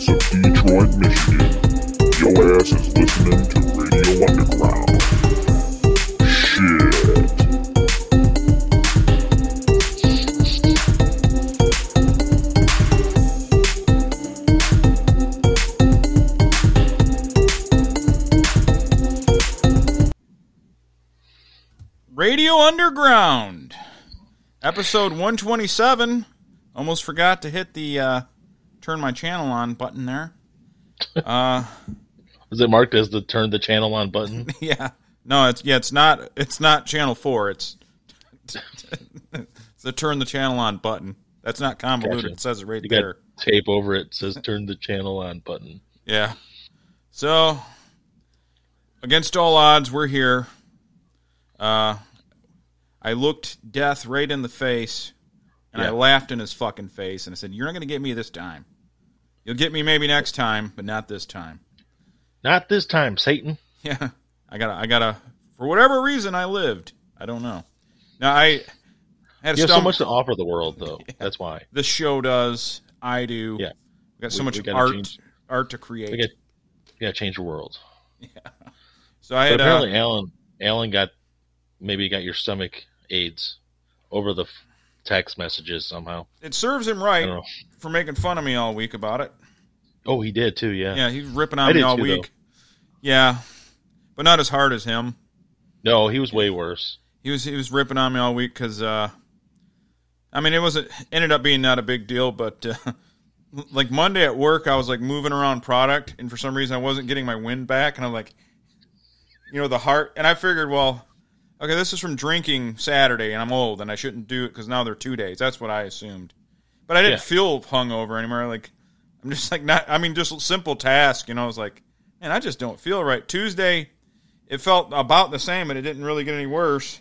streets of Detroit, Michigan. Your ass is listening to Radio Underground. Shit. Radio Underground, episode 127. Almost forgot to hit the uh, turn my channel on button there. Uh, Is it marked as the turn the channel on button? yeah, no, it's yeah, it's not. It's not channel four. It's it's the turn the channel on button. That's not convoluted. Gotcha. It says it right You there. tape over it says turn the channel on button. Yeah. So, against all odds, we're here. Uh, I looked death right in the face, and I laughed in his fucking face, and I said, "You're not going to get me this time. You'll get me maybe next time, but not this time." Not this time, Satan. Yeah, I gotta, I gotta. For whatever reason, I lived. I don't know. Now I had You have so much to offer the world, though. That's why. This show does. I do. Yeah. We got so We- much we art, change- art to create. We got, yeah, change the world. Yeah. So I But had. Uh, apparently, Alan, Alan got maybe got your stomach AIDS over the text messages somehow. it serves him right for making fun of me all week about it. Oh, he did too. Yeah. Yeah, he's ripping I on me all too, week. Yeah, but not as hard as him. No, he was way worse. He was he was ripping on me all week because uh, I mean it wasn't ended up being not a big deal, but uh, like Monday at work I was like moving around product, and for some reason I wasn't getting my wind back, and I'm like, you know, the heart, and I figured, well, okay, this is from drinking Saturday, and I'm old, and I shouldn't do it because now they're two days. That's what I assumed, but I didn't Yeah. feel hungover anymore. Like I'm just like not. I mean, just a simple task, you know. I was like, man, I just don't feel right. Tuesday, it felt about the same, and it didn't really get any worse.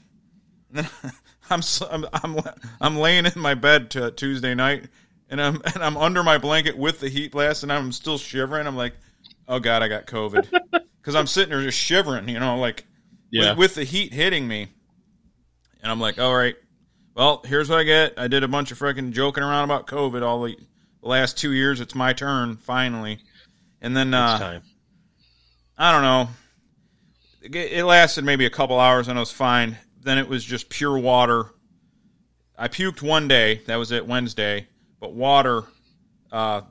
And then I'm I'm I'm, I'm laying in my bed to Tuesday night, and I'm and I'm under my blanket with the heat blast, and I'm still shivering. I'm like, oh god, I got COVID, because I'm sitting there just shivering, you know, like Yeah. with, with the heat hitting me. And I'm like, all right, well, here's what I get. I did a bunch of freaking joking around about COVID all the, the last two years. It's my turn finally, and then uh. I don't know. It it lasted maybe a couple hours and I was fine. Then it was just pure water. I puked one day. That was it, Wednesday. But water uh,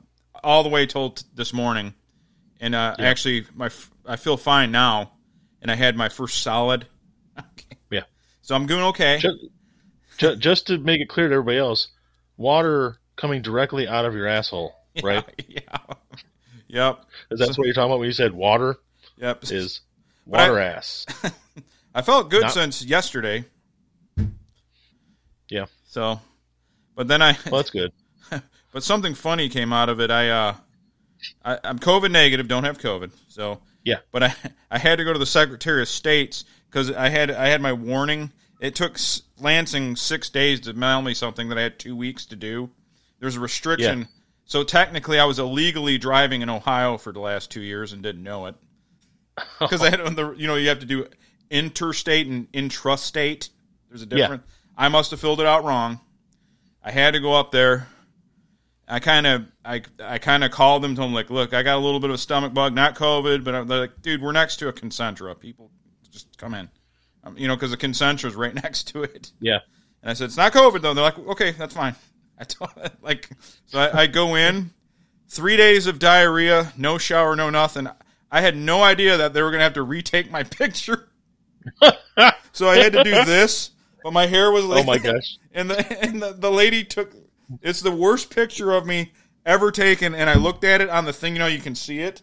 all the way till t- this morning. And uh, Yeah. actually, my f- I feel fine now. And I had my first solid. Okay. Yeah. So I'm doing okay. Just, just to make it clear to everybody else, water coming directly out of your asshole, right? Yeah. yep. Is that what you're talking about when you said water? Yep. Is But I- water ass? I felt good Not- since yesterday. Yeah. So, but then I Well, that's good. but something funny came out of it. I, uh, I I'm COVID negative, don't have COVID. So Yeah. but I I had to go to the Secretary of State's because I had I had my warning. It took S- Lansing six days to mail me something that I had two weeks to do. There's a restriction. Yeah. So technically, I was illegally driving in Ohio for the last two years and didn't know it because I had the you know you have to do interstate and intrastate. There's a Yeah. difference. I must have filled it out wrong. I had to go up there. I kind of I I kind of called them to them like, look, I got a little bit of a stomach bug, not COVID, but I'm- they're like, dude, we're next to a Concentra. People just come in, um, you know, because the Concentra's right next to it. Yeah. And I said, it's not COVID though. They're like, okay, that's fine. I told like, so I, I go in, three days of diarrhea, no shower, no nothing. I had no idea that they were gonna have to retake my picture. so I had to do this, but my hair was like, Oh my gosh. and the and the, the lady took it's the worst picture of me ever taken and i looked at it on the thing you know you can see it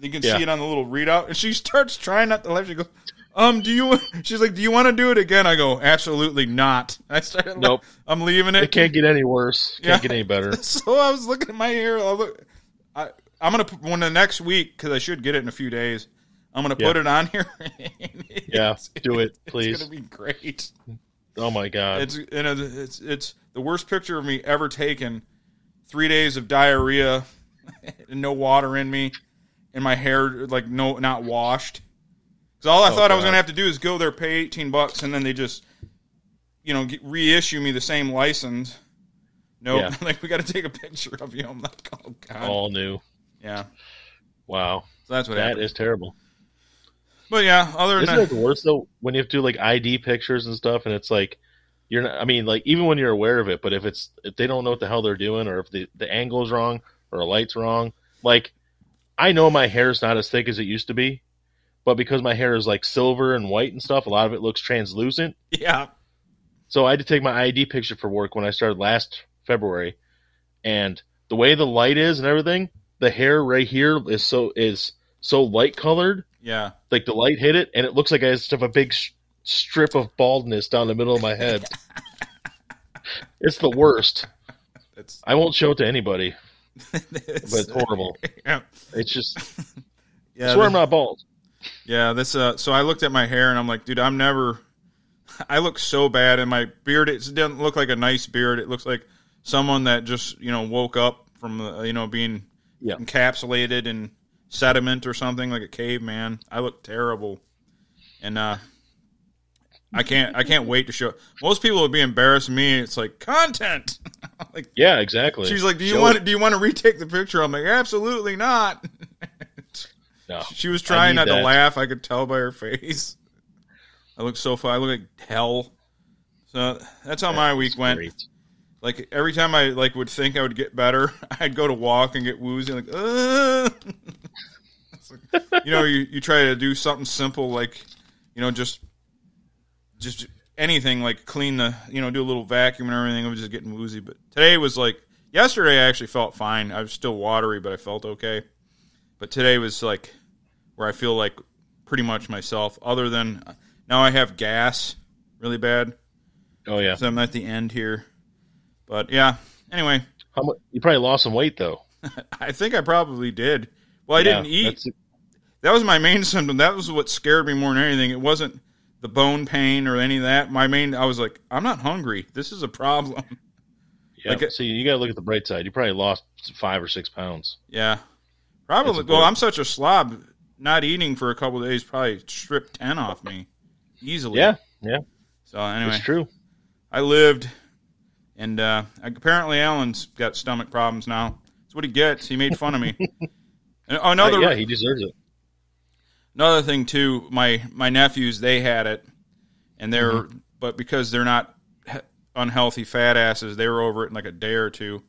you can Yeah. see it on the little readout and she starts trying not to laugh she goes um do you she's like do you want to do it again i go absolutely not i started Nope. i'm leaving it It can't get any worse. Can't Yeah. get any better. so i was looking at my hair I look, I, i'm gonna put when the next week because i should get it in a few days i'm gonna put it on here Yeah, do it, please. it's gonna be great Oh my god. It's and it's it's the worst picture of me ever taken. Three days of diarrhea, and no water in me, and my hair like no not washed. Because all I Oh, thought I was gonna have to do is go there, pay eighteen bucks, and then they just, you know, get, reissue me the same license. No, Yeah. like we got to take a picture of you. I'm like, oh god, all new. Yeah, Wow, so that's what that happened. is terrible. But yeah, other than Isn't that, it the worst though when you have to do like ID pictures and stuff, and it's like you're not. I mean, like even when you're aware of it, but if it's if they don't know what the hell they're doing, or if the the angle's wrong or a light's wrong, like I know my hair is not as thick as it used to be, but because my hair is like silver and white and stuff, a lot of it looks translucent. yeah, So I had to take my ID picture for work when I started last February, and the way the light is and everything, the hair right here is so is so light colored yeah, like the light hit it, and it looks like I just have a big s- strip of baldness down the middle of my head. it's the worst. it's, I won't show it to anybody, it's, but it's horrible. Yeah, It's just yeah, I swear the- I'm not bald. Yeah, this. Uh, so I looked at my hair and I'm like, dude, I'm never. I look so bad, and my beard. It doesn't look like a nice beard. It looks like someone that just you know woke up from uh, you know being Yeah. encapsulated in sediment or something like a caveman. I look terrible, and uh, I can't. I can't wait to show. Most people would be embarrassed. Me, it's like content. like Yeah, exactly. she's like, do you Show want? it. Do you want to retake the picture? I'm like, absolutely not. No. She was trying not to laugh. I could tell by her face. I look so far. I look like hell. So that's how my week went. great. Like every time I like would think I would get better, I'd go to walk and get woozy. Like, uh. Like, you know, you, you try to do something simple like, you know, just just anything like clean the, you know, do a little vacuum and everything. I was just getting woozy. But today was like yesterday. I actually felt fine. I was still watery, but I felt okay. But today was like where I feel like pretty much myself. Other than now, I have gas really bad, Oh yeah. so I'm at the end here. But yeah. Anyway, How much? You probably lost some weight though. I think I probably did. Well, I Yeah, didn't eat. that's- That was my main symptom. That was what scared me more than anything. It wasn't the bone pain or any of that. My main, I was like, I'm not hungry. This is a problem. Yeah. Like it- See, you got to look at the bright side. You probably lost five or six pounds. Yeah, probably. It's Well. I'm such a slob. Not eating for a couple of days probably stripped ten off me easily. Yeah. Yeah. So anyway, It's true. I lived, and uh, apparently Alan's got stomach problems now. That's what he gets. He made fun of me. And another Uh, yeah, he deserves it. another thing too my my nephews they had it and they're Mm-hmm. but because they're not unhealthy fat asses they were over it in like a day or two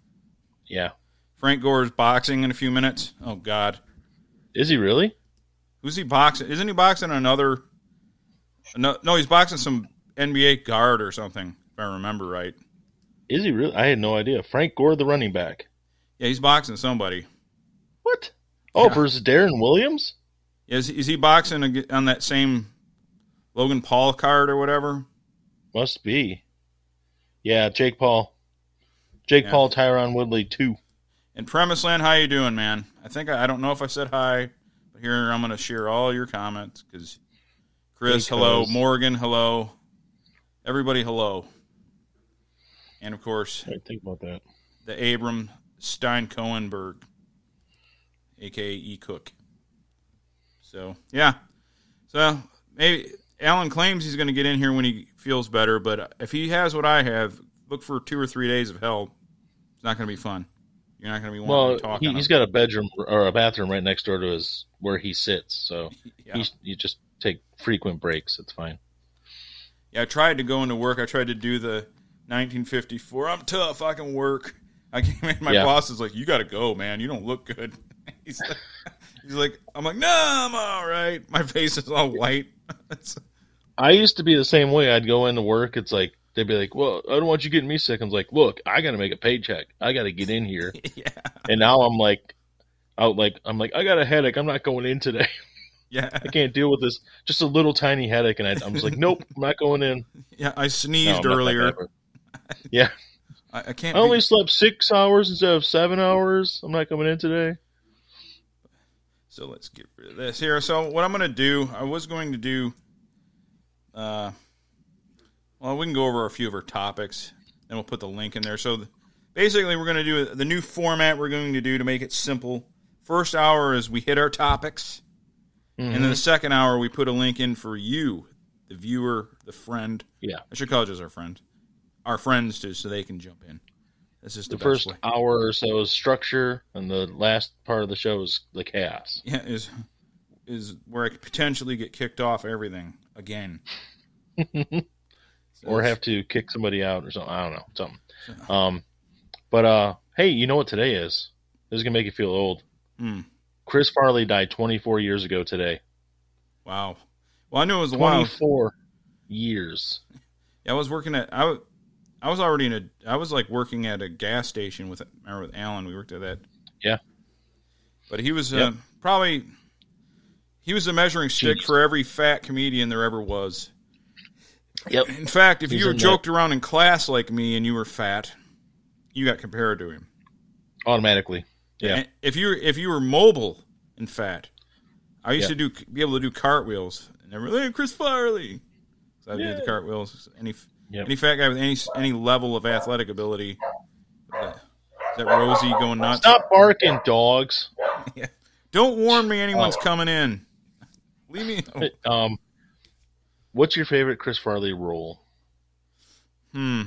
Yeah. frank gore's boxing in a few minutes oh god Is he really? who's he boxing isn't he boxing another no, no he's boxing some nba guard or something if i remember right Is he really? I had no idea. Frank Gore, the running back. yeah he's boxing somebody What? Oh, Yeah. versus Deron Williams? is, is he boxing on that same logan paul card or whatever Must be. Yeah, Jake Paul. Jake Yeah. Paul, Tyron Woodley, two. And Premise Land, how you doing, man? I think I, I don't know if I said hi, but here I'm going to share all your comments because Chris, Because- hello, Morgan, hello, everybody, hello, and of course think about that. the Abram Stein Cohenberg, aka E Cook. So yeah, so maybe Alan claims he's going to get in here when he feels better, but if he has what I have, look for two or three days of hell. It's not going to be fun. You're not going to be wanting Well, to talk. he, he's got a bedroom or a bathroom right next door to his where he sits, so Yeah. you just take frequent breaks. It's fine. Yeah, I tried to go into work. I tried to do the 1954. I'm tough. I can work. I came in. My Yeah. boss is like, "You got to go, man. You don't look good." he's like, he's like, I'm like, "No, I'm all right." My face is all white. I used to be the same way. I'd go into work. It's like they'd be like, "Well, I don't want you getting me sick." I'm like, "Look, I got to make a paycheck. I got to get in here." yeah, and now I'm like, out like I'm like, I got a headache. I'm not going in today. yeah, I can't deal with this. Just a little tiny headache, and I, I'm just like, nope, I'm not going in. yeah. I sneezed that earlier. Yeah, I, I can't. I only be- slept six hours instead of seven hours. I'm not coming in today. So let's get rid of this here. So what I'm going to do, I was going to do, uh, well, we can go over a few of our topics, and we'll put the link in there. So th- basically, we're going to do the new format we're going to do to make it simple. First hour is we hit our topics, and then the second hour we put a link in for you, the viewer, the friend. Yeah. I should call it just our friend, our friends too, so they can jump in. That's just The the, first way. hour or so is structure, and the last part of the show is the chaos. Yeah, is is where I could potentially get kicked off everything again. So or have to kick somebody out or something. I don't know, something. Um, but uh, hey, you know what today is? This is gonna make you feel old. Hmm. Chris Farley died 24 years ago today. wow. Well, I knew it was a while. 24 years. Yeah, I was working at I I was already in a I was like working at a gas station with remember with Alan. We worked at that. Yeah. But he was Yep. uh, probably he was a measuring stick Jeez. for every fat comedian there ever was. Yep. In fact, if He's you were in that- joked around in class like me and you were fat, you got compared to him. Automatically. Yeah. And If you were, if you were mobile and fat, I used Yeah. to do be able to do cartwheels, and they were like, "Hey, Chris Farley." So I did Yeah. the cartwheels. Any Yep. any fat guy with any any level of athletic ability. Is that Rosie going nuts? Stop barking, dogs. yeah. Don't warn me anyone's Oh. coming in. Leave me. alone. Um, what's your favorite Chris Farley role? Hmm.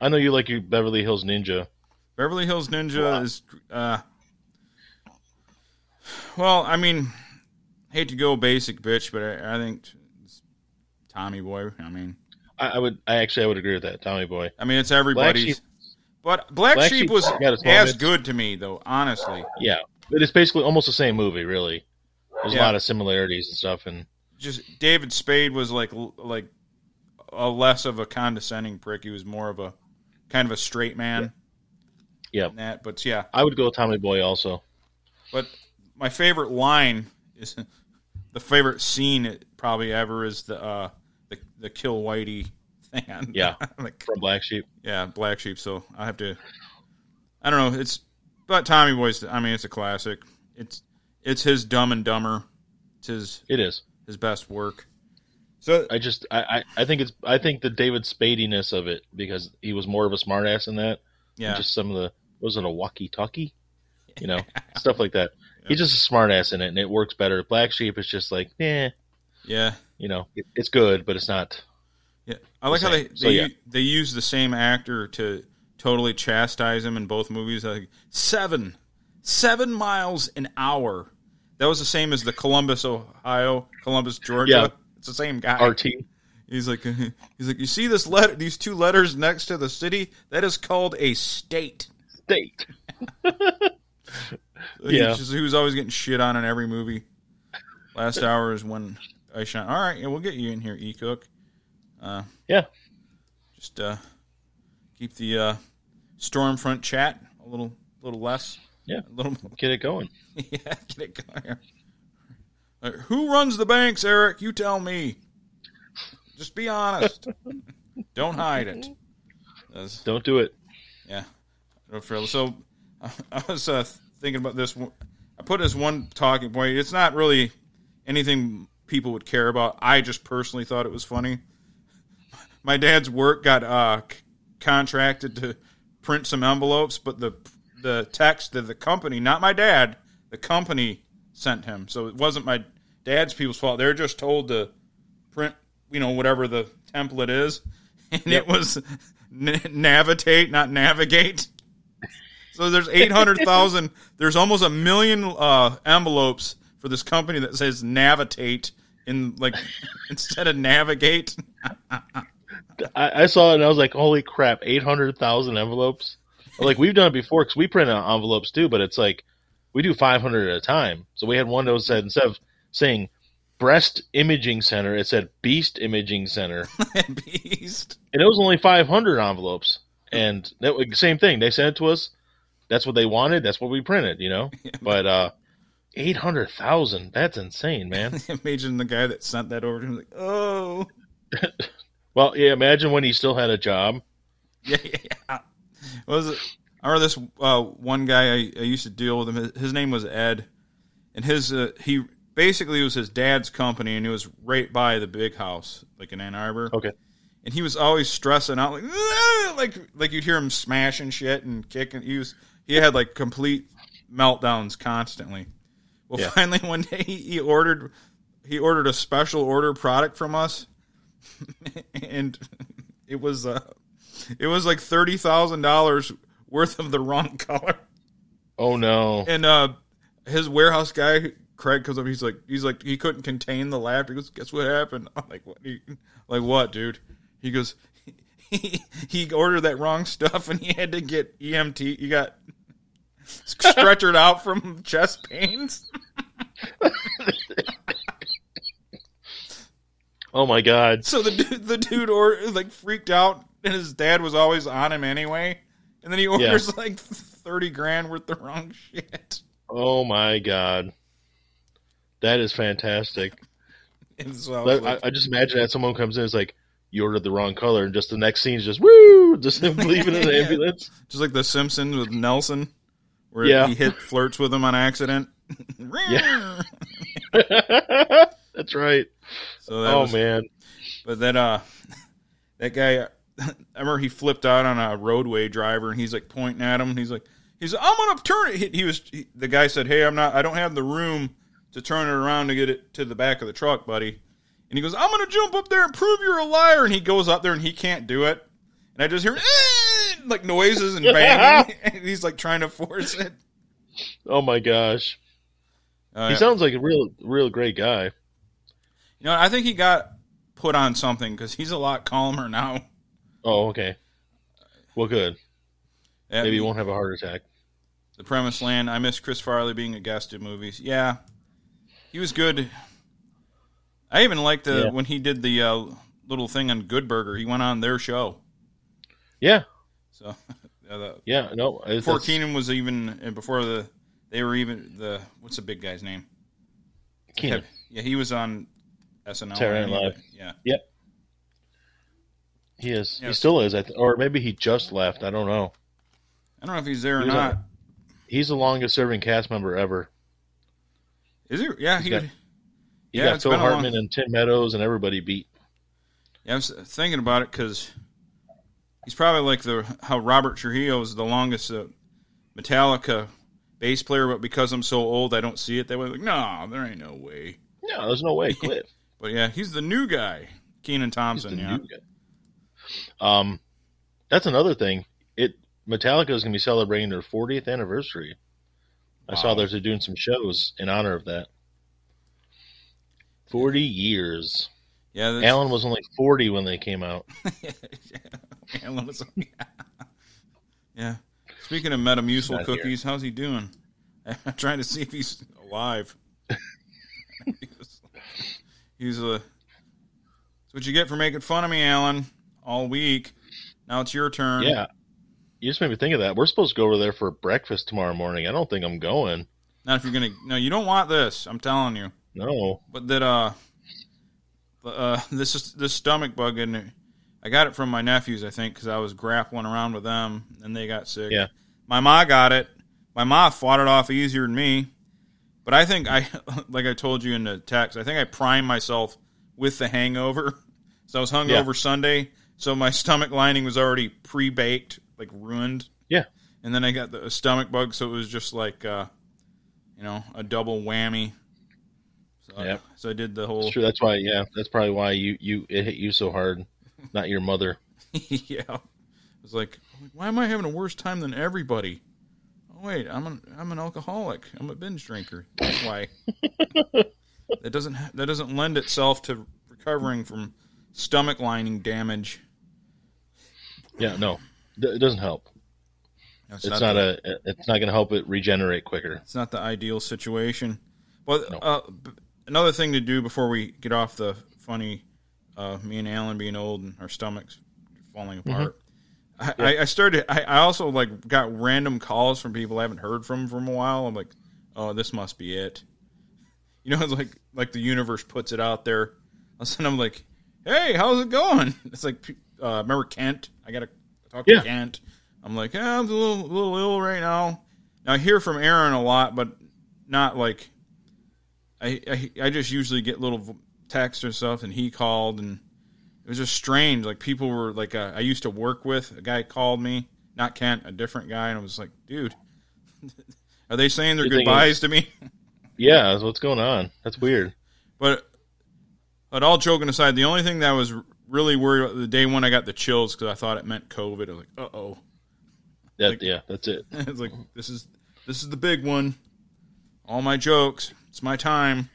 I know you like your Beverly Hills Ninja. Beverly Hills Ninja Wow. is. Uh, well, I mean, hate to go basic bitch, but I, I think Tommy Boy. I mean, I, I would, I actually, I would agree with that. Tommy Boy. I mean, it's everybody's. Sheep. But Black, Black Sheep Sheep was as good to me, though. Honestly, Yeah, but it's basically almost the same movie, really. There's Yeah. a lot of similarities and stuff, and just David Spade was like like a less of a condescending prick. He was more of a kind of a straight man. Yep. in That, but yeah. I would go with Tommy Boy also. But my favorite line is the favorite scene it probably ever is the uh, the the kill Whitey thing. On, Yeah. like From Black Sheep. yeah, Black Sheep. So I have to. I don't know. It's but Tommy Boy's. I mean, it's a classic. It's it's his Dumb and Dumber. It's his It is. his best work. So I just, I, I, I think it's, I think the David Spadiness of it because he was more of a smartass in that. yeah, just some of the, was it a walkie-talkie? You know, stuff like that. He's just a smartass in it, and it works better. Black Sheep is just like, eh, yeah, you know, it, it's good, but it's not. yeah. I like how they they, So, yeah. they use the same actor to totally chastise him in both movies. Like seven, seven miles an hour. That was the same as the Columbus, Ohio, Columbus, Georgia. Yeah. It's the same guy. RT. He's like, he's like, you see this letter, these two letters next to the city? That is called a state. State. Yeah. just- he was always getting shit on in every movie. Last hour is when I shine. All right, yeah, we'll get you in here, E Cook. Uh, Yeah. just uh, keep the uh, Stormfront chat a little, little less. Yeah. a little. More. Get it going. yeah, get it going. Uh, who runs the banks, Eric? You tell me. Just be honest. Don't hide it. That's- Don't do it. yeah. So I was uh, thinking about this. one- I put as one talking point. It's not really anything people would care about. I just personally thought it was funny. My dad's work got uh, c- contracted to print some envelopes, but the the text that the company, not my dad, the company sent him. So it wasn't my dad's people's fault. They're just told to print, you know, whatever the template is, and it was n- navigate, not navigate. So there's eight hundred thousand. there's almost a million uh, envelopes for this company that says navitate in like instead of navigate. I, I saw it and I was like, holy crap, 800,000 envelopes. Like, we've done it before because we print out envelopes too, but it's like, we do 500 at a time. So we had one that was said, instead of saying breast imaging center, it said beast imaging center. Beast. and it was only 500 envelopes. And that was same thing. They sent it to us. That's what they wanted. That's what we printed, you know? But, uh, 800,000. That's insane, man. Imagine the guy that sent that over to him. Like, oh, well, yeah, imagine when he still had a job. yeah, yeah. yeah. What was it? I remember this uh, one guy I, I used to deal with him. His, his name was Ed, and his uh, he basically was his dad's company, and it was right by the big house, like in Ann Arbor. Okay. and he was always stressing out like like like you'd hear him smashing shit and kicking he was he had like complete meltdowns constantly well Yeah. finally one day he, ordered he ordered a special order product from us and it was uh it was like thirty thousand dollars worth of the wrong color. Oh no. And uh, his warehouse guy Craig comes up. He's like, he's like, he couldn't contain the laughter. He goes, "Guess what happened?" I'm like, "What? He, like what, dude?" He goes, he, he ordered that wrong stuff, and he had to get EMT. He got stretchered out from chest pains. Oh my god. So the dude, the dude or like freaked out, and his dad was always on him anyway. And then he orders like thirty grand worth the wrong shit. Oh my god. That is fantastic. And so I like, I, I just imagine that someone comes in, it's like you ordered the wrong color, and just the next scene is just woo, just him leaving in an Yeah. ambulance. just like the Simpsons with Nelson, where Yeah. he hit flirts with him on accident. Yeah. That's right. So that oh was, man. But then uh that guy I remember he flipped out on a roadway driver and he's like pointing at him and he's like he's like, I'm gonna turn it he, he was he, the guy said, Hey, I'm not I don't have the room to turn it around to get it to the back of the truck, buddy. And he goes, I'm gonna jump up there and prove you're a liar and he goes up there and he can't do it. And I just hear "Eh," like noises and banging and he's like trying to force it. Oh my gosh. Uh, He sounds like a real, real great guy. you know, I think he got put on something because he's a lot calmer now. Oh, okay. Well, good. Maybe he won't have a heart attack. The Premise Land. I miss Chris Farley being a guest in movies. Yeah, he was good. I even liked the Yeah. when he did the uh, little thing on Good Burger. He went on their show. Yeah, So uh, yeah. No, before Kenan was even before the they were even the what's the big guy's name? Kenan. Yeah, he was on SNL. Saturday Live. Yeah, He is. He still is. Th- or maybe he just left. I don't know. I don't know if he's there or He not. on- He's the longest serving cast member ever. Is he? Yeah, he. got- You Yeah, got Phil a long- Hartman and Tim Meadows and everybody beat. Yeah, I was thinking about it because he's probably like the how Robert Trujillo is the longest uh, Metallica bass player, but because I'm so old, I don't see it that way. Like, no, there ain't no way. No, there's no way. But yeah, he's the new guy, Kenan He's Thompson. the Yeah, new guy. Um, that's another thing. It Metallica is going to be celebrating their 40th anniversary. I saw Wow. they're doing some shows in honor of that. 40 years. Yeah. That's, Alan was only 40 when they came out. Alan was- yeah. Speaking of Metamucil Not here. cookies, how's he doing? I'm trying to see if he's alive. he's, he's a. That's what you get for making fun of me, Alan, all week. Now it's your turn. Yeah. You just made me think of that. We're supposed to go over there for breakfast tomorrow morning. I don't think I'm going. Not if you're gonna. No, you don't want this. I'm telling you. No. But that uh, uh, this is this stomach bug in and I got it from my nephews, I think, because I was grappling around with them and they got sick. Yeah. My ma got it. My ma fought it off easier than me. But I think I, like I told you in the text, I think I primed myself with the hangover. So I was hungover Yeah. Sunday, so my stomach lining was already pre baked, like ruined. Yeah. And then I got the stomach bug, so it was just like, uh, you know, a double whammy. So, Yep. so I did the whole It's true. That's why, yeah, that's probably why you, you it hit you so hard, not your mother. yeah. I was like, why am I having a worse time than everybody? Oh wait, I'm an I'm an alcoholic. I'm a binge drinker. That's why. that doesn't ha- that doesn't lend itself to recovering from stomach lining damage. Yeah, no, it doesn't help. It's, It's not the, a. It's not going to help it regenerate quicker. It's not the ideal situation. Well, No. uh, another thing to do before we get off the funny, uh, me and Alan being old and our stomachs falling apart. I, I, I started. I, I also like got random calls from people I haven't heard from from a while. I'm like, oh, this must be it. You know, it's like like the universe puts it out there. All of a sudden, I'm like, hey, how's it going? It's like, uh, remember Kent? I gotta talk Yeah. to Kent. I'm like, yeah, I'm a little, a little ill right now. Now I hear from Aaron a lot, but not like I, I I just usually get little texts or stuff, and he called, and it was just strange. Like people were like, uh, I used to work with a guy called me, not Kent, a different guy, and I was like, dude, are they saying their thing goodbyes to me? Yeah, what's going on. That's weird. But but all joking aside, the only thing that was really worried about the day when I got the chills because I thought it meant COVID. I was like, uh oh. That, Like- yeah, that's it. it's like this is this is the big one. All my jokes. It's my time.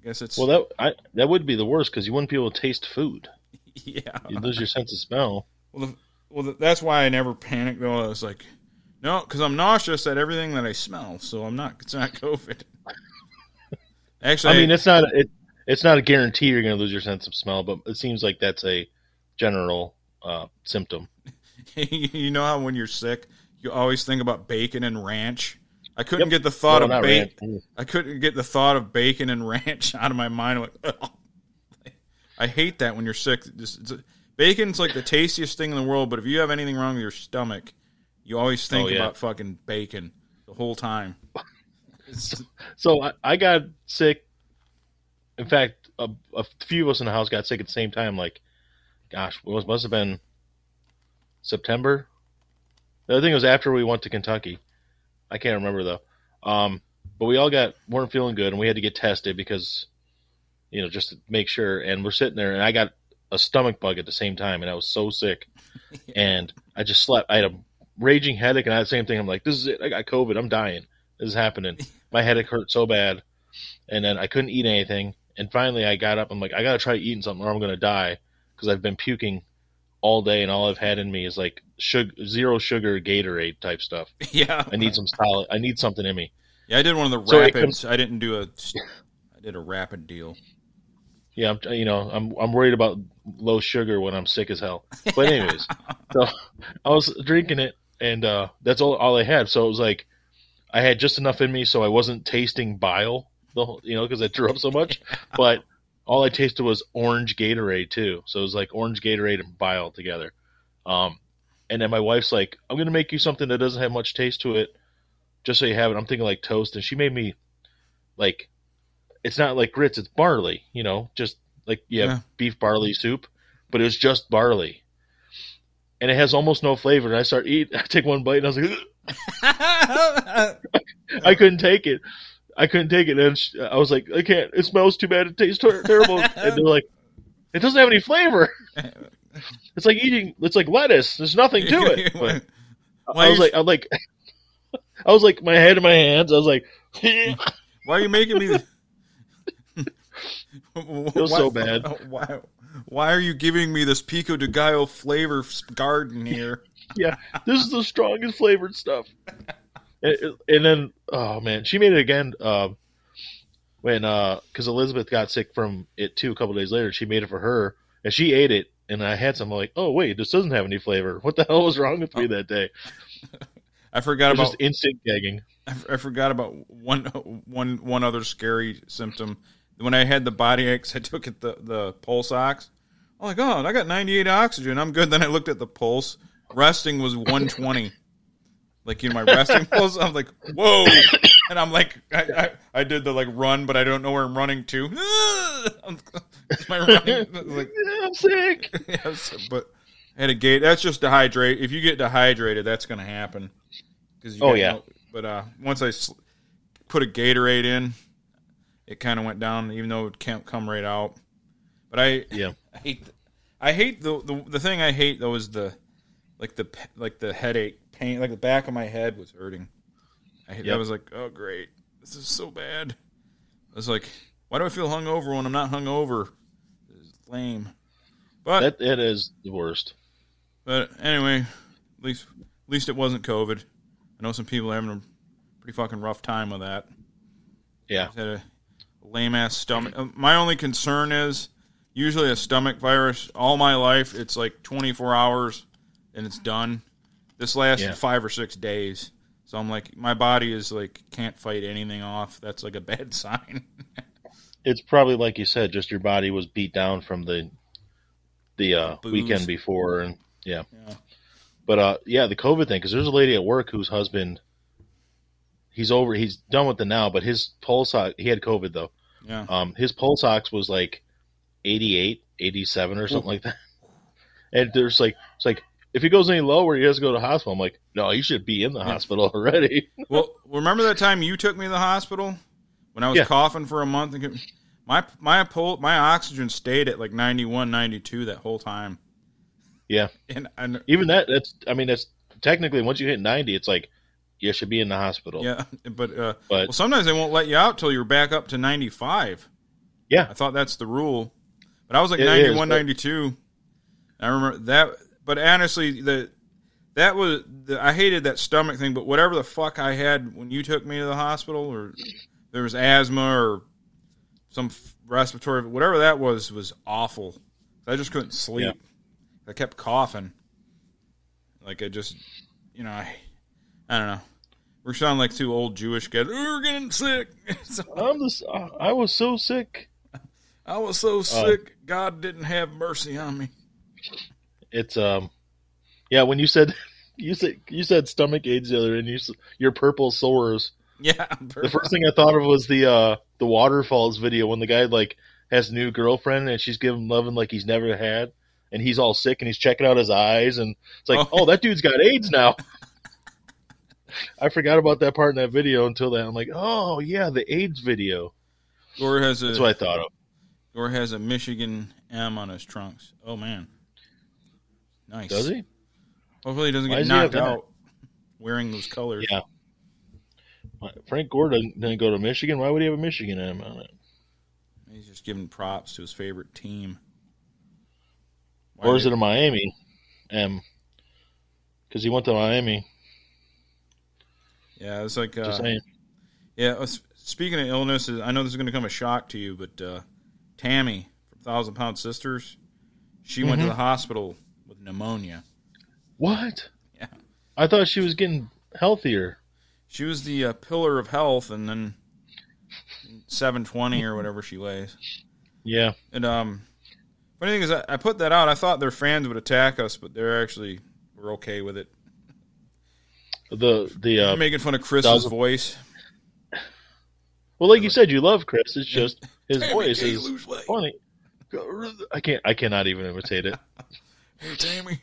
I guess it's Well, that I, that would be the worst because you wouldn't be able to taste food. yeah. You lose your sense of smell. Well, the, well, the, that's why I never panicked though. I was like, no, because I'm nauseous at everything that I smell, so I'm not. It's not COVID. Actually, I mean, it's not it, it's not a guarantee you're going to lose your sense of smell, but it seems like that's a general uh, symptom. you know how when you're sick, you always think about bacon and ranch. I couldn't Yep. get the thought of bacon. I couldn't get the thought of bacon and ranch out of my mind. Like, oh, "Ugh." I hate that when you're sick. It's bacon's like the tastiest thing in the world, but if you have anything wrong with your stomach, you always oh, think Oh, yeah. about fucking bacon the whole time. It's, So I, I got sick. In fact, a, a few of us in the house got sick at the same time. Like, gosh, it was, must have been September. I think it was after we went to Kentucky. I can't remember though. Um, but we all got weren't feeling good, and we had to get tested because, you know, just to make sure. And we're sitting there, and I got a stomach bug at the same time, and I was so sick, and I just slept. I had a raging headache, and I had the same thing. I'm like, this is it. I got COVID. I'm dying. This is happening. My headache hurt so bad, and then I couldn't eat anything. And finally, I got up. I'm like, I gotta try eating something, or I'm gonna die because I've been puking all day, and all I've had in me is like sugar, zero sugar Gatorade type stuff. yeah, I need some solid. I need something in me. Yeah, I did one of the So rapids. I didn't do a. I did a rapid deal. Yeah, I'm, you know, I'm I'm worried about low sugar when I'm sick as hell. But anyways, so I was drinking it, and uh, that's all all I had. So it was like I had just enough in me, so I wasn't tasting bile, the whole, you know, because I threw up so much. But all I tasted was orange Gatorade too. So it was like orange Gatorade and bile together. Um, and then my wife's like, "I'm gonna make you something that doesn't have much taste to it, just so you have it." I'm thinking like toast, and she made me like it's not like grits, it's barley, you know, just like you have Yeah. beef barley soup, but it was just barley. And it has almost no flavor. And I start eating, I take one bite and I was like, I couldn't take it. I couldn't take it. And I was like, I can't, it smells too bad. It tastes terrible. and they're like, it doesn't have any flavor. It's like eating, it's like lettuce. There's nothing to it. But Why I was like, I was like, I was like, my head in my hands. I was like, Why are you making me? It was so bad. Why? Why are you giving me this pico de gallo flavor garden here? yeah, this is the strongest flavored stuff. And, and then, oh man, she made it again. Um, when because Elizabeth got sick from it too a couple days later, she made it for her, and she ate it. And I had some like, oh wait, this doesn't have any flavor. What the hell was wrong with me that day? I forgot was about. just instant gagging. I forgot about one one one other scary symptom. When I had the body aches, I took it the the pulse ox. I'm like, oh, I got 98 oxygen. I'm good. Then I looked at the pulse. Resting was 120. Like in my resting pulse, I'm like, whoa. And I'm like, I, I, I did the like run, but I don't know where I'm running to. my running, like, Yeah, I'm sick. yes, but I had a gate. That's just dehydrate. If you get dehydrated, that's going to happen. 'Cause you Oh, yeah. no- but uh, once I sl- put a Gatorade in, it kind of went down, even though it can't come right out. But I, Yeah. I hate, the, I hate the, the the thing I hate though is the like the like the headache pain, like the back of my head was hurting. I Yep. I was like, oh great, this is so bad. I was like, why do I feel hungover when I'm not hungover? This is lame. But That it is the worst. but anyway, at least at least it wasn't COVID. I know some people are having a pretty fucking rough time with that. Yeah. Had a lame ass stomach. uh, My only concern is usually a stomach virus. All my life, it's like 24 hours and it's done. This lasted Yeah. five or six days, so I'm like, my body is like can't fight anything off. That's like a bad sign. It's probably like you said, just your body was beat down from the the uh, weekend before, and yeah. Yeah. But uh, yeah, the COVID thing because there's a lady at work whose husband, he's over, he's done with it now, but his pulse ox, he had COVID though. yeah, Um, his pulse ox was like 88, 87 or something like that. And there's like, it's like if he goes any lower, he has to go to the hospital. I'm like, no, you should be in the hospital already. Well, remember that time you took me to the hospital when I was Yeah. coughing for a month? And My my pol- my oxygen stayed at like 91, 92 that whole time. Yeah. And, and Even that, that's, I mean, that's technically once you hit 90, it's like you should be in the hospital. yeah, but uh, But well, sometimes they won't let you out till you're back up to 95. Yeah. I thought that's the rule. But I was like It is, 91, but- 92. I remember that. But honestly, the that was the, I hated that stomach thing. But whatever the fuck I had when you took me to the hospital, or there was asthma or some f- respiratory, whatever that was, was awful. I just couldn't sleep. I kept coughing. Like I just, you know, I, I don't know. We sound like two old Jewish guys. We're getting sick. So- I'm just, I was so sick. I was so uh, sick. God didn't have mercy on me. It's, um, yeah, when you said, you said, you said stomach aids the other, and you, your purple sores. Yeah, The first thing I thought of was the, uh, the waterfalls video when the guy, like, has new girlfriend and she's giving loving like he's never had. And he's all sick and he's checking out his eyes and it's like, Oh. oh, that dude's got AIDS now. I forgot about that part in that video until then. I'm like, oh yeah, the AIDS video. Gore has a. That's what I thought of. Gore has a Michigan M on his trunks. Oh man, nice. Does he? Hopefully, he doesn't Why get does he knocked out wearing those colors. Yeah. Frank Gore didn't, didn't go to Michigan. Why would he have a Michigan M on it? He's just giving props to his favorite team. Why Or is it a Miami M? Because he went to Miami. Yeah, it's like uh, saying. yeah. uh, Speaking of illnesses, I know this is going to come a shock to you, but uh, Tammy from Thousand Pound Sisters, she went to Mhm. the hospital pneumonia. What? Yeah. I thought she was getting healthier. She was the uh, pillar of health, and then seven twenty or whatever she weighs. Yeah. And um, funny thing is, I, I put that out. I thought their fans would attack us, but they're actually we're okay with it. The the uh, making fun of Chris's thousand- voice. well, like you said, you love Chris. It's just his voice is funny. I can't. I cannot even imitate it. Hey Tammy,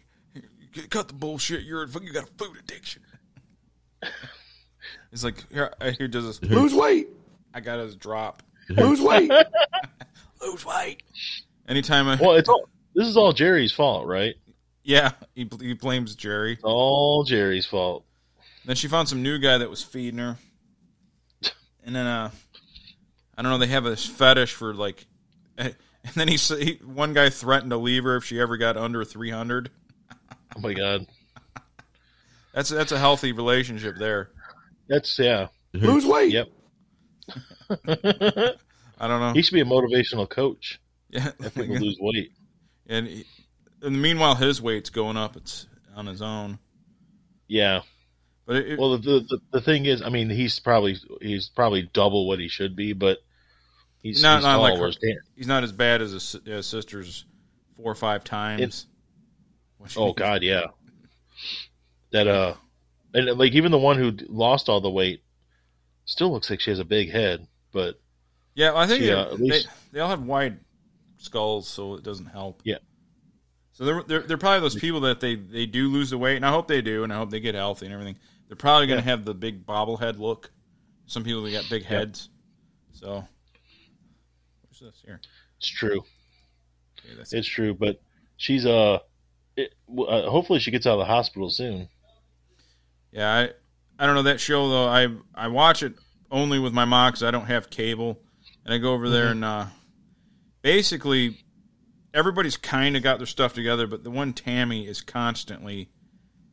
cut the bullshit. You're you got a food addiction. He's like, here, I here does this. Lose weight. I got his drop. Lose weight. Lose weight. Anytime I, Well, it's all. This is all Jerry's fault, right? yeah, he, he blames Jerry. It's all Jerry's fault. Then she found some new guy that was feeding her, and then uh, I don't know. They have this fetish for like, and then he, s- he one guy threatened to leave her if she ever got under three hundred. Oh my god. That's that's a healthy relationship there. That's yeah. Lose weight. Yep. I don't know. he should be a motivational coach. yeah, If people lose weight. and, he, and meanwhile his weight's going up. It's on his own. Yeah. But it, it- Well, the, the the thing is, I mean, he's probably he's probably double what he should be, but he's Not- he's not like her. he's not as bad as his, si- his sister's four or five times. Oh God, yeah. That uh, and like even the one who lost all the weight still looks like she has a big head, but Yeah, I think She, they, uh, at least- they, they all have wide skulls, so it doesn't help. Yeah. So they're, they're they're probably those people that they they do lose the weight, and I hope they do, and I hope they get healthy and everything. They're probably going to have the big bobblehead look. Some people that got big heads. So, what's this here? it's true. Okay, that's It's true, but she's uh, it, uh hopefully she gets out of the hospital soon. Yeah, I I don't know that show though. I I watch it only with my mom because I don't have cable, and I go over there and uh, basically everybody's kind of got their stuff together, but the one Tammy is constantly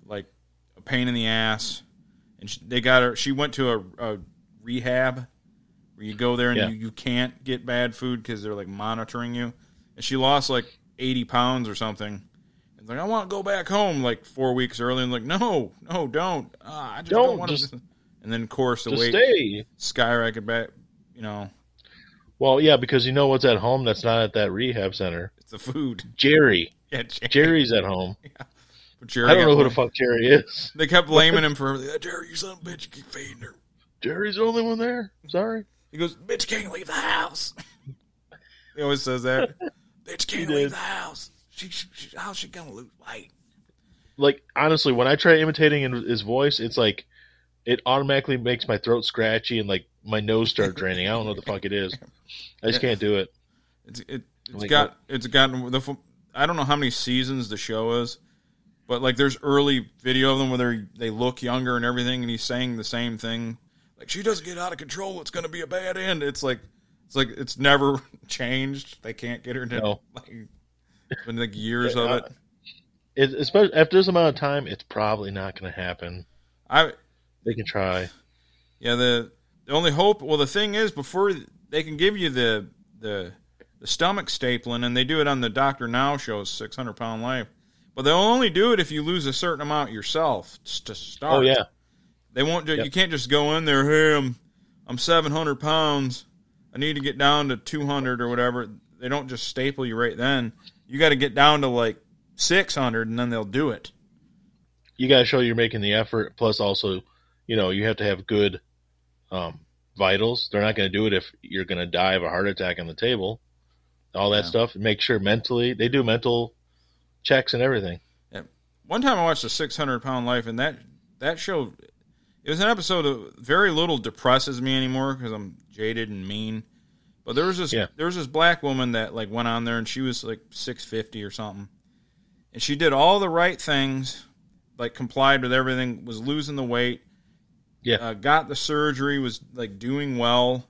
like a pain in the ass, and she, they got her. She went to a, a rehab where you go there and Yeah. you, you can't get bad food because they're like monitoring you, and she lost like eighty pounds or something. And like I want to go back home like four weeks early, and like no, no, don't. Ah, I just don't, Don't, want just- to. And then of course the weight stay. skyrocket back. You know, Well, yeah, because you know what's at home that's not at that rehab center. it's the food. Jerry. Yeah, Jerry. Jerry's at home. But Jerry I don't know who the fuck Jerry is. They kept blaming him for "Yeah, Jerry, you son of a bitch, you keep feeding her. Jerry's the only one there. Sorry. He goes, bitch can't leave the house. he always says that. bitch can't leave the house. She, she, she, how's she gonna lose weight? Like honestly, when I try imitating his voice, it's like it automatically makes my throat scratchy and like my nose start draining. I don't know what the fuck it is. I just can't do it. It's it, it's Like got uh, it's gotten the. I don't know how many seasons the show is, but like there's early video of them where they they look younger and everything, and he's saying the same thing. Like she doesn't get out of control, it's going to be a bad end. It's like it's like it's never changed. They can't get her to No. like it's been like years of Uh, it. It, especially after this amount of time, it's probably not going to happen. I They can try. Yeah, the the only hope. Well, the thing is, before they can give you the the the stomach stapling, and they do it on the Doctor Now show, Six Hundred Pound Life, but they'll only do it if you lose a certain amount yourself to start. Oh yeah, they won't. Ju- Yep. You can't just go in there. Hey, I'm I'm seven hundred pounds. I need to get down to two hundred or whatever. They don't just staple you right then. You got to get down to like six hundred, and then they'll do it. you got to show you're making the effort. Plus, also, you know, you have to have good um, vitals. They're not going to do it if you're going to die of a heart attack on the table. All that Yeah. stuff. Make sure mentally they do mental checks and everything. one time I watched a 600 pound life, and that that show it was an episode of very little depresses me anymore because I'm jaded and mean. But there was this Yeah. there was this black woman that like went on there, and she was like 650 or something, and she did all the right things, like complied with everything, was losing the weight, Yeah. uh, got the surgery, was like doing well.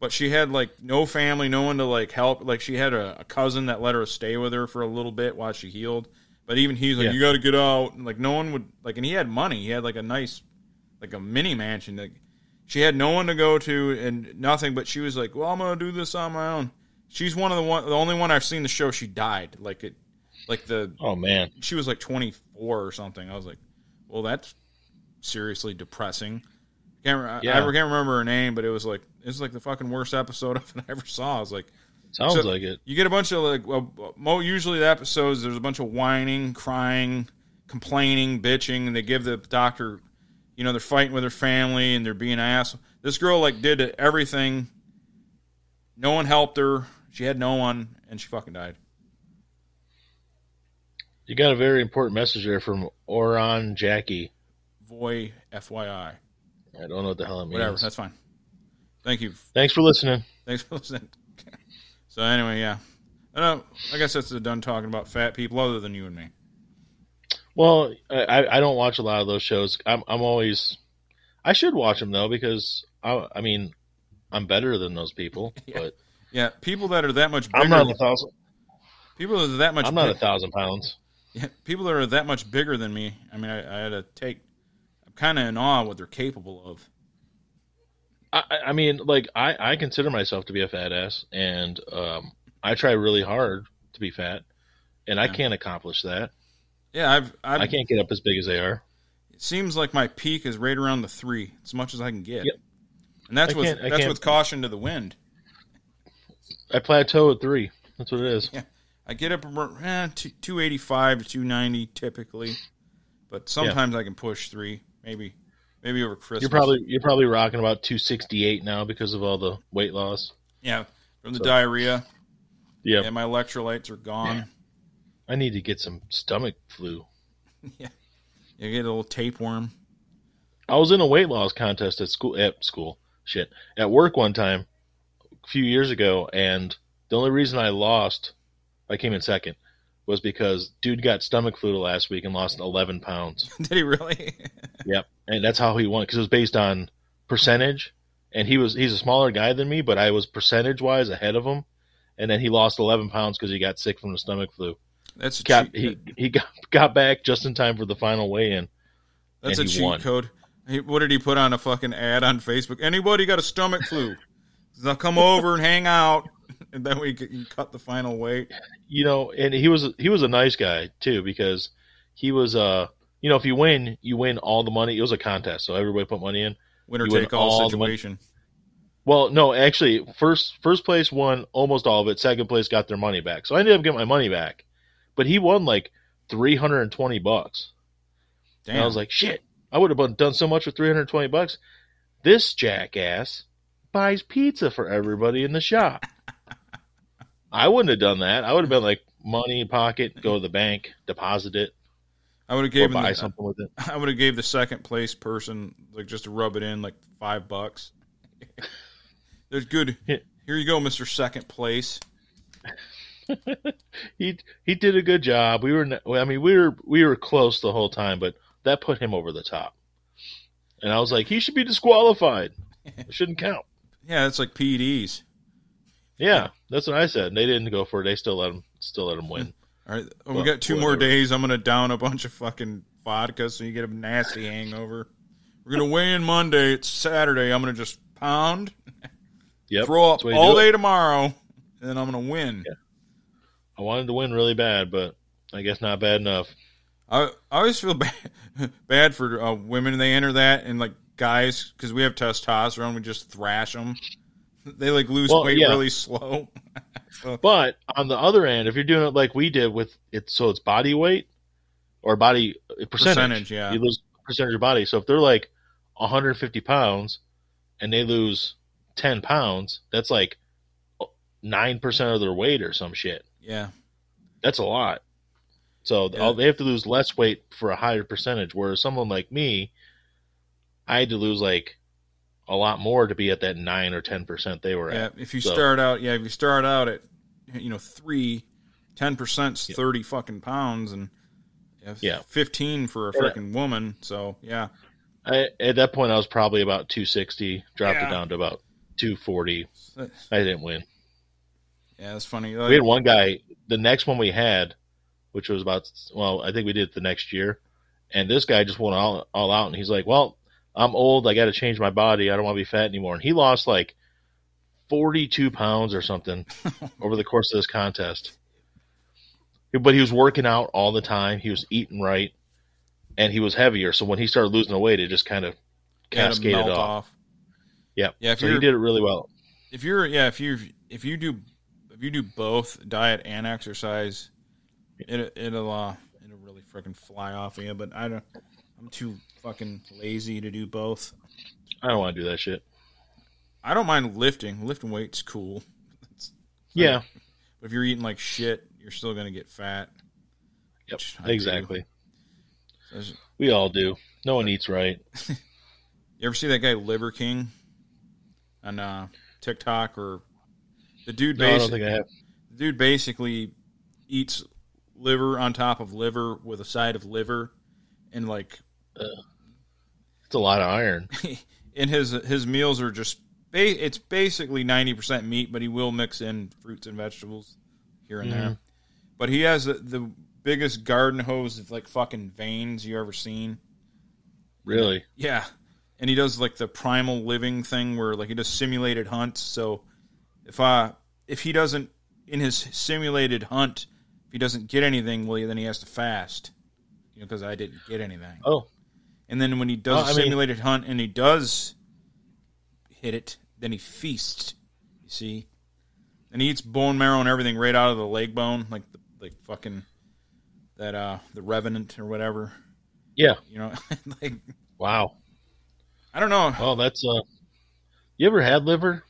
But she had like no family, no one to like help. Like she had a, a cousin that let her stay with her for a little bit while she healed. But even he's like, Yeah. "You got to get out." And, like no one would like, and he had money. He had like a nice, like a mini mansion. Like she had no one to go to and nothing. But she was like, "Well, I'm gonna do this on my own." She's one of the one, the only one I've seen the show. She died. Like it, like the Oh man, she was like 24 or something. I was like, well, that's seriously depressing. Can't re- I- Yeah. I can't remember her name, but it was like it was like the fucking worst episode of it I ever saw. I was like, sounds So- like it. you get a bunch of like, well, mo- usually the episodes there's a bunch of whining, crying, complaining, bitching, and they give the doctor, you know, they're fighting with their family and they're being ass. This girl like did everything. No one helped her. She had no one, and she fucking died. You got a very important message there from Oron Jackie. Voy, FYI, I don't know what the hell it means. whatever. That's fine. Thank you. Thanks for listening. Thanks for listening. so anyway, yeah. I know. I guess that's done talking about fat people other than you and me. Well, I, I don't watch a lot of those shows. I'm I'm always I should watch them though because I I mean I'm better than those people, Yeah. but Yeah, people that are that much bigger. I'm not a thousand. people that are that much. I'm not a thousand pounds. yeah, people that are that much bigger than me. I mean, I, I had to take. I'm kind of in awe of what they're capable of. I, I- mean, like I, I consider myself to be a fat ass, and um, I try really hard to be fat, and I can't accomplish that. Yeah, I've. I've I can't get up as big as they are. It seems like my peak is right around the three, as much as I can get. Yep. And that's I with that's with caution to the wind. I plateau at three. That's what it is. Yeah. I get up around eh, two eighty five to two ninety typically, but sometimes I can push three, maybe maybe over Christmas. You're probably you're probably rocking about 268 now because of all the weight loss. yeah from the So- diarrhea. Yeah, and my electrolytes are gone. I need to get some stomach flu. Yeah, you get a little tapeworm. I was in a weight loss contest at school at school shit at work one time a few years ago, and the only reason I lost, I came in second, was because dude got stomach flu last week and lost 11 pounds. Did he really? Yep, and that's how he won because it was based on percentage, and he was he's a smaller guy than me, but I was percentage wise ahead of him, and then he lost 11 pounds because he got sick from the stomach flu. That's a Got cheat. he he got got back just in time for the final weigh in. That's a he cheat won. code. He, what did he put on a fucking ad on Facebook? Anybody got a stomach flu? They'll come over and hang out, and then we can cut the final weight. you know, and he was he was a nice guy too because he was uh you know if you win you win all the money. It was a contest, so everybody put money in. Winner You win take all, all situation. Well, no, actually, first first place won almost all of it. Second place got their money back, so I ended up getting my money back. But he won like three hundred and twenty bucks, Damn. and I was like, shit, I would have done so much with three hundred twenty bucks. This jackass buys pizza for everybody in the shop. I wouldn't have done that. I would have been like, money pocket, go to the bank, deposit it. I would have gave buy the, something with it. I would have gave the second place person like just to rub it in like five bucks. There's good. Here you go, Mister Second Place. he he did a good job. We were, I mean, we were we were close the whole time, but that put him over the top. And I was like, he should be disqualified. It shouldn't count. Yeah, it's like PEDs. Yeah, that's what I said. And they didn't go for it. They still let him still let him win. All right, we Well, got two more days. I'm gonna down a bunch of fucking vodka so you get a nasty hangover. We're gonna weigh in Monday. It's Saturday. I'm gonna just pound, Yep, throw up that's the way you all do it. day tomorrow, and then I'm gonna win. I wanted to win really bad, but I guess not bad enough. I, I always feel bad bad for uh, women. They enter that and like guys because we have testosterone. We just thrash them. They like lose Well, weight yeah. really slow. But on the other end, if you're doing it like we did with it, so it's body weight or body uh, percentage. Percentage, yeah. You lose percentage of body. So if they're like 150 pounds and they lose 10 pounds, that's like nine percent of their weight or some shit. Yeah, That's a lot. So Yeah. they have to lose less weight for a higher percentage. Whereas someone like me, I had to lose like a lot more to be at that nine or ten percent they were yeah. at. If you So- start out, yeah, if you start out at you know three, ten percent's Yeah. thirty fucking pounds, and yeah, Yeah. fifteen for a Yeah. freaking woman. So yeah, I, at that point, I was probably about 260, dropped Yeah. it down to about 240. I didn't win. That's funny. We had one guy, the next one we had, which was about, well, I think we did it the next year. And this guy just went all, all out and he's like, well, I'm old. I got to change my body. I don't want to be fat anymore. And he lost like 42 pounds or something over the course of this contest. But he was working out all the time. He was eating right and he was heavier. So when he started losing the weight, it just kind of cascaded melt off. Yeah, Yeah, so he did it really well. if you're yeah if you if you do if you do both diet and exercise it it'll uh it'll really freaking fly off of you but i don't i'm too fucking lazy to do both I don't want to do that shit. i don't mind lifting lifting weights cool Yeah. but if you're eating like shit you're still gonna get fat Yep. Which I do. Exactly. So We all do. No one eats right. you ever see that guy liver king on uh tiktok or the dude No, basically The dude basically eats liver on top of liver with a side of liver, and like It's a lot of iron. and his his meals are just ba- it's basically ninety percent meat, but he will mix in fruits and vegetables here and there. Mm-hmm. But he has the, the biggest garden hose of like fucking veins you ever seen. Really? Yeah. And he does like the primal living thing where like he does simulated hunts. So if uh if he doesn't in his simulated hunt, if he doesn't get anything, well then he has to fast. You know, because I didn't get anything. Oh, And then when he does Well, a I mean- simulated hunt and he does hit it, then he feasts. You see? And he eats bone marrow and everything right out of the leg bone, like the like fucking that uh the revenant or whatever. yeah. You know, like Wow. I don't know. Well, that's uh. You ever had liver?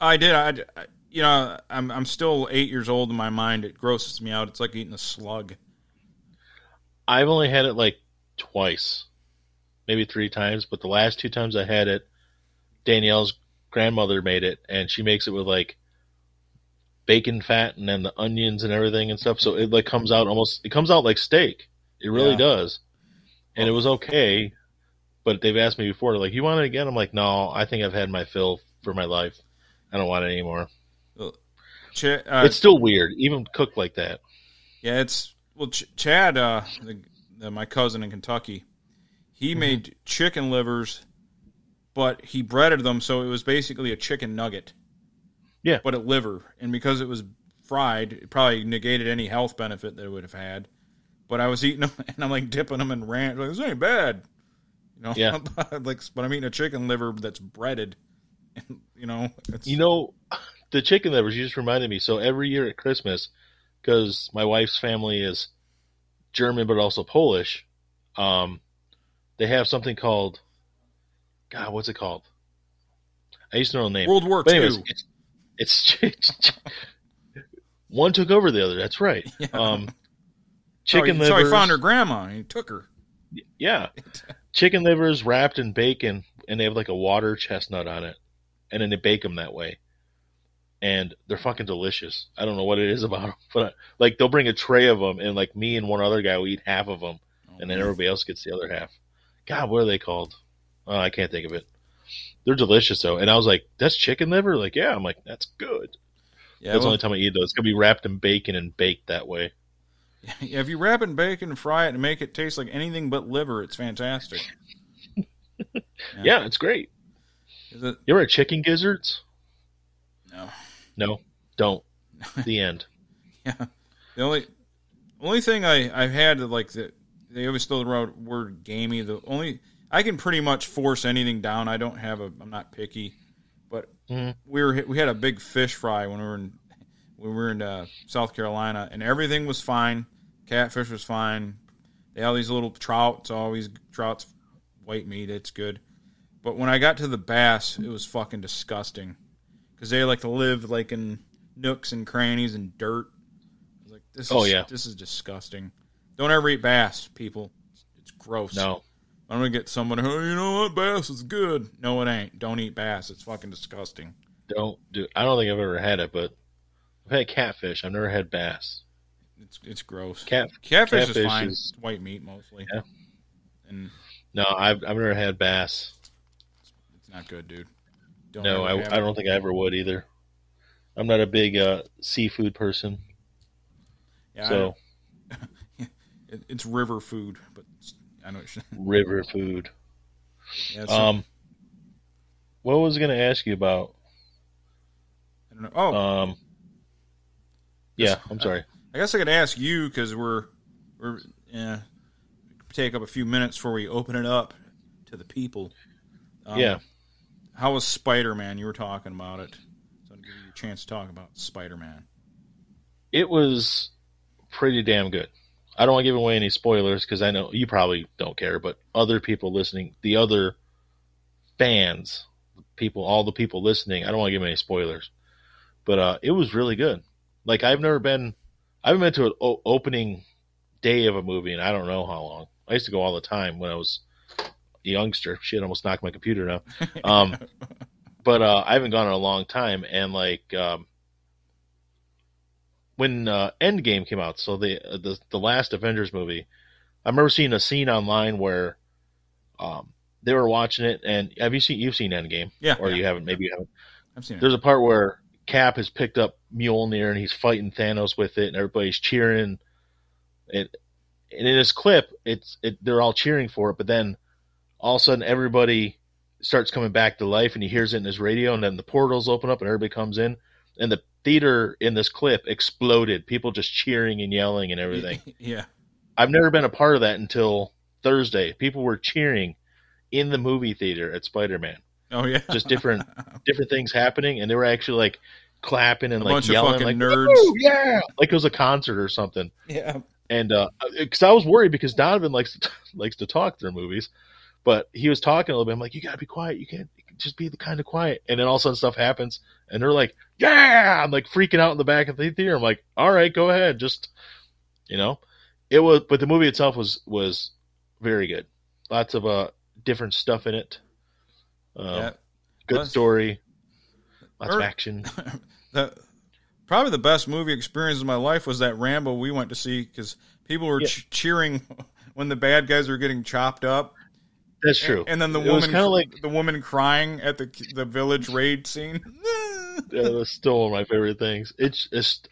I did. I, I- you know, I'm I'm still eight years old in my mind. It grosses me out. It's like eating a slug. I've only had it like twice, maybe three times. But the last two times I had it, Danielle's grandmother made it, and she makes it with like bacon fat and then the onions and everything and stuff. So it like comes out almost. It comes out like steak. It really Yeah. does. And it was okay, but they've asked me before, like, "You want it again?" I'm like, "No, I think I've had my fill for my life. I don't want it anymore." Ch- uh, it's still weird, even cooked like that. yeah, it's well, Ch- Chad, uh, the, the, my cousin in Kentucky, he made chicken livers, but he breaded them so it was basically a chicken nugget. Yeah. but a liver, and because it was fried, it probably negated any health benefit that it would have had. But I was eating them, and I'm like dipping them in ranch. Like this ain't bad, you know. Yeah. like, but I'm eating a chicken liver that's breaded. And, you know, it's, You know, the chicken livers, you just reminded me. So every year at Christmas, because my wife's family is German but also Polish, um, they have something called, God, what's it called? I used to know the name. World War but anyways, II. it's, it's, one took over the other. That's right. Yeah. Um, chicken so he, so livers. he found her grandma and he took her. Yeah, chicken livers wrapped in bacon, and they have like a water chestnut on it, and then they bake them that way, and they're fucking delicious. I don't know what it is about them, but like they'll bring a tray of them, and like me and one other guy will eat half of them, oh, and then everybody else gets the other half. God, what are they called? Oh, I can't think of it. They're delicious though, and I was like, "That's chicken liver." Like, yeah, I'm like, "That's good." yeah, That's the only time I eat those. It's gonna be wrapped in bacon and baked that way. yeah, if you wrap it in bacon and fry it and make it taste like anything but liver, it's fantastic. Yeah, it's great. Is it? You ever had chicken gizzards? No. No, don't. the end. Yeah. The only only thing I I've had that like that they always throw the word- word gamey. The only I can pretty much force anything down. I don't have a. I'm not picky, but Mhm. we were we had a big fish fry when we were in when we were in uh, South Carolina, and everything was fine. Catfish was fine. They have these little trouts, always trouts, white meat. It's good. But when I got to the bass, it was fucking disgusting because they like to live like in nooks and crannies and dirt. I was like, this oh, is, Oh, yeah. this is disgusting. Don't ever eat bass, people. It's, it's gross. No, I'm gonna get someone. Oh, you know what? Bass is good. No, it ain't. Don't eat bass. It's fucking disgusting. don't do. I don't think I've ever had it, but I've had catfish. I've never had bass. It's it's gross. Cat. Catfish, catfish is fine. is- It's white meat mostly. Yeah. And No, I've I've never had bass. It's not good, dude. Don't No, I, I don't think I ever would either. I'm not a big uh, seafood person, Yeah, so it, it's river food, but I know. It should, river food. yeah, it's Um, what was I going to ask you about? I don't know. Oh, Um, yeah, I'm sorry. I guess I could ask you because we're we're yeah. Take up a few minutes before we open it up to the people. Um, yeah, How was Spider Man? You were talking about it. So I'll give you a chance to talk about Spider Man. it was pretty damn good. I don't want to give away any spoilers because I know you probably don't care, but other people listening, the other fans, people, all the people listening, I don't want to give any spoilers. But uh, it was really good. Like I've never been, I haven't been to an o- opening day of a movie, and I don't know how long. I used to go all the time when I was youngster. Shit, almost knocked my computer down. Um, but uh, I haven't gone in a long time, and like um, when uh, Endgame came out, so the uh, the the last Avengers movie, I remember seeing a scene online where um, they were watching it, and have you seen you've seen Endgame, Yeah, or yeah. you haven't? Maybe you haven't. I've seen it. There's a part where Cap has picked up Mjolnir and he's fighting Thanos with it, and everybody's cheering. It and in this clip, it's it they're all cheering for it, but then all of a sudden everybody starts coming back to life, and he hears it in his radio, and then the portals open up, and everybody comes in, and the theater in this clip exploded. People just cheering and yelling and everything. yeah. I've never been a part of that until Thursday. People were cheering in the movie theater at Spider Man Oh yeah. just different different things happening, and they were actually like clapping and A like yelling, like nerds. Yeah, like it was a concert or something. yeah. And uh, because I was worried because Donovan likes to likes to talk through movies, but he was talking a little bit. I'm like, you gotta be quiet. You can't just be the kind of quiet. And then all of a sudden stuff happens, and they're like, yeah, I'm like freaking out in the back of the theater. I'm like, all right, go ahead, just you know, it was. But the movie itself was was very good. Lots of uh different stuff in it. Um, yeah. good story, lots of action. the probably the best movie experience of my life was that Rambo we went to see because people were Yeah. ch- cheering when the bad guys were getting chopped up. That's true. And then the It was woman, kinda like- the woman crying at the the village raid scene. Yeah, that's still one of my favorite things. It's just,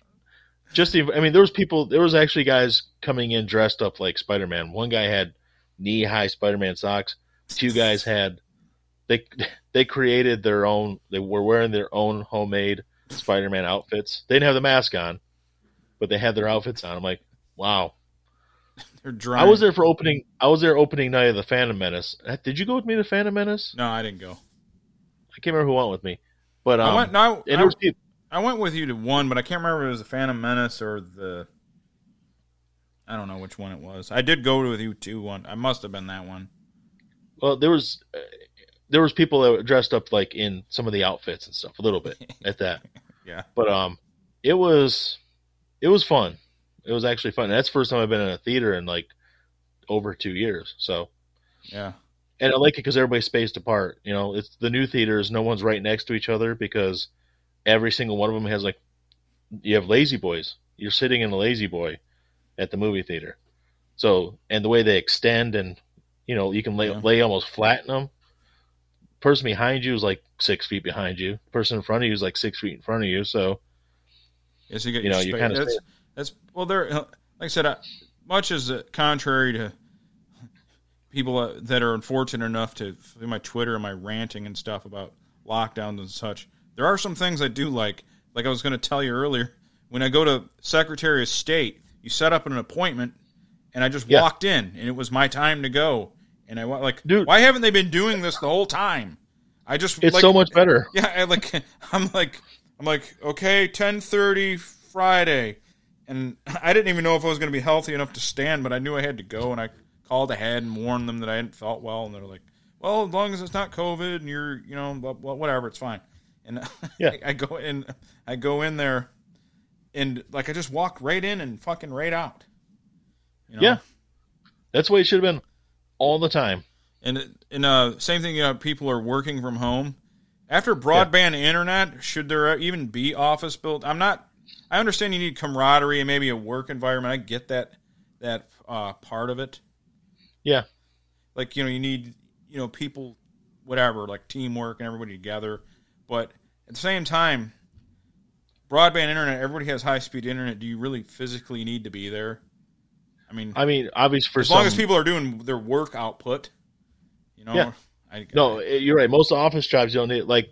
just the. I mean, there was people. There was actually guys coming in dressed up like Spider Man. One guy had knee high Spider Man socks. Two guys had. They they created their own. They were wearing their own homemade Spider Man outfits. They didn't have the mask on, but they had their outfits on. I'm like, wow. They're I was there for opening. I was there opening night of the Phantom Menace. Uh, Did you go with me to Phantom Menace? No, I didn't go. I can't remember who went with me, but um, I went. No, I, was. I went with you to one, but I can't remember if it was the Phantom Menace or the. I don't know which one it was. I did go with you to one. I must have been that one. Well, there was uh, there was people that were dressed up like in some of the outfits and stuff, a little bit at that. Yeah. But um, it was it was fun. It was actually fun. That's the first time I've been in a theater in like over two years. So, Yeah. and I like it because everybody's spaced apart. You know, it's the new theaters. No one's right next to each other because every single one of them has like you have lazy boys. You're sitting in a lazy boy at the movie theater. So, and the way they extend and you know you can lay Yeah. lay almost flat in them. Person behind you is like six feet behind you. Person in front of you is like six feet in front of you. So you get You your know, you kinda that's, well. There, like I said, I, much as uh, contrary to people uh, that are unfortunate enough to through my Twitter and my ranting and stuff about lockdowns and such, there are some things I do like. Like I was going to tell you earlier, when I go to Secretary of State, you set up an appointment, and I just Yeah. walked in, and it was my time to go, and I went like, Dude. why haven't they been doing this the whole time? I just it's like, so much better. yeah, I like I'm like I'm like okay, ten thirty Friday, and I didn't even know if I was going to be healthy enough to stand, but I knew I had to go, and I called ahead and warned them that I hadn't felt well, and they're like, well, as long as it's not COVID and you're you know blah, blah, whatever, it's fine. And Yeah. I, I go in, I go in there, and like I just walked right in and fucking right out. You know? Yeah. That's the way it should have been all the time. And and uh, same thing. You know, people are working from home. After broadband internet, should there even be office built? I'm not. I understand you need camaraderie and maybe a work environment. I get that that uh, part of it. Yeah. Like you know, you need you know people, whatever, like teamwork and everybody together. But at the same time, broadband internet. Everybody has high speed internet. Do you really physically need to be there? I mean, I mean, obviously for as some, long as people are doing their work output, you know. Yeah. I, No, eh, you're right. Most office jobs you don't need like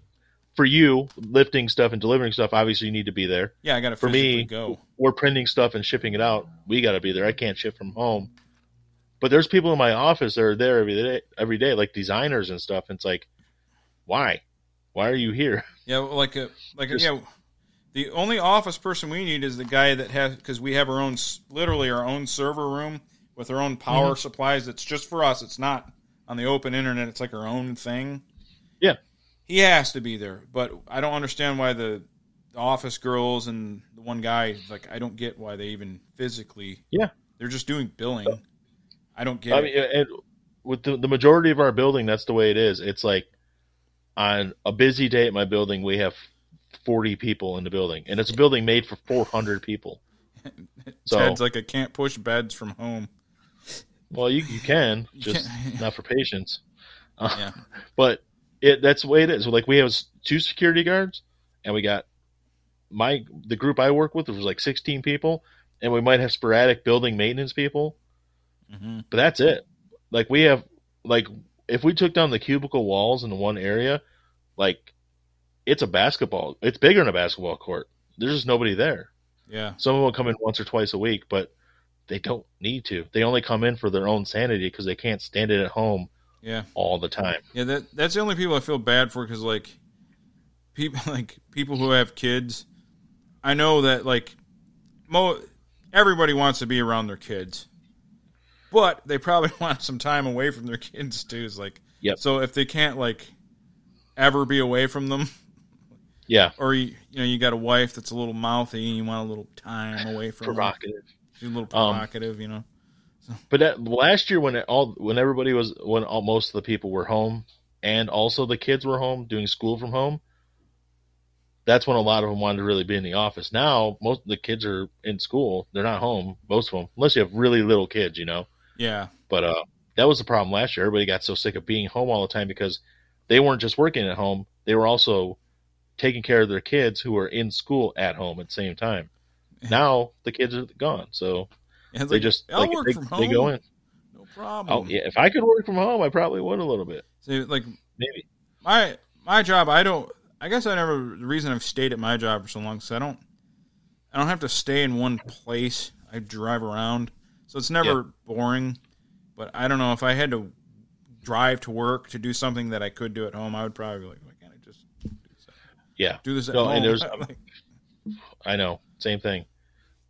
for you lifting stuff and delivering stuff. Obviously, you need to be there. Yeah, I got to For me, go. we're printing stuff and shipping it out. We got to be there. I can't ship from home. But there's people in my office that are there every day, every day, like designers and stuff. And it's like, why? Why are you here? Yeah, like a like a, Just- yeah. The only office person we need is the guy that has because we have our own, literally our own server room with our own power Mm-hmm. supplies. It's just for us. It's not on the open internet. It's like our own thing. Yeah. He has to be there, but I don't understand why the, the office girls and the one guy like I don't get why they even physically. Yeah. they're just doing billing. I don't get I it. mean, with the, the majority of our building, that's the way it is. It's like on a busy day at my building, we have 40 people in the building, and it's a building made for 400 people. So, Ted's like I can't push beds from home. well, you, you can, just can't- not for patients. Uh, Yeah. But it that's the way it is. Like we have two security guards, and we got my the group I work with was like 16 people, and we might have sporadic building maintenance people, hmm but that's it. Like we have like if we took down the cubicle walls in the one area, like it's a basketball. It's bigger than a basketball court. There's just nobody there. Yeah. Some of them come in once or twice a week, but they don't need to. They only come in for their own sanity because they can't stand it at home Yeah. all the time. Yeah, that that's the only people I feel bad for because like people like people who have kids, I know that like mo everybody wants to be around their kids, but they probably want some time away from their kids too. Is like, Yep. So if they can't like ever be away from them, Yeah, or you you know you got a wife that's a little mouthy and you want a little time away from them, provocative. she's a little Um, provocative, you know. But that, last year, when it all when everybody was when all, most of the people were home, and also the kids were home doing school from home, that's when a lot of them wanted to really be in the office. Now most of the kids are in school; they're not home. Most of them, unless you have really little kids, you know. Yeah, But uh, that was the problem last year. Everybody got so sick of being home all the time because they weren't just working at home; they were also taking care of their kids who were in school at home at the same time. Now the kids are gone, so And they like, just I'll like, work they, from they go in. No problem. Oh yeah, if I could work from home, I probably would a little bit. See, like Maybe. my my job i don't i guess i never the reason i've stayed at my job for so long is i don't i don't have to stay in one place i drive around so it's never boring but i don't know if i had to drive to work to do something that i could do at home i would probably be like why can't i just Yeah, do this at No, home and there's- I know. Same thing.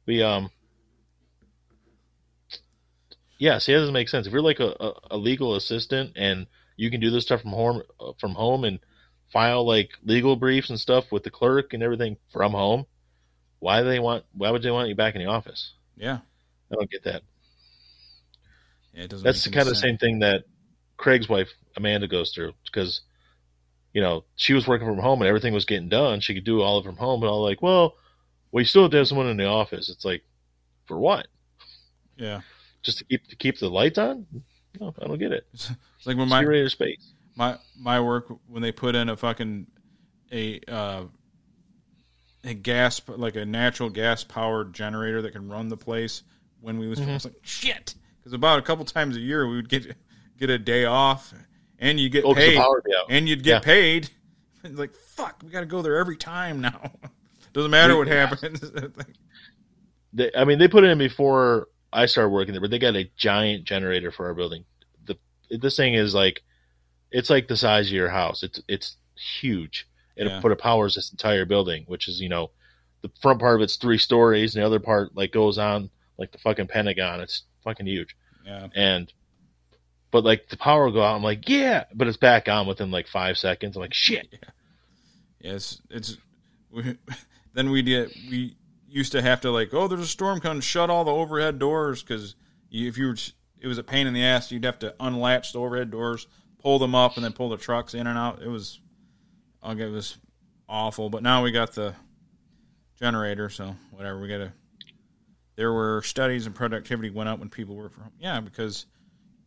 We um. Yeah, see, that doesn't make sense. If you're like a, a, a legal assistant and you can do this stuff from home, uh, from home, and file like legal briefs and stuff with the clerk and everything from home, why do they want? Why would they want you back in the office? Yeah. I don't get that. yeah it doesn't. That's make kind of the same thing that Craig's wife Amanda goes through because you know she was working from home and everything was getting done. She could do all of it from home, and all like, well, we still have to have someone in the office. It's like, for what? Yeah. Just to keep to keep the lights on? No, I don't get it. It's like when my space. my my work when they put in a fucking a uh, a gas like a natural gas powered generator that can run the place when we was, I was like shit because about a couple times a year we would get get a day off and you get Oh, paid and you'd get Yeah. paid like fuck we got to go there every time now doesn't matter what happens They, I mean, they put it in before I started working there, but they got a giant generator for our building. The this thing is like, it's like the size of your house. It's it's huge. And Yeah. it, but it powers this entire building, which is you know, the front part of it's three stories, and the other part like goes on like the fucking Pentagon. It's fucking huge. yeah And but like the power will go out, I'm like, yeah, but it's back on within like five seconds. I'm like, shit. Yes, it's. We, then we did. We used to have to like, oh, there's a storm coming, shut all the overhead doors because if you were, it was a pain in the ass. You'd have to unlatch the overhead doors, pull them up, and then pull the trucks in and out. It was, okay, it was awful. But now we got the generator, so whatever. We got to. There were studies and productivity went up when people work from home. Yeah, because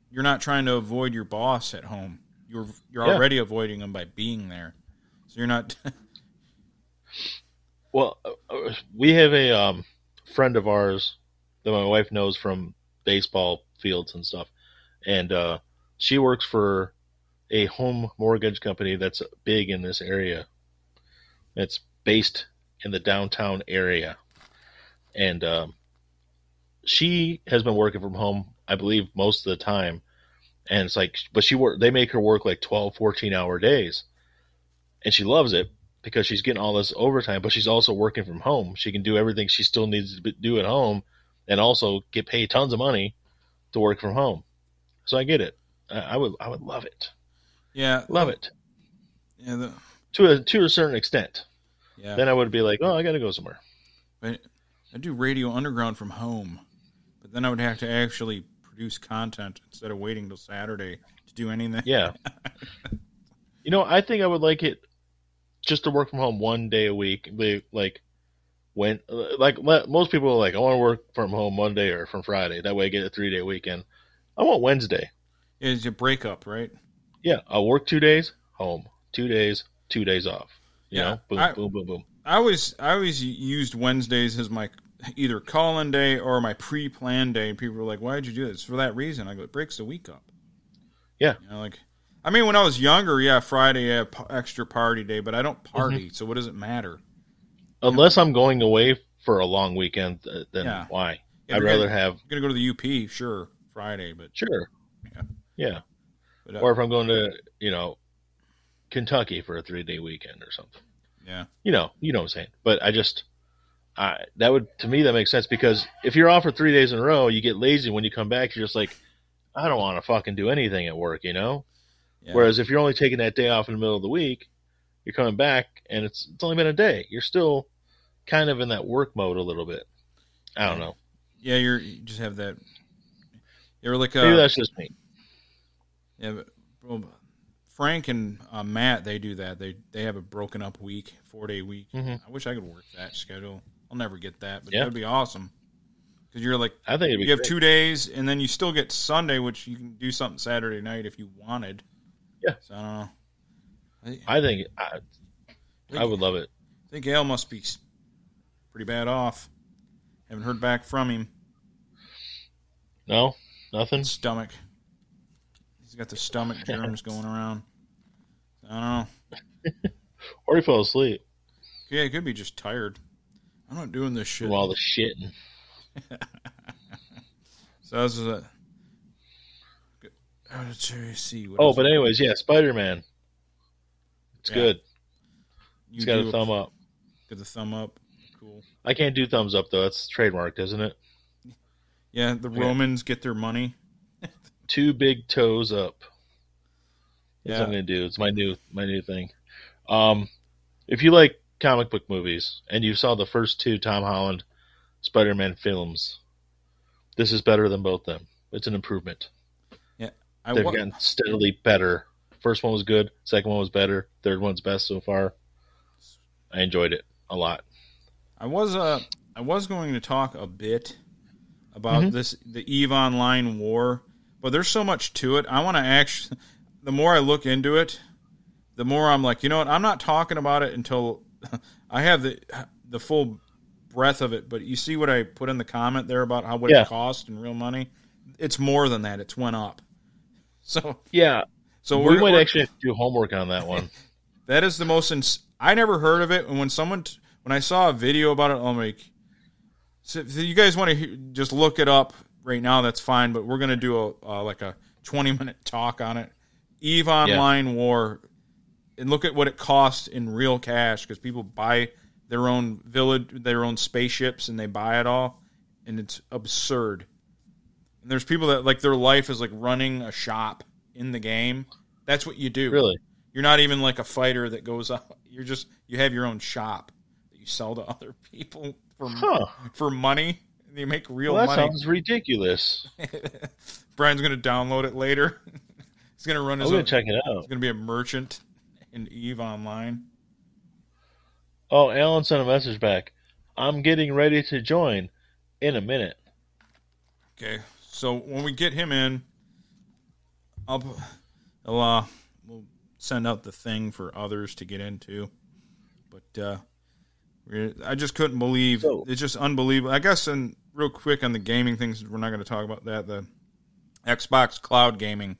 you're not trying to avoid your boss at home. You're you're Yeah. already avoiding them by being there. So you're not. Well, uh, uh, we have a um, friend of ours that my wife knows from baseball fields and stuff, and uh, she works for a home mortgage company that's big in this area. It's based in the downtown area, and um, she has been working from home, I believe, most of the time. And it's like, but she work. They make her work like 12, 14 hour days, and she loves it because she's getting all this overtime, but she's also working from home. She can do everything she still needs to do at home, and also get paid tons of money to work from home. So I get it. I, I would, I would love it, Yeah, love it Yeah, the, to a to a certain extent. yeah. Then I would be like, oh, I got to go somewhere. But I do radio underground from home, but then I would have to actually produce content instead of waiting till Saturday to do anything. Yeah. you know, I think I would like it just to work from home one day a week. Like, like when, like most people are like, I want to work from home Monday or from Friday. That way I get a three day weekend. I want Wednesday. It's a breakup, right? Yeah, I'll work two days, home. Two days, two days off. You Yeah, know, boom, I- boom, boom, boom. I always I always used Wednesdays as my either call-in day or my pre-planned day. And people were like, "Why did you do this?" For that reason, I go, it breaks the week up. Yeah. You know, like I mean, when I was younger, yeah, Friday, yeah, p- extra party day, but I don't party, Mm-hmm. so what does it matter? Unless I'm going away for a long weekend, uh, then Yeah. why? If I'd rather gonna- have I'm gonna go to the UP, sure, Friday, but sure. Yeah. Yeah. But, uh, Or if I'm going to, you know, Kentucky for a three day weekend or something. yeah, You know, you know what I'm saying. But I just, I that would to me that makes sense because if you're off for three days in a row, you get lazy when you come back. You're just like, I don't want to fucking do anything at work, you know. Yeah. Whereas if you're only taking that day off in the middle of the week, you're coming back and it's it's only been a day. You're still kind of in that work mode a little bit. I don't know. yeah, you're you just have that. You're like Maybe uh, that's just me. Yeah, but, well, Frank and uh, Matt they do that. They they have a broken up week, four day week. Mhm. I wish I could work that schedule. I'll never get that, but Yeah. that'd be awesome. Because you're like I think it'd be you have great. two days, and then you still get Sunday, which you can do something Saturday night if you wanted. Yeah. So I don't know. I, think I, I would love it. I think Al must be pretty bad off. Haven't heard back from him. No, nothing. Stomach. He's got the stomach germs going around. I don't know. Or he fell asleep Yeah, he could be just tired. I'm not doing this shit. all the shitting. So this is a. Oh, see. What Oh, but anyways, yeah, Spider Man. It's Yeah. good. you It's got a thumb up. Got the thumb up. Cool. I can't do thumbs up though. That's trademarked, isn't it? Yeah, the Yeah. Romans get their money. Two big toes up. That's Yeah. what I'm gonna do. It's my new my new thing. Um, if you like comic book movies and you saw the first two Tom Holland Spider Man films, this is better than both them. It's an improvement. I They've wa- gotten steadily better. First one was good. Second one was better. Third one's best so far. I enjoyed it a lot. I was uh I was going to talk a bit about Mhm. this the Eve Online war, but there's so much to it. I want to actually the more I look into it, the more I'm like, you know what? I'm not talking about it until I have the the full breadth of it. But you see what I put in the comment there about how what Yeah. it cost in real money? It's more than that. It's went up. So Yeah, so we might we're- actually do homework on that one. that is the most. Ins- I never heard of it, and when someone, t- when I saw a video about it, I'm like, so if you guys want to just look it up right now. That's fine, but we're gonna do a uh, like a 20 minute talk on it. Eve Online War, and look at what it costs in real cash because people buy their own village, their own spaceships, and they buy it all, and it's absurd. And there's people that like their life is like running a shop in the game. That's what you do. Really? You're not even like a fighter that goes out. You're just you have your own shop that you sell to other people for Huh. for money. And you make real Well, that money. sounds ridiculous. Brian's gonna download it later. He's gonna run I'm his gonna own. check it out. He's gonna be a merchant in Eve Online. Oh, Alan sent a message back. I'm getting ready to join in a minute. Okay, so when we get him in, I'll, I'll uh, we'll send out the thing for others to get into. But uh, I just couldn't believe So- it's just unbelievable. I guess, and real quick on the gaming things, we're not going to talk about that. The Xbox Cloud Gaming.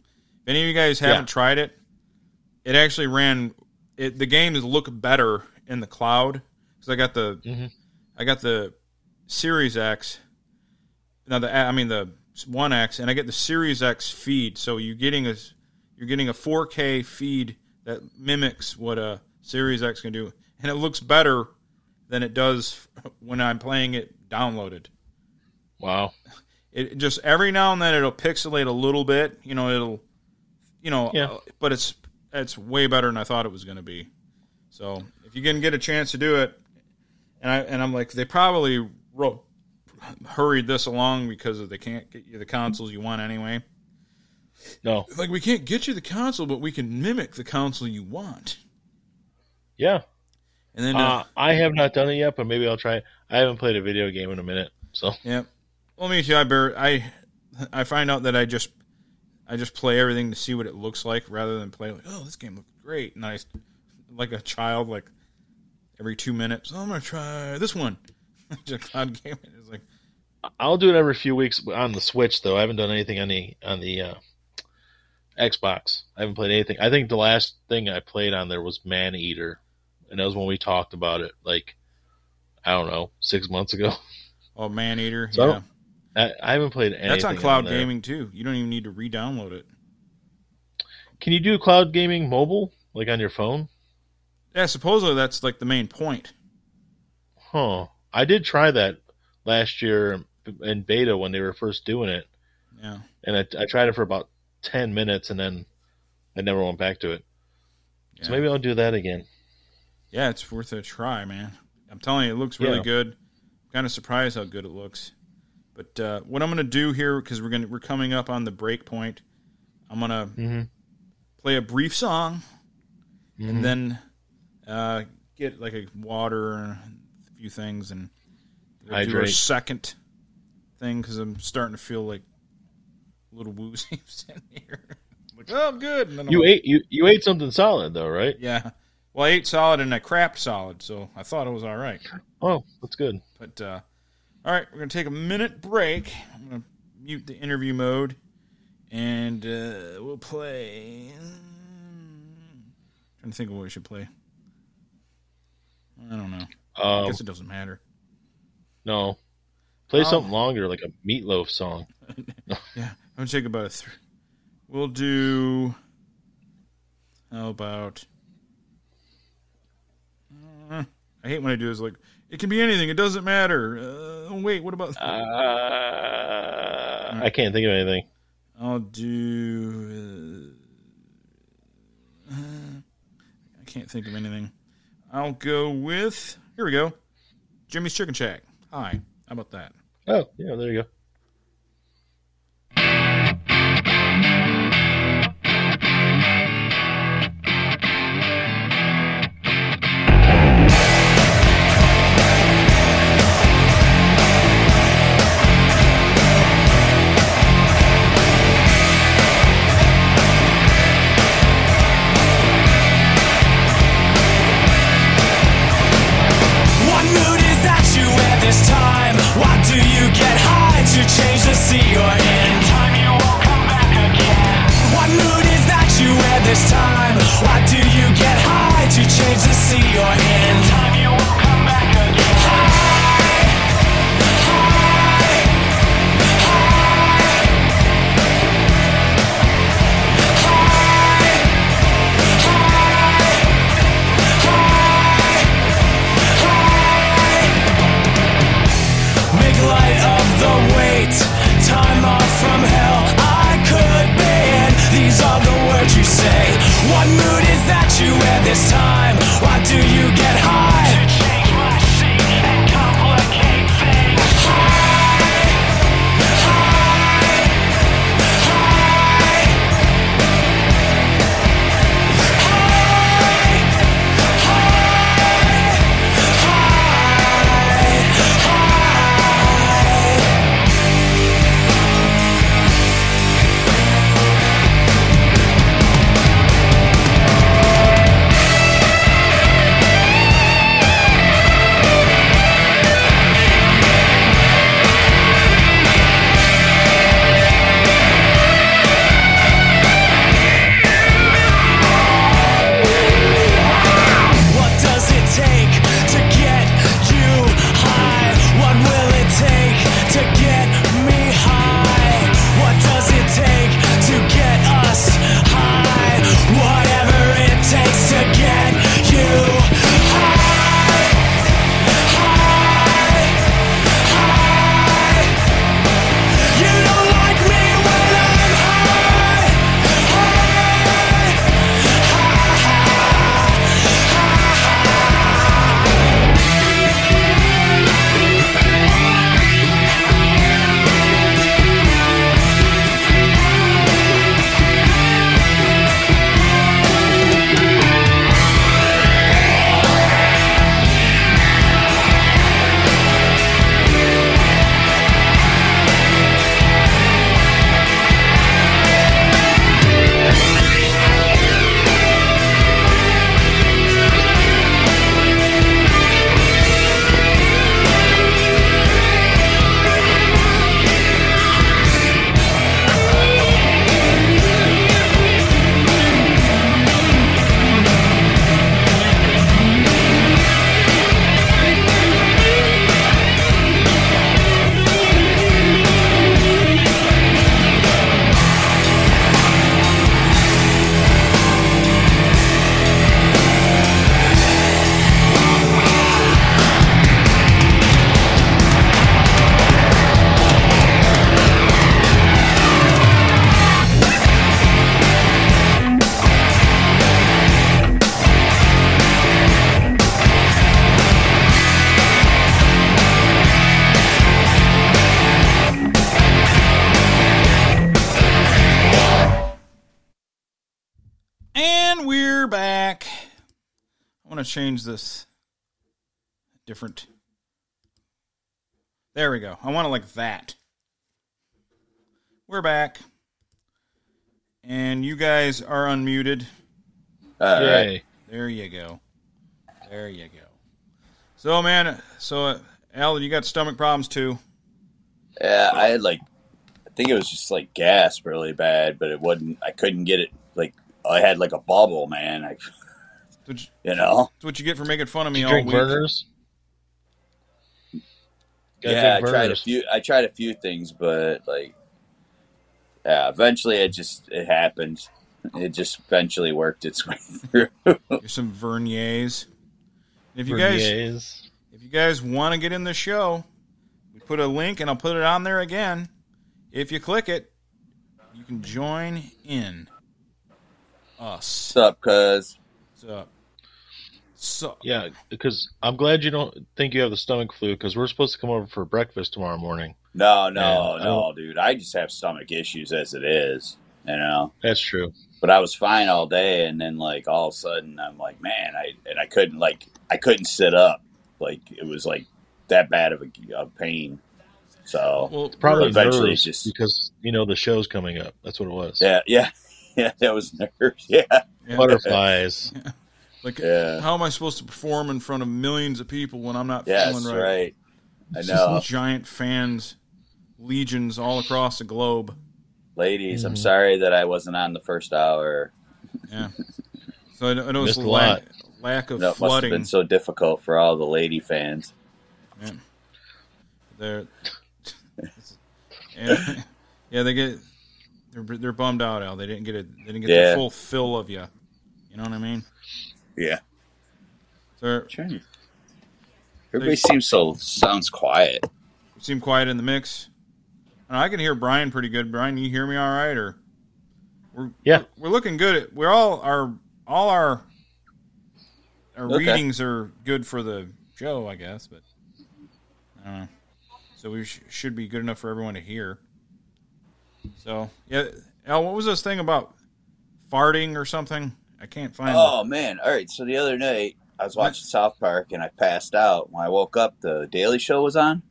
If any of you guys haven't Yeah. tried it, it actually ran. It the games look better in the cloud because I got the Mhm. I got the Series X. Now the I mean the One X, and I get the Series X feed. So you're getting a you're getting a 4K feed that mimics what a Series X can do, and it looks better than it does when I'm playing it downloaded. Wow. It just every now and then it'll pixelate a little bit. You know, it'll you know, Yeah. but it's it's way better than I thought it was going to be. So if you can get a chance to do it, and I and I'm like they probably wrote hurried this along because of they can't get you the consoles you want anyway. No. Like we can't get you the console, but we can mimic the console you want. Yeah. And then uh, Uh, I have not done it yet, but maybe I'll try. it. I haven't played a video game in a minute, so Yeah. Well, me too. I bear, I I find out that I just I just play everything to see what it looks like rather than play like, oh, this game looks great, I like a child like every two minutes. Oh, I'm gonna try this one. just game is like I'll do it every few weeks on the Switch. Though I haven't done anything on the on the uh, Xbox. I haven't played anything. I think the last thing I played on there was Maneater, and that was when we talked about it. Like I don't know, six months ago. oh, Maneater. So, yeah, I, I haven't played anything. that's on cloud there. gaming too. You don't even need to re-download it. Can you do cloud gaming mobile, like on your phone? Yeah, supposedly that's like the main point. Huh. I did try that last year in beta when they were first doing it, Yeah. and I, I tried it for about ten minutes, and then I never went back to it. So maybe I'll do that again. Yeah, it's worth a try, man. I'm telling you, it looks really Yeah. good. kind of surprised how good it looks. But uh, what I'm going to do here, because we're going we're coming up on the break point, I'm going to Mm-hmm. play a brief song Mhm. and then uh, get like a water and a few things, and we'll do our Hydrate. second thing because I'm starting to feel like a little woozy in here. like, oh, I'm good. And then I'm You like, ate you you ate something solid though, right? Yeah. Well, I ate solid and I crapped solid, so I thought it was all right. Oh, that's good. But uh, all right, we're gonna take a minute break. I'm gonna mute the interview mode, and uh, we'll play. trying to think of what we should play. I don't know. I Um, guess it doesn't matter. no, play Oh. something longer, like a Meat Loaf song. Yeah, I'm gonna take about a. three. we'll do. How about? Uh, I hate when I do this. Like it can be anything. It doesn't matter. Uh, wait, what about? Uh, I can't think of anything. I'll do. Uh, I can't think of anything. I'll go with. Here we go. Jimmy's Chicken Shack. Hi. How about that? Oh, yeah, there you go. you change the sea you're in. Time you won't come back again. What mood is that you wear this time? Why do you get high to change the sea you're in? Time you won't come back again. say? What mood is that you wear this time? Why do you get high? To change this different. There we go. I want it like that. We're back. And you guys are unmuted. All right. Yay. There you go. There you go. So, man, so uh, Al, you got stomach problems too. Yeah, I had like, I think it was just like gas really bad, but it wasn't. I couldn't get it. Like I had like a bubble, man. I, That's what you, you know. that's what you get for making fun of me Did you all drink week. Vernors? Gotta yeah, I drink tried a few. I tried a few things, but like, yeah, eventually it just it happened. It just eventually worked its way through. Here's some Vernors. If you guys if you guys want to get in the show, we put a link and I'll put it on there again. If you click it, you can join in us. What's up, cuz? What's up? So Yeah, because I'm glad you don't think you have the stomach flu because we're supposed to come over for breakfast tomorrow morning. No, no, Yeah, I no, dude. I just have stomach issues as it is. You know. That's true. but I was fine all day, and then like all of a sudden, I'm like, man, I and I couldn't like I couldn't sit up, like it was like that bad of a of pain. So well, Probably Eventually nerves just- because you know the show's coming up. That's what it was. yeah, yeah, yeah, that was nerves. Yeah, yeah, Butterflies. Like yeah, how am I supposed to perform in front of millions of people when I'm not yes, feeling right. right? I It's know, giant fans, legions all across the globe. ladies. I'm Mhm. sorry that I wasn't on the first hour. Yeah. So I, I know it's lack, lack of No, it must have flooding. been so difficult for all the lady fans. They're, and, yeah, they get they're they're bummed out. Al, they didn't get it. They didn't get Yeah. the full fill of you. You know what I mean? Yeah, So everybody seems so sounds quiet. seem quiet in the mix. And I can hear Brian pretty good. Brian, you hear me all right? Or we're Yeah. we're looking good. At, we're all our all our our Okay. readings are good for the show, I guess. But I. So we sh- should be good enough for everyone to hear. So yeah, Al, what was this thing about farting or something? I can't find. Oh man! All right. So the other night I was watching South Park and I passed out. When I woke up, the Daily Show was on.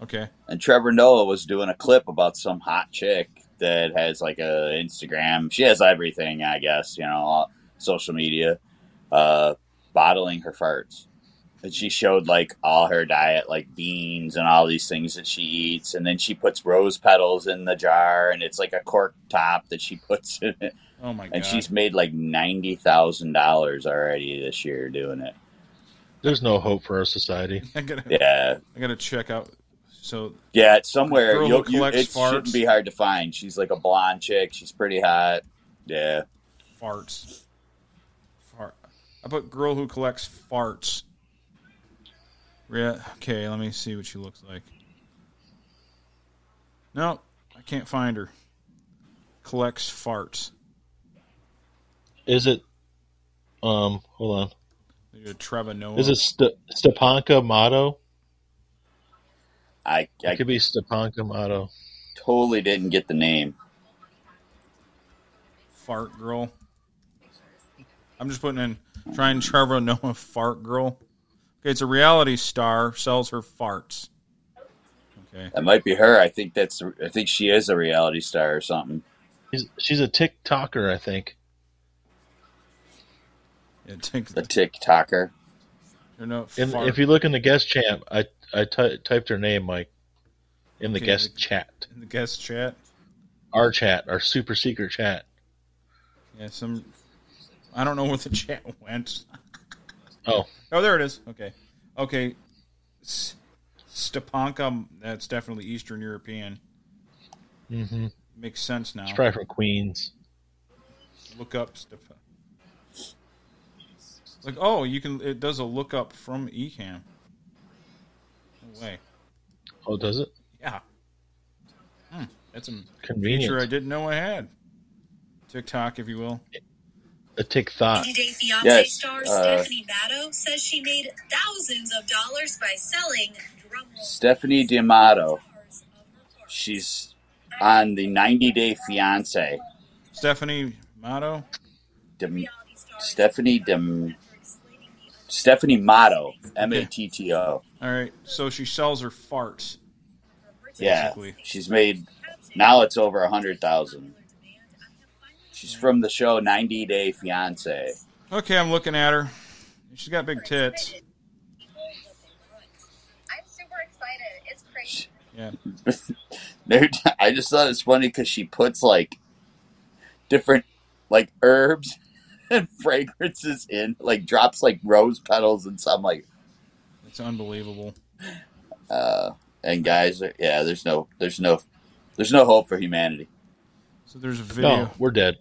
Okay. and Trevor Noah was doing a clip about some hot chick that has like a Instagram. She has everything, I guess, you know, all- social media, uh, bottling her farts. And she showed like all her diet, like beans and all these things that she eats, and then she puts rose petals in the jar, and it's like a cork top that she puts in it. Oh my god. And she's made like ninety thousand dollars already this year doing it. There's no hope for our society. I gotta Yeah, I gotta check out. So Yeah, it's somewhere. You'll, you, collects it shouldn't be hard to find. She's like a blonde chick. She's pretty hot. Yeah. farts. Fart. I put girl who collects farts. Yeah. Okay. Let me see what she looks like. No, I can't find her. Collects farts. Is it? Um, hold on. Maybe a Trevor Noah. Is it St- Stepanka Matto? I, It could be Stepanka Matto. totally didn't get the name. fart girl? I'm just putting in trying Trevor Noah fart girl. Okay, it's a reality star sells her farts. Okay. That might be her. I think that's. I think she is a reality star or something. She's, she's a TikToker, I think. Yeah, take A TikToker. no, And fart. if you look in the guest chat, I I typed her name, Mike, in the Okay, guest the- chat, in the guest chat. our chat, our super secret chat. Yeah, some. I don't know where the chat went. Oh, Oh, there it is. Okay, okay. S- Stepanka. That's definitely Eastern European. mm-hmm. Makes sense now. She's probably from Queens. Look up Stepan. Like, oh, you can. It does a look up from Ecamm. No way. Oh, does it? Yeah. Hmm, that's a Convenient. feature I didn't know I had. TikTok, if you will. A TikTok. 90 Day Fiance Yes, star uh, Stephanie Matto says she made thousands of dollars by selling Stephanie D'Amato. stars of her parts. She's on the 90 Day Fiance. Stephanie Matto. Dim- Stephanie Dem Stephanie Matto, M A T T O. All right, so she sells her farts. Yeah, she's made now it's over a hundred thousand. She's from the show 90 Day Fiance. Okay, I'm looking at her. She's got big tits. I'm super excited. It's crazy. Yeah. I just thought it's funny because she puts like different like herbs and fragrances in, like drops like rose petals and some like It's unbelievable. uh and guys are- yeah there's no there's no there's no hope for humanity So there's a video. No, we're dead.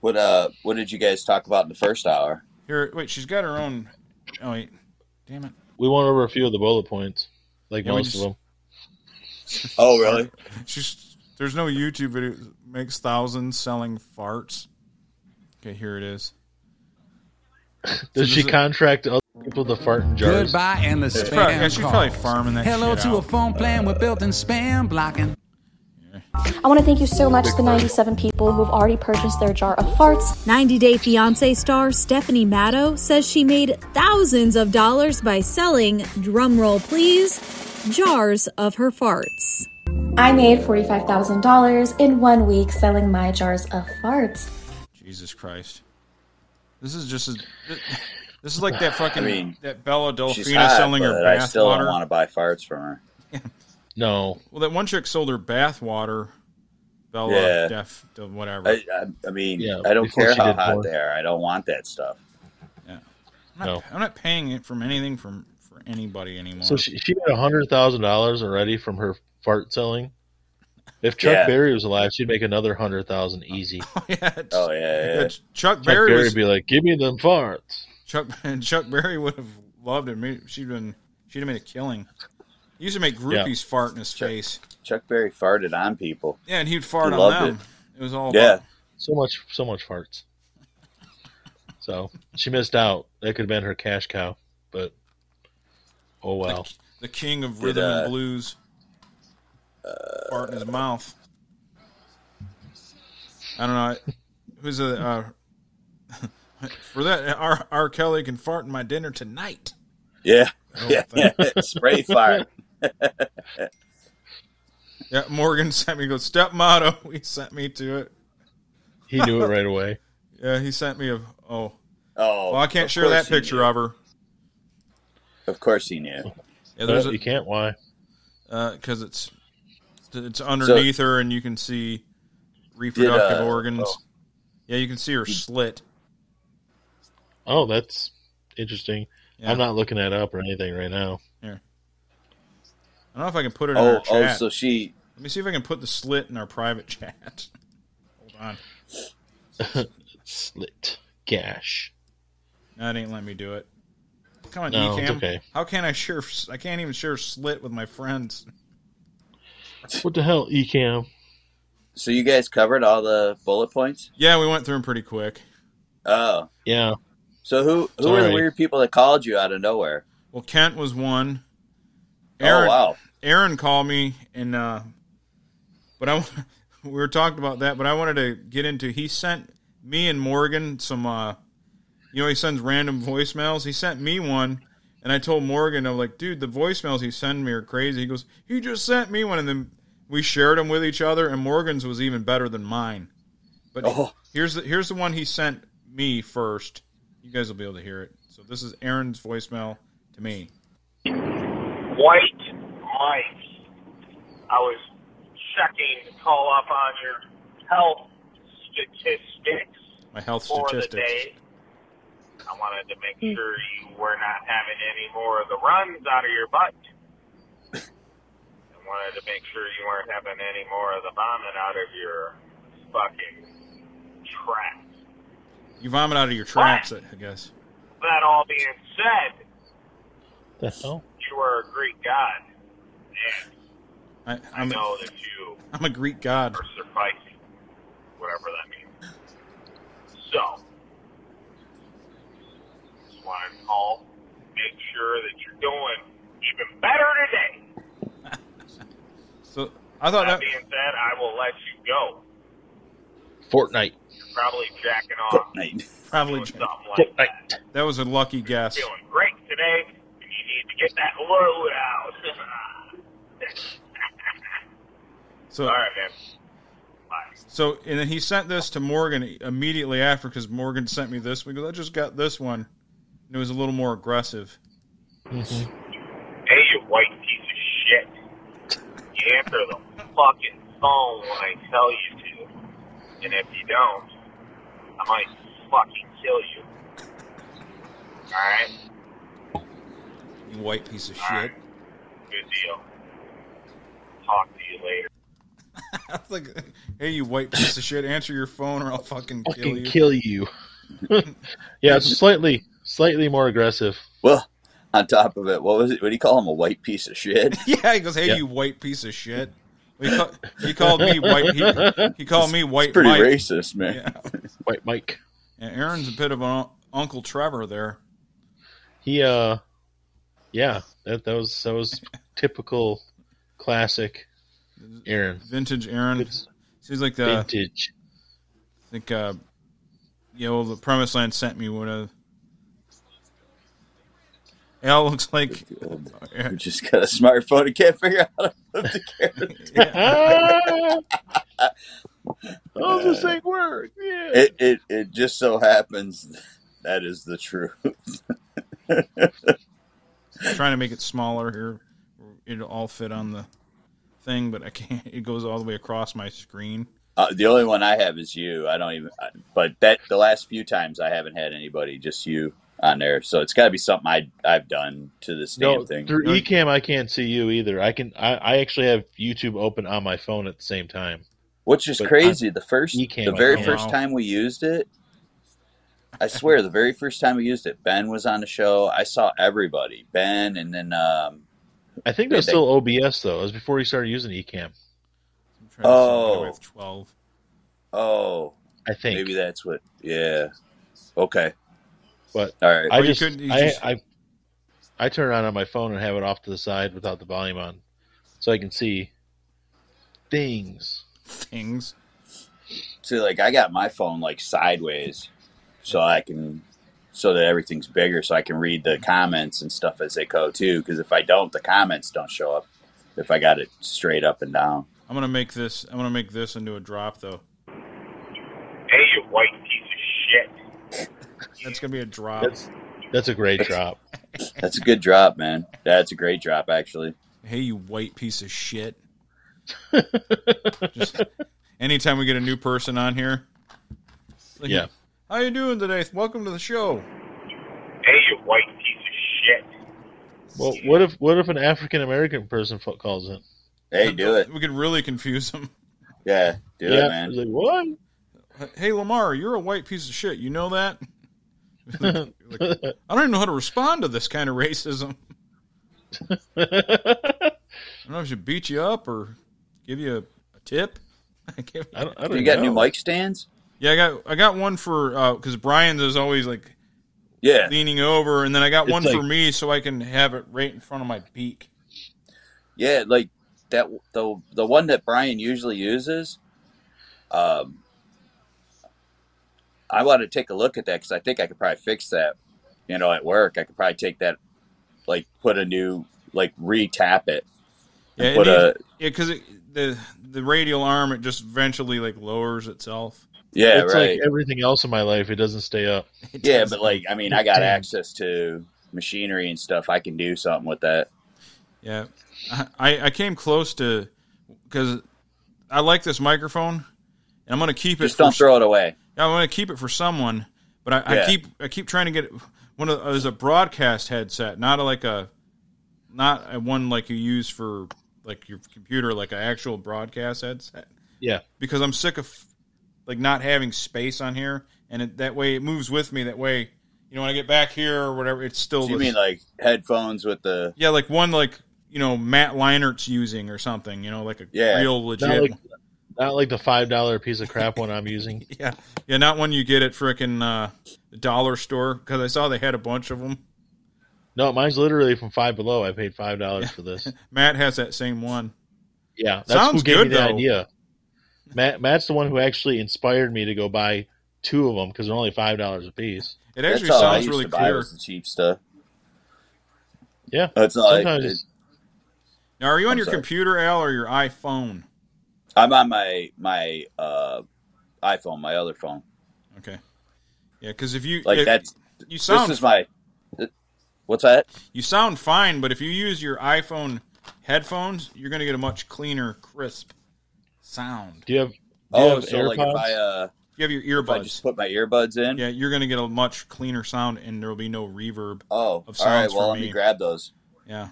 what uh what did you guys talk about in the first hour Here, wait, she's got her own. Oh, wait. Damn it. We went over a few of the bullet points, like Yeah, most just- of them. oh really She's there's no YouTube video makes thousands selling farts. Okay, here it is. Does this she contract other people to fart in jars? Goodbye and the spam probably- yeah, she's probably farming that Hello shit to a phone plan with built-in spam blocking. I want to thank you so much to the 97 people who've already purchased their jar of farts. 90 Day Fiancé star Stephanie Matto says she made thousands of dollars by selling, drumroll please, jars of her farts. I made $45,000 in one week selling my jars of farts. Jesus Christ. This is just as. This is like that fucking I mean, that Bella she's Delfina hot, selling her but I still water. don't want to buy farts from her No, Well, that one chick sold her bath water. Bella Yeah. Def, whatever. I, I, I mean Yeah, I don't care how hot porn. they are I don't want that stuff I'm, not, No. I'm not paying it from anything from for anybody anymore. so she she made a hundred thousand dollars already from her fart selling. If Chuck Yeah. Berry was alive, she'd make another hundred thousand easy. yeah, oh yeah, yeah. it's- Chuck Chuck Berry Berry was would be like, "Give me them farts." Chuck and Chuck Berry would have loved it. She'd been she'd have made a killing. He used to make groupies fart in his face. Chuck Berry farted on people Yeah, and he'd fart He on loved them. It. was all yeah about, So much, so much farts. So she missed out. That could have been her cash cow, but oh well. the king of Did, rhythm uh, and blues. Fart in his mouth. I don't know. Who's a uh, for that? R. R. Kelly can fart in my dinner tonight. yeah yeah, spray fire. Yeah, Morgan sent me. Go step motto. He sent me to it. He knew it right away. Yeah, he sent me a. Oh, oh well, I can't share that picture knew. of her. of course he knew Yeah, there's But you can't. Why? because it's it's underneath her, and you can see reproductive uh, organs. oh. Yeah, you can see her slit. Oh, that's interesting. Yeah. I'm not looking that up or anything right now. Yeah. I don't know if I can put it in oh our oh so she Let me see if I can put the slit in our private chat. Hold on. Slit gash. No, it ain't letting me do it. Come on, No, it's Ecamm. okay. How can I share? I can't even share slit with my friends. What the hell, Ecamm? so you guys covered all the bullet points Yeah, we went through them pretty quick. oh Yeah, so who who were the weird people that called you out of nowhere Well, Kent was one. Aaron, oh wow Aaron called me, and uh, but I we were talking about that, but I wanted to get into. He sent me and Morgan some. Uh, you know, he sends random voicemails. He sent me one, and I told Morgan, I'm like, dude, the voicemails he send me are crazy. He goes, he just sent me one, and then we shared them with each other, and Morgan's was even better than mine. But Oh. here's the here's the one he sent me first. You guys will be able to hear it. So this is Aaron's voicemail to me. White Mike. I was checking to call up on your health statistics My health for statistics. The day. I wanted to make hmm. sure you were not having any more of the runs out of your butt. I wanted to make sure you weren't having any more of the vomit out of your fucking tracks. You vomit out of your traps, I I guess. That all being said, the hell? you are a Greek god. And I, I I'm, know that you I'm a Greek god. or sufficing, whatever that means. So, just wanted to call, make sure that you're doing even better today. So I thought That that being said, I will let you go. Fortnite. You're probably jacking off. Fortnite. Probably doing something like that. Fortnite. that was a lucky guess. Feeling great today, and you need to get that load out. So All right, man. Bye. So, and then he sent this to Morgan immediately after because Morgan sent me this. We go, I just got this one. And it was a little more aggressive. Hey, you white piece of shit. You answer the fucking phone when I tell you to. And if you don't, I might fucking kill you. Alright? You white piece of All shit. right. Good deal. Talk to you later. I was like, hey, you white piece of shit, answer your phone or I'll fucking kill Fucking you. kill you. yeah, it's slightly slightly more aggressive. Well, on top of it, what was it? What do you call him? A white piece of shit? yeah, he goes, hey, Yeah. you white piece of shit. He, call, he called me white. He, he called me white. Pretty Mike. racist, man. Yeah. White Mike. And Aaron's a bit of an Uncle Trevor there. He uh yeah, that that was that was typical classic Aaron. Vintage Aaron. It's Seems like the vintage. I think uh you know the premise land sent me one of it all looks like You just got a smartphone and can't figure out how to flip the camera. How does this thing work? Yeah. It, it it just so happens that is the truth. trying to make it smaller here. It'll all fit on the thing, but I can't. It goes all the way across my screen. Uh, the only one I have is you. I don't even. I- But that the last few times I haven't had anybody, just you on there. So it's got to be something I I've done to this damn no, thing. through Ecamm, I can't see you either. I can I, I actually have YouTube open on my phone at the same time. Which is But crazy. The first, Ecamm, the very first Wow. time we used it, I swear, the very first time we used it, Ben was on the show. I saw everybody, Ben, and then um, I think that's They- still OBS though. It was before he started using Ecamm. I'm trying to Oh. get away with twelve. oh, I think. maybe that's what. Yeah. Okay. But All right. I Or you just, could- you I, just- I I turn it on on my phone and have it off to the side without the volume on, so I can see things. Things. See, like I got my phone like sideways, so I can, so that everything's bigger, so I can read the comments and stuff as they go too. Because if I don't, the comments don't show up. If I got it straight up and down. I'm gonna make this. I'm gonna make this into a drop though. Hey, you white piece of shit. That's gonna be a drop. That's that's a great drop. That's a good drop, man. That's a great drop, actually. hey, you white piece of shit. Just anytime we get a new person on here. like, Yeah. How you doing today? Welcome to the show. Hey, you white piece of shit. Well, what if what if an African American person calls in? Hey, do it. We could really confuse them. Yeah, do yeah, it, man. Like, what? Hey, Lamar, you're a white piece of shit. You know that? Like, I don't even know how to respond to this kind of racism. I don't know if I should beat you up or give you a, a tip. Give- I don't, I don't You got know. new mic stands? yeah, I got I got one for because Brian's is always like Yeah. leaning over, and then I got It's one for me so I can have it right in front of my beak. Yeah, like that. The the one that Brian usually uses. Um, I want to take a look at that because I think I could probably fix that. You know, at work, I could probably take that, like, put a new, like, re-tap it. Yeah, it Put a yeah, because the the radial arm it just eventually like lowers itself. yeah, it's right. like everything else in my life. It doesn't stay up. It yeah, does- but like, I mean, I got access to machinery and stuff. I can do something with that. Yeah, I I came close to because I like this microphone. And I'm gonna keep it. Just for, don't throw it away. I'm gonna keep it for someone, but I, I keep I keep trying to get one of as a broadcast headset, not a, like a not a one like you use for like your computer, like an actual broadcast headset. Yeah. because I'm sick of like not having space on here, and it, that way it moves with me. That way, you know, when I get back here or whatever, it's still So you the- mean like headphones with the? yeah, like one like you know Matt Leinart's using or something. You know, like a Yeah. real legit. Not like not like the five dollar piece of crap one I'm using. yeah, yeah, not one you get at frickin' uh, dollar store because I saw they had a bunch of them. No, mine's literally from Five Below. I paid five dollars for this. Matt has that same one. Yeah, that's Sounds who gave good, me the though. idea. Matt Matt's the one who actually inspired me to go buy two of them because they're only five dollars a piece. It That's actually all I sounds used really to buy clear. was the cheap stuff. Yeah, That's not. sometimes it- Now, are you on I'm your sorry. computer, Al, or your iPhone? I'm on my my uh, iPhone, my other phone. Okay. Yeah, because if you Like if- that's you sound this is my. What's that? you sound fine, but if you use your iPhone headphones, you're going to get a much cleaner, crisp sound. do you have do you Oh, have so AirPods? Like if I uh, You have your if I earbuds. just put my earbuds in. Yeah, you're going to get a much cleaner sound, and there will be no reverb. Oh, Of all right. Well, let me me. grab those. Yeah.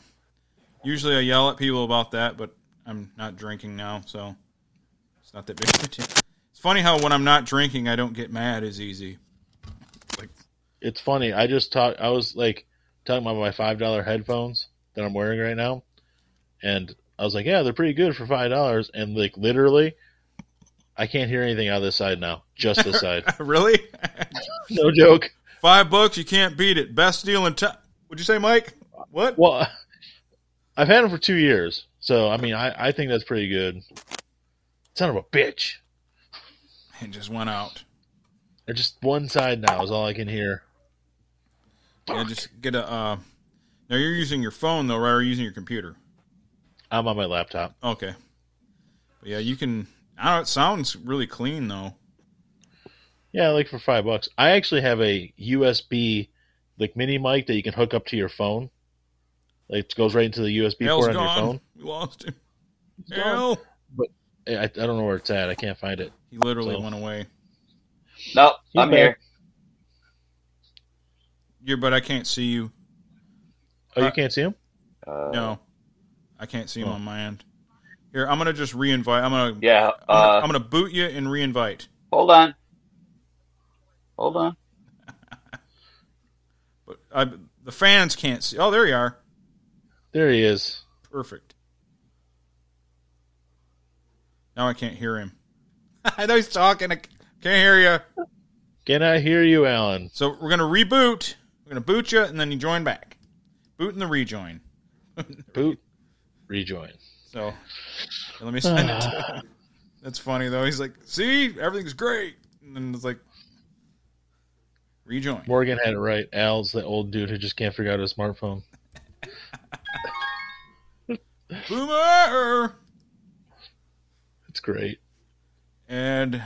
Usually I yell at people about that, but I'm not drinking now, so it's not that big of a deal. It's funny how when I'm not drinking, I don't get mad as easy. Like, it's funny. I just talked. I was like talking about my five dollar headphones that I'm wearing right now, and I was like, "Yeah, they're pretty good for five dollars." And like literally, I can't hear anything out of this side now. Just this side. really? no joke. Five bucks, you can't beat it. Best deal in town. Would you say, Mike? What? Well, I've had them for two years, so I mean, I I think that's pretty good. Son of a bitch. It just went out. They're just one side now is all I can hear. Yeah, just get a. Uh, now you're using your phone though, right? Or using your computer? I'm on my laptop. Okay. But yeah, you can. I don't. know, It sounds really clean though. Yeah, like for five bucks. I actually have a USB like mini mic that you can hook up to your phone. Like it goes right into the USB Al's port on your phone. We lost him. gone. Al. I, I don't know where it's at. I can't find it. He literally So- went away. Nope, I'm back. here. Yeah, but I can't see you. Oh, Uh, you can't see him? Uh, No, I can't see him Oh. on my end. Here, I'm gonna just re-invite. I'm gonna. Yeah. I'm gonna, Uh, I'm gonna boot you and re-invite. hold on. Hold on. But I, the fans can't see. Oh, there you are. There he is. Perfect. Now I can't hear him. I know he's talking. I can't hear you. Can I hear you, Alan? So we're gonna reboot. We're gonna boot you, and then you join back. Boot and the rejoin. Boot, rejoin. So let me send it. That's funny though. He's like, "See, everything's great," and then it's like, rejoin. Morgan had it right. Al's the old dude who just can't figure out his smartphone. Boomer. It's great. And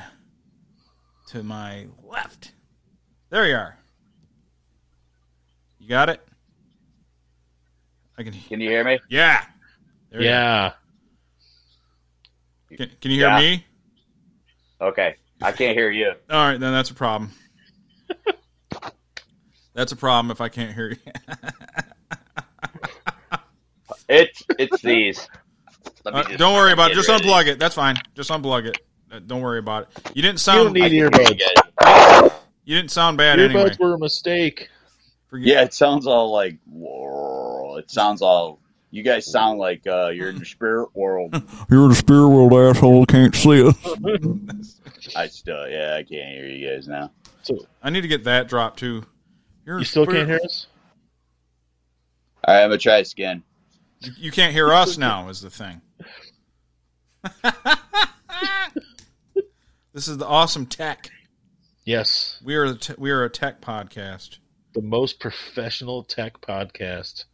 to my left. There you are. You got it? I can Can you hear me? Yeah. There yeah. are. Can, can you hear Yeah. me? Okay. I can't hear you. All right, then that's a problem. that's a problem if I can't hear you. It's it's these. Let me Uh, just don't worry about it. Just ready. unplug it. That's fine. Just unplug it. Uh, Don't worry about it. You didn't sound. You sound. don't need I can hear earbuds. you. You didn't sound bad Earbuds anyway. were a mistake. Forget- Yeah, it sounds all like. "Whoa." It sounds all. You guys sound like uh, you're in the spirit world. You're in the spirit world, asshole. Can't see us. I still, yeah, I can't hear you guys now. I need to get that drop too. You're You still spirit- can't hear us? All right, I'm gonna try this again. You, you can't hear us now. Is the thing. this is the awesome tech. Yes. We are the te- we are a tech podcast The most professional tech podcast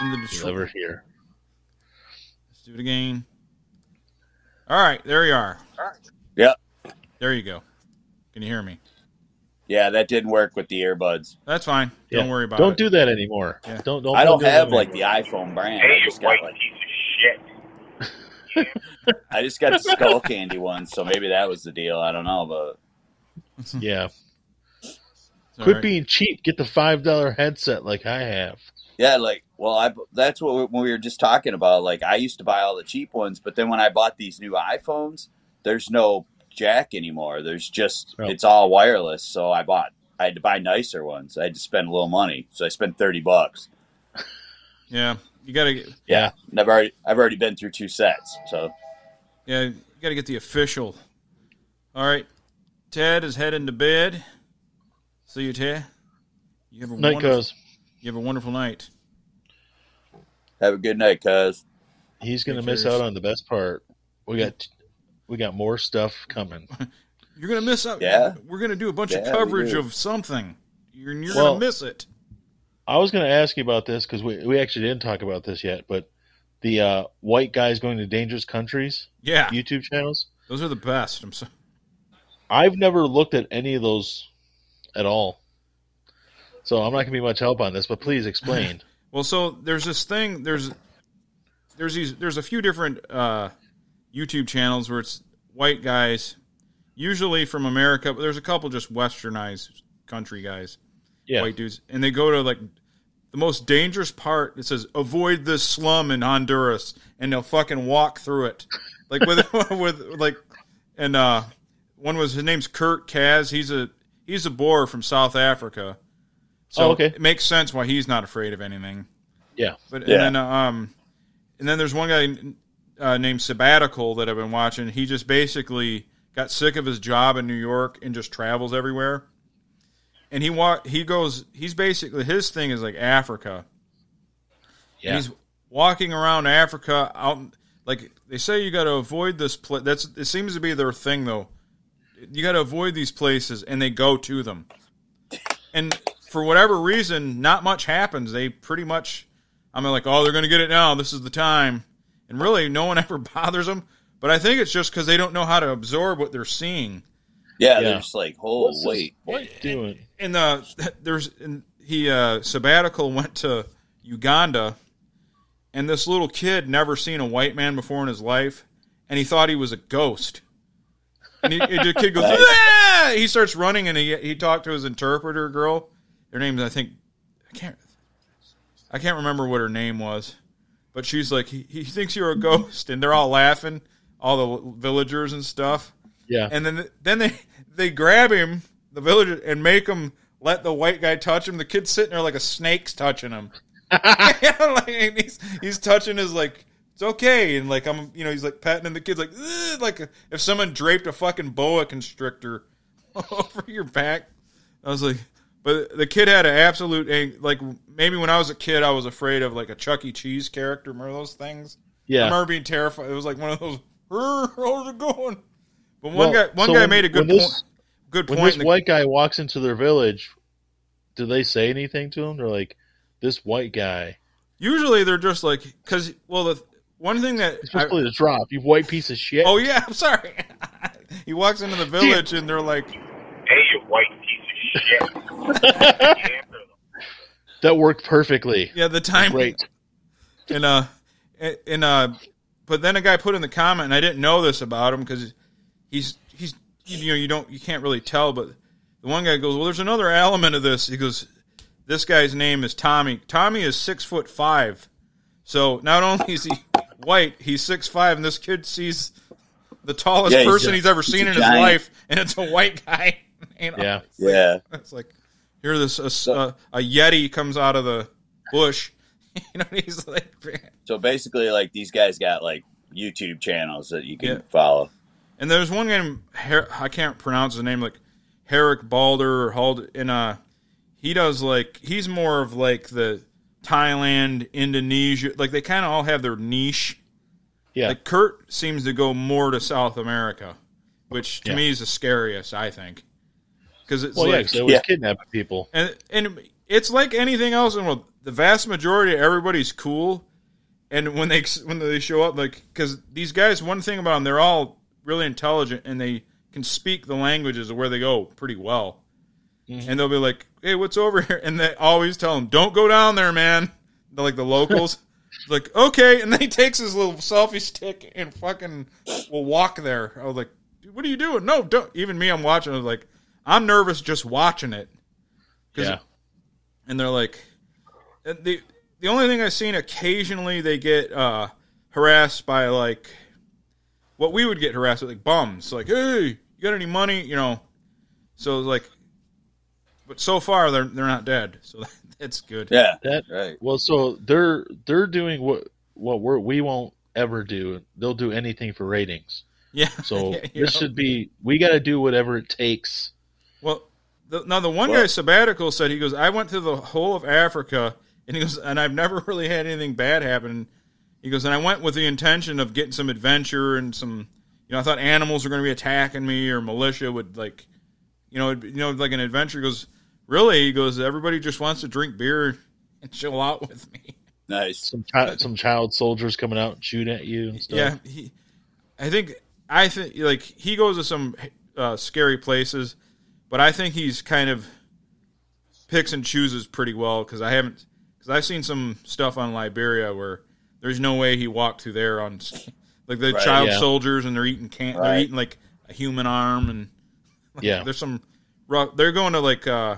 in the you'll Detroit. ever hear. Let's do it again. All right, there you are. Yep. There you go. Can you hear me? Yeah, that didn't work with the earbuds. That's fine. Yeah. Don't worry about it. Don't it. do that anymore. Yeah. Don't, don't I don't do that have anymore. like the iPhone brand. Hey, I you just got white like piece of shit. I just got the Skullcandy one, so maybe that was the deal. I don't know, but Yeah. It's Quit right. being cheap. Get the five dollar headset like I have. yeah, like well, I that's what we, when we were just talking about. Like I used to buy all the cheap ones, but then when I bought these new iPhones, there's no jack anymore. There's just Oh. it's all wireless. So I bought. I had to buy nicer ones. I had to spend a little money, so I spent thirty bucks. Yeah, you gotta get. Yeah. And I've already I've already been through two sets. So Yeah, you gotta get the official. All right, Ted is heading to bed. See you, Ted. You have a Night wonderful, goes. You have a wonderful night. have a good night, cuz. He's gonna Take miss care. out on the best part. We got we got more stuff coming. You're gonna miss out. Yeah. we're gonna do a bunch of Yeah, we coverage of something. You're, you're Well- gonna miss it. I was going to ask you about this because we we actually didn't talk about this yet, but the uh, white guys going to dangerous countries Yeah, YouTube channels. those are the best. I'm so. I've never looked at any of those at all, so I'm not going to be much help on this. But please explain. Well, so there's this thing. There's there's these. There's a few different uh, YouTube channels where it's white guys, usually from America, but there's a couple just westernized country guys, yeah, white dudes, and they go to like the most dangerous part. It says avoid this slum in Honduras, and they'll fucking walk through it, like with with like, and uh, one was his name's Kurt Caz. He's a he's a Boer from South Africa. So Oh, okay. it makes sense why he's not afraid of anything. yeah, But Yeah. and then um, and then there's one guy uh, named Sabbatical that I've been watching. He just basically got sick of his job in New York and just travels everywhere. And he wa- he goes. He's basically his thing is like Africa. yeah. And he's walking around Africa out. Like they say, you got to avoid this place. That's it. Seems to be their thing, though. You got to avoid these places, and they go to them. And for whatever reason, not much happens. They pretty much. I'm like, oh, they're going to get it now. This is the time. And really, no one ever bothers them. But I think it's just because they don't know how to absorb what they're seeing. Yeah, Yeah. they're just like, oh What's wait, white doing? And uh, there's and he uh, sabbatical went to Uganda, and this little kid never seen a white man before in his life, and he thought he was a ghost. And he, the kid goes. "Ah!" he starts running, and he he talked to his interpreter girl. Her name's I think I can't I can't remember what her name was, but she's like he, he thinks you're a ghost, and they're all laughing, all the villagers and stuff Yeah, and then then they they grab him, the villager, and make him let the white guy touch him. The kid's sitting there like a snake's touching him. like, he's he's touching his like it's okay, and like I'm you know he's like patting, and the kid's like like if someone draped a fucking boa constrictor over your back. I was like, but the kid had an absolute like maybe when I was a kid I was afraid of like a Chuck E. Cheese character. Remember those things? Yeah, I remember being terrified. It was like one of those. "Rrr, How's it going? But one Well, guy, one so guy when- made a good when point. This- Good When point. this the- white guy walks into their village, do they say anything to him? They're like, "This white guy, Usually they're just like because well the one thing that especially I- supposed to drop. You white piece of shit." oh yeah I'm sorry he walks into the village and they're like Hey, you white piece of shit. That worked perfectly. yeah the time Great. and uh and uh but then a guy put in the comment and I didn't know this about him because he's he's you know you don't you can't really tell but the one guy goes well there's another element of this he goes this guy's name is Tommy Tommy is six foot five so not only is he white he's six five and this kid sees the tallest Yeah, he's person a- he's ever seen a in his life and it's a white guy you know? Yeah. yeah, It's like here this a, a, a yeti comes out of the bush. you know, he's like, So basically, like these guys got like YouTube channels that you can Yeah. follow. And there's one game Her- I can't pronounce his name, like Herrick Balder or Hald, and uh, he does like he's more of like the Thailand, Indonesia, like they kind of all have their niche. Yeah. Like Kurt seems to go more to South America, which to Yeah. me is the scariest. I think because it's well, yeah, like 'cause they always Yeah. kidnap people. and and it's like anything else in the world. The vast majority of everybody's cool, and when they when they show up, like because these guys, one thing about them, they're all really intelligent and they can speak the languages of where they go pretty well. And they'll be like, "Hey, what's over here?" And they always tell them, "Don't go down there, man." They're like the locals. Like, okay, and then he takes his little selfie stick and fucking will walk there. I was like, Dude, what are you doing? No, don't. Even me, I'm watching. I was like, I'm nervous just watching it." Yeah. and they're like and the the only thing I've seen occasionally they get uh, harassed by like what we would get harassed with like bums like hey you got any money you know so like but so far they're they're not dead so that's good Yeah, That right. well, so they're they're doing what what we're, we won't ever do. They'll do anything for ratings. yeah So Yeah, this know. should be we got to do whatever it takes. Well, the, now the one Well- guy sabbatical said he goes, I went to the whole of Africa, and he goes, and I've never really had anything bad happen. He goes, and I went with the intention of getting some adventure and some, you know, I thought animals were going to be attacking me or militia would like, you know, you know, like an adventure. He goes, really? He goes, everybody just wants to drink beer and chill out with me. Nice. Some chi- some child soldiers coming out and shooting at you and stuff. Yeah, he, I think I think like he goes to some uh, scary places, but I think he's kind of picks and chooses pretty well because I haven't because I've seen some stuff on Liberia where there's no way he walked through there on like the Right, child yeah. soldiers and they're eating can they're eating like a human arm and like, Yeah. there's some rough. They're going to like uh,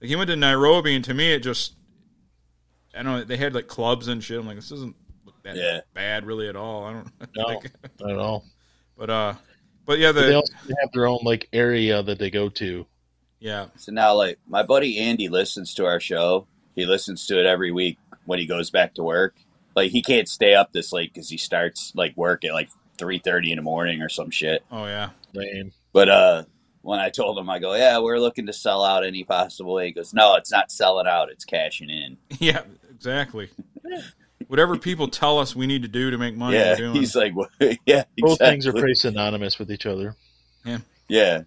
like he went to Nairobi and to me it just I don't know they had like clubs and shit. I'm like this doesn't look that Yeah. bad really at all. I don't No, like, not at all. but uh, but yeah, But they also have their own like area that they go to. yeah, So now, like, my buddy Andy listens to our show. He listens to it every week when he goes back to work. Like, he can't stay up this late because he starts like work at like three thirty in the morning or some shit. oh yeah, Lame. But uh, when I told him, I go, "Yeah, we're looking to sell out any possible way." He goes, "No, it's not selling out; it's cashing in." yeah, exactly. Whatever people tell us we need to do to make money, yeah, doing. he's like, "What?" "Yeah, Both things are pretty synonymous with each other. yeah, yeah.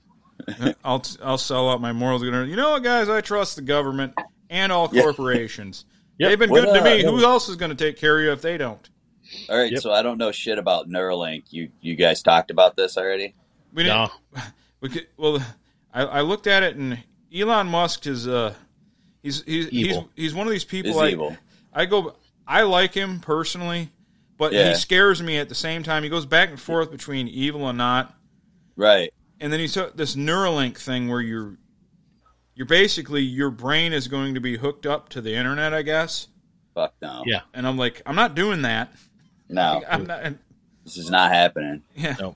I'll I'll sell out my morals. You know what, guys? I trust the government and all Yeah. corporations. Yep. They've been What, good to uh, me. Who else is going to take care of you if they don't? All right, Yep. so I don't know shit about Neuralink. You you guys talked about this already? We didn't. No, We could, well, I, I looked at it, and Elon Musk is uh, he's he's he's, Evil. he's one of these people. Is I, evil. I go, I like him personally, but Yeah. he scares me at the same time. He goes back and forth between evil and not, Right. and then he's this Neuralink thing where you're you're basically your brain is going to be hooked up to the internet, I guess. Fuck no. Yeah. And I'm like, I'm not doing that. No, I'm not. this is not happening. Yeah. No.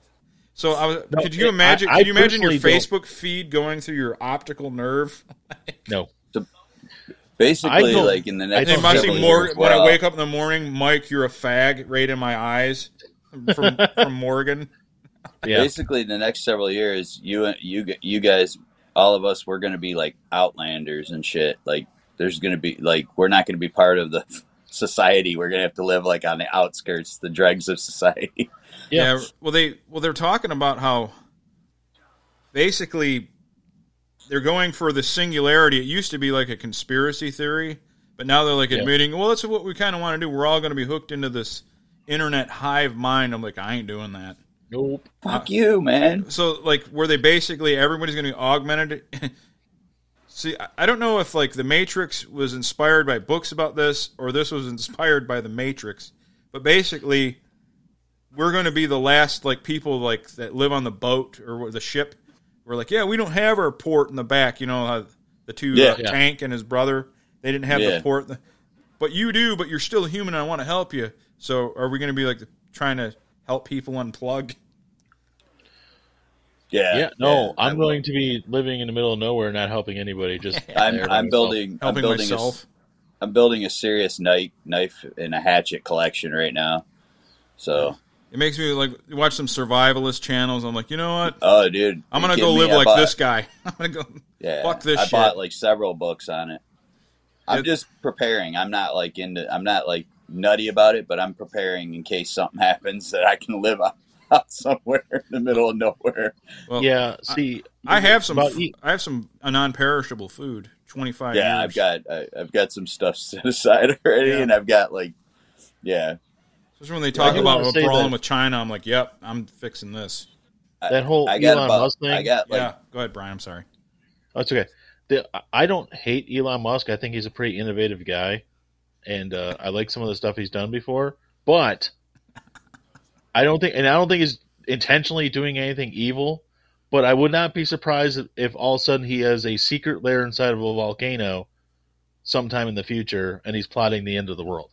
So I was. No, could you imagine? I could you imagine your personally don't- Facebook feed going through your optical nerve? no. Basically, like in the next Hey, don't Mike, several see years Mor- years, when I wake up in the morning, Mike, you're a fag right in my eyes from from Morgan. Yeah. basically the next several years, you you you guys, all of us, we're going to be like outlanders and shit. Like, there's going to be like we're not going to be part of the society. We're going to have to live like on the outskirts, the dregs of society. Yeah. Yeah. Well, they well they're talking about how basically they're going for the singularity. It used to be like a conspiracy theory, but now they're like Yeah. admitting, well, that's what we kind of want to do. We're all going to be hooked into this internet hive mind. I'm like, I ain't doing that. Nope. Fuck you, man. So like, where they basically everybody's going to be augmented. See, I- don't know if like the Matrix was inspired by books about this or this was inspired by the Matrix, but basically, we're going to be the last like people like that live on the boat or the ship. We're like, yeah, we don't have our port in the back. You know, how the two Yeah. uh, Yeah. tank and his brother they didn't have Yeah. the port, but you do. But you're still human. and I want to help you. So are we going to be like trying to help people unplug? Yeah, Yeah. No, I I'm will. going to be living in the middle of nowhere, not helping anybody. Just I'm I'm myself. building I'm Helping building a, myself. I'm building a serious knife knife and a hatchet collection right now. So, It makes me like watch some survivalist channels. I'm like, you know what? oh, dude, I'm gonna go kidding me? live like bought- this guy. I'm gonna go. Yeah, Fuck this I shit. bought like several books on it. I'm It- just preparing. I'm not like into. I'm not like nutty about it, but I'm preparing in case something happens that I can live out, out somewhere in the middle of nowhere. Well, Yeah. See, I have some. about I have some a non-perishable food. Twenty five. yeah, years. I've got I, I've got some stuff set aside already, Yeah. and I've got like, yeah, Especially when they talk do about wanna a problem that- with China, I'm like, yep, I'm fixing this. I- That whole I got Elon about Musk thing? I got like yeah, go ahead, Brian. I'm sorry. Oh, it's okay. The, I don't hate Elon Musk. I think he's a pretty innovative guy, and uh, I like some of the stuff he's done before. But I don't think, and I don't think he's intentionally doing anything evil. But I would not be surprised if, if all of a sudden he has a secret lair inside of a volcano sometime in the future, and he's plotting the end of the world.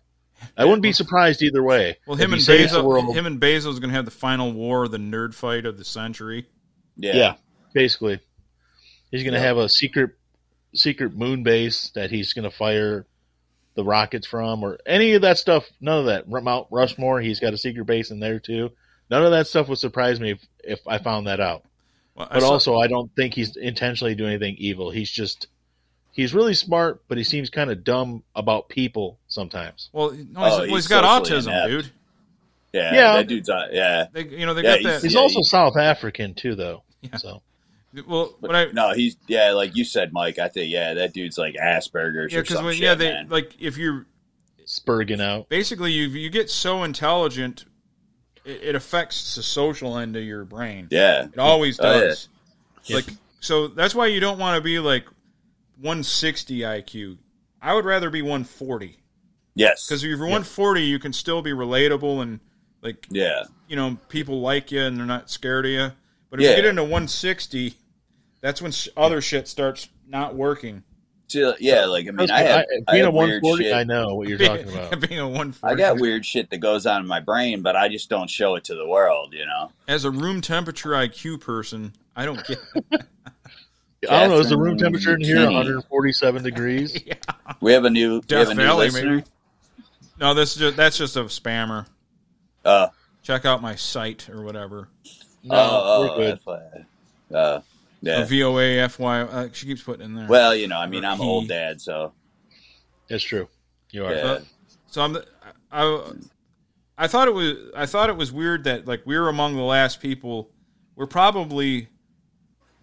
I wouldn't be surprised either way. Well, him and saves the Bezos, him and Bezos going to have the final war, the nerd fight of the century. yeah, Yeah, basically, he's going to Yeah. have a secret secret moon base that he's going to fire the rockets from, or any of that stuff. None of that. Mount Rushmore, he's got a secret base in there too. None of that stuff would surprise me if, if I found that out. Well, I But saw- also, I don't think he's intentionally doing anything evil. He's just he's really smart, but he seems kind of dumb about people sometimes. well, no, he's, Oh, well, he's he's got autism, inept. dude. Yeah, Yeah. that dude's on. Yeah, They, you know, they Yeah, got that. He's Yeah, also he- South African too, though. Yeah. So well, when I no, he's yeah, like you said, Mike. I think yeah, that dude's like Asperger's yeah, or because some when shit, yeah, they man. like if you're spurging out. basically you you get so intelligent, it, it affects the social end of your brain. yeah, It always Oh, yeah. does. Like so that's why you don't want to be like 160 IQ. I would rather be 140 yes, because if you're 140, you can still be relatable and like yeah, you know people like you and they're not scared of you. But if Yeah. you get into 160, that's when sh- other shit starts not working. So, yeah. Like I mean, I I- have, I being a have weird 140, shit. I know what you're talking about. Being a 140. I got weird shit that goes on in my brain, but I just don't show it to the world. You know. As a room temperature IQ person, I don't get. I don't know. Is the room temperature in here 147 degrees? We have a new, we Death have a new Valley, listener. maybe. No, this is just, that's just a spammer. Uh, Check out my site or whatever. No, oh, we're good. FYI. Uh, yeah. A VOA FY. Uh, she keeps putting in there. well, you know, I mean, I'm an old dad, so That's true. You are. yeah. Uh, so I'm. the- I, I thought it was. I thought it was weird that like we were among the last people. We're probably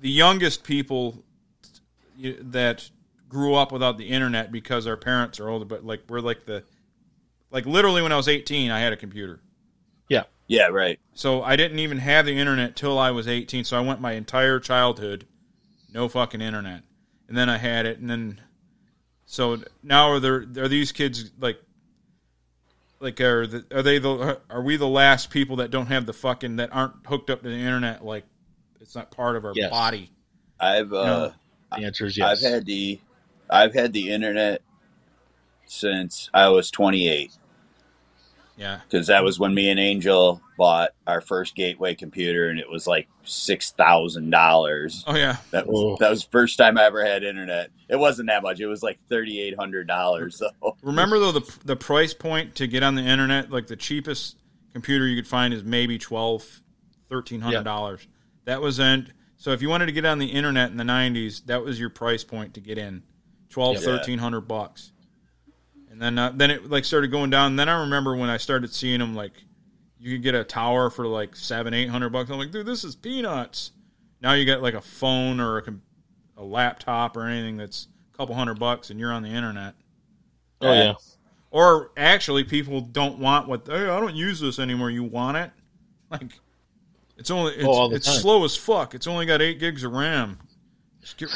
the youngest people that grew up without the internet because our parents are older. But like we're like the like literally when I was 18, I had a computer. Yeah. Yeah, right. So I didn't even have the internet till I was 18. So I went my entire childhood no fucking internet, and then I had it, and then so now are there are these kids like like are the, are they the are we the last people that don't have the fucking that aren't hooked up to the internet like it's not part of our Yes. body? I've uh, The answer is yes. I've had the I've had the internet since I was 28 Yeah, because that was when me and Angel bought our first gateway computer, and it was like six thousand dollars. oh yeah. That was that was first time I ever had internet. It wasn't that much. It was like thirty eight hundred dollars. So Remember though the the price point to get on the internet, like the cheapest computer you could find is maybe twelve, thirteen hundred dollars. That was in. So if you wanted to get on the internet in the nineties, that was your price point to get in, twelve, Yeah. thirteen hundred bucks. And then uh, then it like started going down. And then I remember when I started seeing them like you could get a tower for like seven, eight hundred bucks. I'm like, dude, this is peanuts. Now you get like a phone or a, a laptop or anything that's a couple hundred bucks, and you're on the internet. oh yeah. Or actually, people don't want what. Hey, I don't use this anymore. You want it? Like, it's only it's, Oh, it's slow as fuck. It's only got eight gigs of RAM. Just get,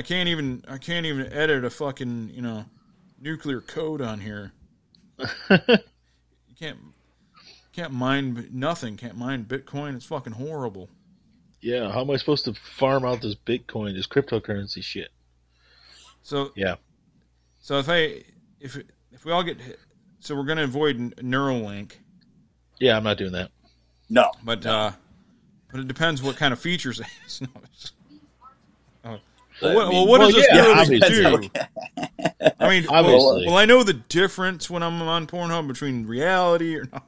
I can't even I can't even edit a fucking you know nuclear code on here. you can't can't mine nothing. Can't mine Bitcoin. It's fucking horrible. Yeah. How am I supposed to farm out this Bitcoin, this cryptocurrency shit? So Yeah. so if I if if we all get hit, so we're gonna avoid Neuralink. Yeah, I'm not doing that. no, But uh, but it depends what kind of features it has. No, it's- oh. I Well, what, mean- well, what well, does this yeah, really do? I mean, well, Obviously. well, I know the difference when I'm on Pornhub between reality or not,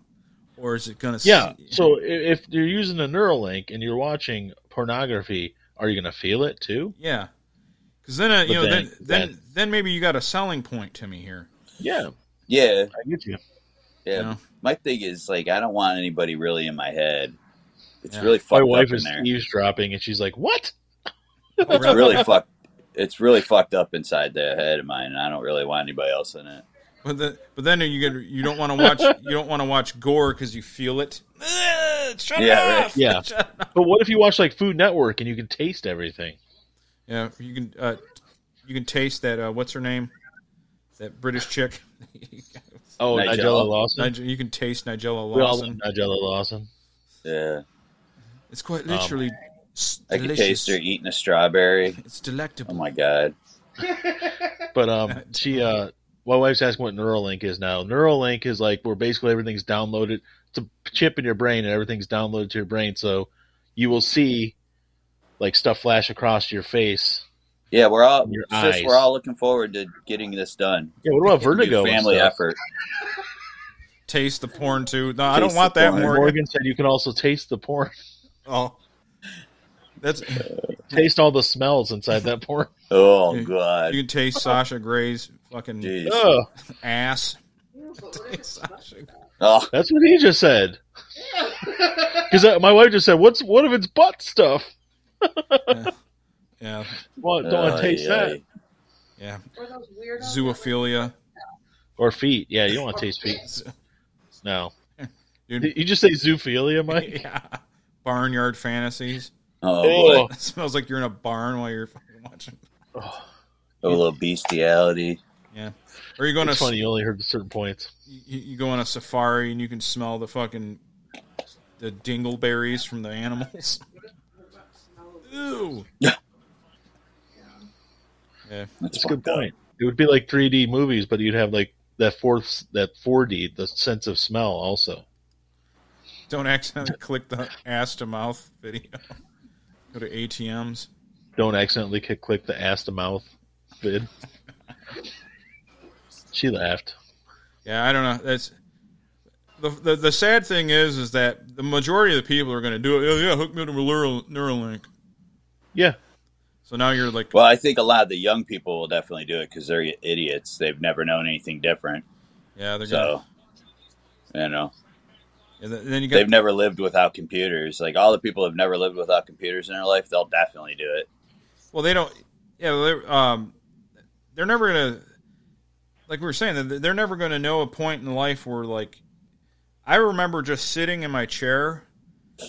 or is it gonna? Yeah. see- So if you're using a Neuralink and you're watching pornography, are you going to feel it too? yeah, because then uh, you But know then then- then then- then maybe you got a selling point to me here. Yeah. yeah, I get you. yeah. You know? My thing is like I don't want anybody really in my head. It's Yeah. really My wife up in is there. eavesdropping, and she's like, "What?" It's really fucked. It's really fucked up inside the head of mine, and I don't really want anybody else in it. But then, but then you get you don't want to watch you don't want to watch gore because you feel it. Ugh, shut it Yeah, right. off. Yeah. Shut it off. But what if you watch like Food Network and you can taste everything? Yeah, you can uh, you can taste that. Uh, what's her name? That British chick. Oh, Nigella. Nigella Lawson. Nigel, you can taste Nigella We all Lawson. Nigella Lawson. Yeah, It's quite literally. S- I could delicious. taste her eating a strawberry. It's delectable. Oh my god. But um, she uh, my wife's asking what Neuralink is now. Neuralink is like where basically everything's downloaded. It's a chip in your brain, and everything's downloaded to your brain, so you will see like stuff flash across your face. Yeah, we're all Your it's just eyes. we're all looking forward to getting this done. Yeah, what about We can do Vertigo? Family stuff? effort. Taste the porn too. No, I don't Taste want that, porn. Morgan. Morgan said you can also taste the porn, Oh, that's taste all the smells inside that porn. Oh You- god. you can taste Sasha Grey's fucking Jeez. Ass. Oh, That's what he just said. Because my wife just said, "What's what if it's butt stuff?" Yeah, Well, don't uh, taste yeah. that. yeah. Zoophilia. Or feet. Yeah, you don't want to taste feet. No. Dude. You just say zoophilia, Mike? Yeah. Barnyard fantasies. Oh, Oh. boy. It smells like you're in a barn while you're fucking watching. A little bestiality. Yeah. Or you going on a It's funny. You only heard certain points. you, you go on a safari and you can smell the fucking the dingleberries from the animals. Ew. Yeah. Yeah. That's a good point. It would be like 3D movies, but you'd have like that fourth, that 4D, the sense of smell also. Don't accidentally click the ass to mouth video. Go to ATMs. Don't accidentally click, click the ass to mouth vid. she laughed. Yeah, I don't know. That's the, the the sad thing is is that the majority of the people are going to do it. Oh, yeah, hook me to a neural, Neuralink. Yeah. So now you're like, Well, I think a lot of the young people will definitely do it because they're idiots. They've never known anything different. yeah, they're going. So, you know, to Then you got they've never lived without computers. Like all the people have never lived without computers in their life, they'll definitely do it. Well, they don't. Yeah, they're um, they're never gonna. Like we were saying, they're- they're never gonna know a point in life where like, I remember just sitting in my chair,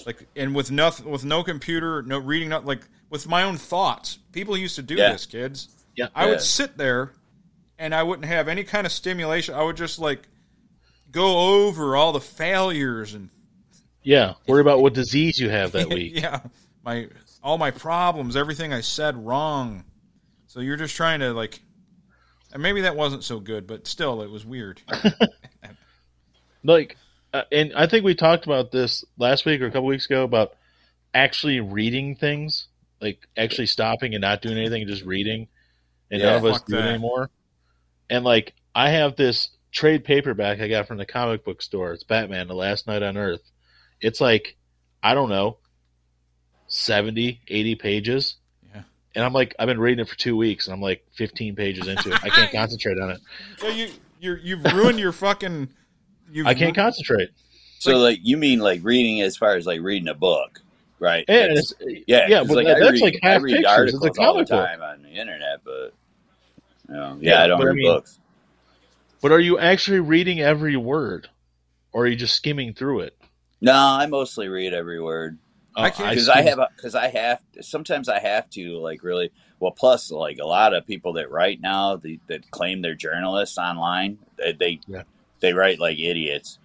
like, and with nothing, with no computer, no reading, not like with my own thoughts. People used to do Yeah. this, kids. Yeah. I Yeah. would sit there, and I wouldn't have any kind of stimulation. I would just like go over all the failures and Yeah. Worry about what disease you have that week. yeah, my all my problems, everything I said wrong. So you're just trying to like, and maybe that wasn't so good, but still, it was weird. like uh, and i think we talked about this last week or a couple weeks ago about actually reading things like actually stopping and not doing anything and just reading and Yeah, none of us do it that. anymore and like i have this trade paperback i got from the comic book store it's batman the last night on earth it's like i don't know 70 80 pages Yeah. and i'm like i've been reading it for two weeks and i'm like 15 pages into it i can't concentrate on it so you you you've ruined your fucking. You've i can't concentrate So, like, you mean like reading as far as like reading a book, right? yeah, It's- it's, yeah, yeah 'cause, but like, that- I that's read, like I half read pictures articles it's a all the comic book time on the internet, but you know, Yeah, yeah, I don't but I read mean- books. But are you actually reading every word, or are you just skimming through it? No, I mostly read every word. Oh, I can't- because I, skim- have because I have sometimes I have to like really well. Plus, like a lot of people that write now the, that claim they're journalists online, they they, Yeah. they write like idiots.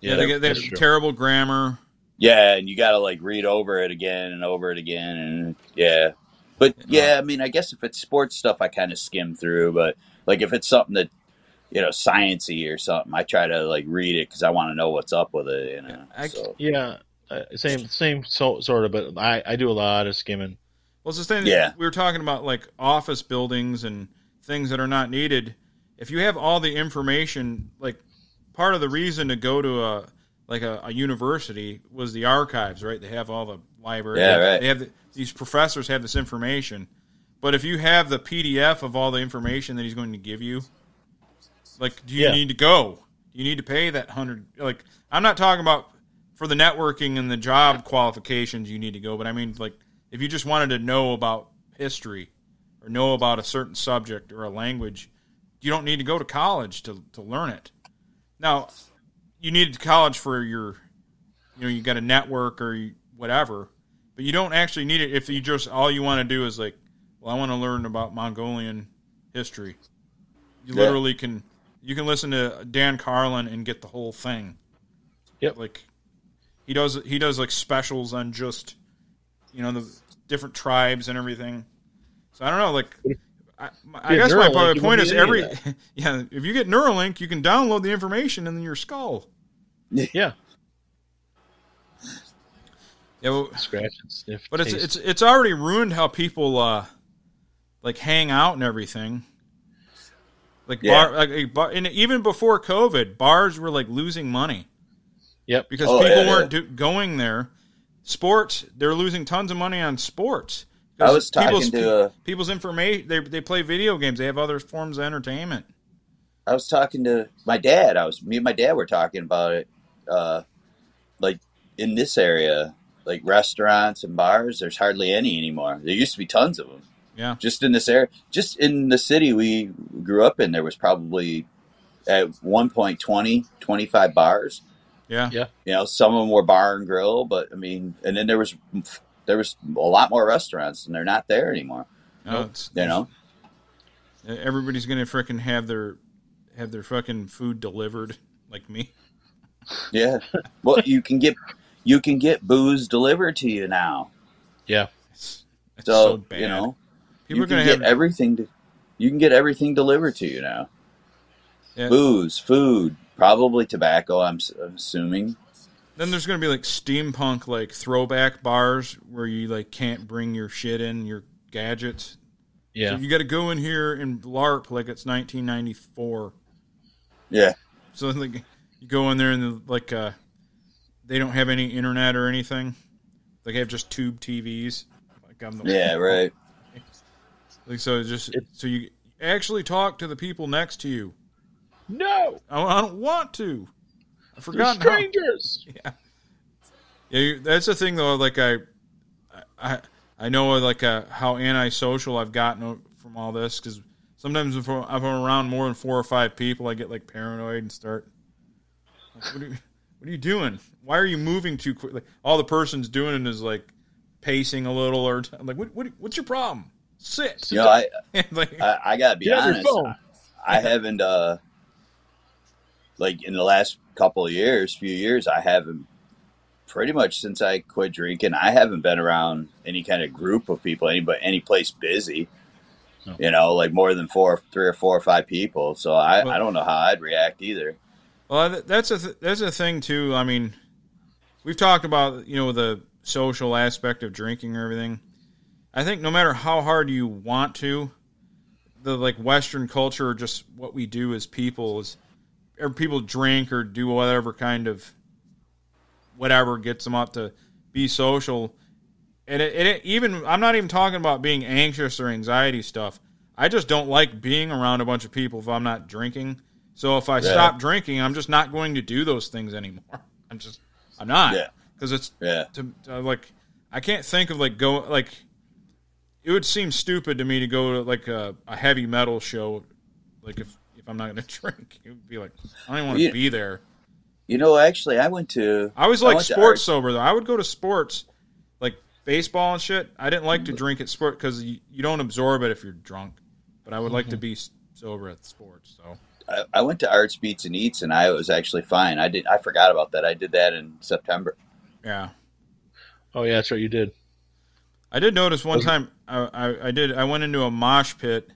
Yeah, they, get- they have terrible grammar. Yeah, and you got to like read over it again and over it again, and yeah. But yeah, I mean, I guess if it's sports stuff, I kind of skim through. But like if it's something that you know, sciency or something, I try to like read it because I want to know what's up with it. You know, I- so. Yeah, uh, same same so, sort of, but I, I do a lot of skimming. Well, it's the thing. Yeah. we were talking about like office buildings and things that are not needed. If you have all the information, like part of the reason to go to a like a, a university was the archives, right? They have all the library. Yeah, they, right. They have the, these professors have this information, but if you have the PDF of all the information that he's going to give you, like, do you Yeah. need to go? You need to pay that hundred. Like, I'm not talking about for the networking and the job qualifications. You need to go, but I mean, like, if you just wanted to know about history or know about a certain subject or a language, you don't need to go to college to to learn it. Now, you need college for your, you know, you got a network or you- whatever, but you don't actually need it if you just all you want to do is like, well, I want to learn about Mongolian history. You Yeah. literally can you can listen to Dan Carlin and get the whole thing. Yep. Like he does he does like specials on just you know the different tribes and everything. So I don't know like I, I guess my, Neuralink, my point is every yeah if you get Neuralink you can download the information in your skull. Yeah, Yeah, well, scratch and sniff. but it's it's it's already ruined how people uh like hang out and everything. Like Yeah. bar, like bar, and even before COVID, bars were like losing money yep. because Oh, people yeah, weren't Do, going there. Sports, they're losing tons of money on sports. I was people's, talking to a people's information. They they play video games. They have other forms of entertainment. I was talking to my dad. I was me and my dad were talking about it. Uh, like in this area, like restaurants and bars, there's hardly any anymore. There used to be tons of them. Yeah. Just in this area, just in the city we grew up in, there was probably at one point 20, 25 bars. Yeah. Yeah. You know, some of them were bar and grill, but I mean, and then there was there was a lot more restaurants, and they're not there anymore. No, it's, You know, everybody's gonna freaking have their have their fucking food delivered like me. yeah. Well, you can get you can get booze delivered to you now. Yeah. It's, it's So, so, bad. you know, people you can gonna get have everything. To, you can get everything delivered to you now. yeah. Booze, food, probably tobacco. I'm, s- I'm assuming. Then there's gonna be like steampunk like throwback bars where you like can't bring your shit in your gadgets. Yeah. So you got to go in here and LARP like it's 1994. Yeah, So like you go in there and like uh, they don't have any internet or anything. They have just tube TVs. Like I'm the yeah, right. Like so, just so you actually talk to the people next to you. No. I, I don't want to. I forgot how. strangers. Yeah, you, that's the thing though. Like I, I, I know like uh, how antisocial I've gotten from all this because sometimes if I'm if I'm around more than four or five people, I get like paranoid and start. Like, what, are you, what are you doing? Why are you moving too quickly? All the person's doing is like pacing a little, or I'm like, what, what, what's your problem? Sit. You know, I like, I, I gotta be Get on your honest. I haven't uh like in the last couple of years, few years, I haven't pretty much since I quit drinking, I haven't been around any kind of group of people, any but any place busy. No. You know, like more than four, three or four or five people. So I, Well- I don't know how I'd react either. Well, that's a th- that's a thing too. I mean, we've talked about you know the social aspect of drinking or everything. I think no matter how hard you want to, the like Western culture, or just what we do as people is, or people drink or do whatever kind of whatever gets them up to be social. And it, it even I'm not even talking about being anxious or anxiety stuff. I just don't like being around a bunch of people if I'm not drinking. So if I Yeah. stop drinking, I'm just not going to do those things anymore. I'm just I'm not Yeah. because it's Yeah. to, to, like I can't think of like go like it would seem stupid to me to go to like a, a heavy metal show like if if I'm not going to drink it would be like I don't want to be there. You know, actually I went to I was like went to sports sober though. I would go to sports like baseball and shit. I didn't like to drink at sport because you, you don't absorb it if you're drunk. But I would like to mm-hmm. be sober at sports. So I, I went to Arts Beats and Eats and I was actually fine. I did I forgot about that. I did that in September. yeah, Oh yeah, that's right. You did. I did notice one time I, I, I did I went into a mosh pit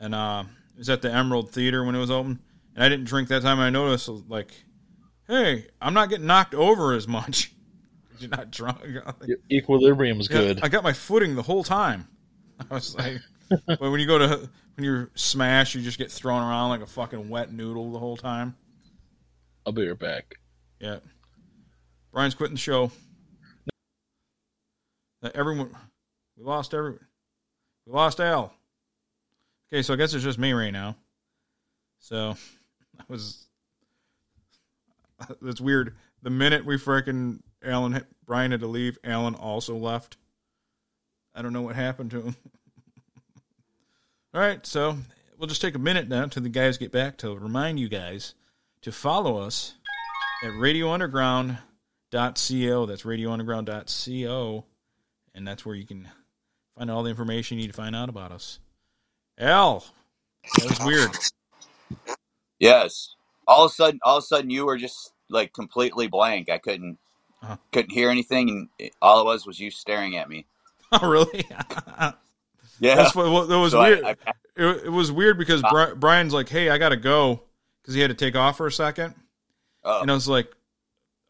and uh, it was at the Emerald Theater when it was open, and I didn't drink that time. I noticed like, hey, I'm not getting knocked over as much. You're not drunk. Your equilibrium's Yeah, good. I got my footing the whole time. I was like, but when you go to when you're smashed, you just get thrown around like a fucking wet noodle the whole time. I'll be right back. Yeah. Brian's quitting the show. Everyone, we lost every, we lost Al. Okay, so I guess it's just me right now. So that was that's weird. The minute we freaking Alan Brian had to leave, Alan also left. I don't know what happened to him. All right, so we'll just take a minute now till the guys get back to remind you guys to follow us at radiounderground.co. That's radiounderground.co. And that's where you can find all the information you need to find out about us. Al, that was weird. Yes. All of a sudden, all of a sudden, you were just like completely blank. I couldn't Uh-huh. couldn't hear anything, and it- all it was was you staring at me. Oh, really? Yeah. That's what, what- that was So weird. I- I- it, it was weird because Bri- Brian's like, "Hey, I gotta go," because he had to take off for a second, oh, and I was like,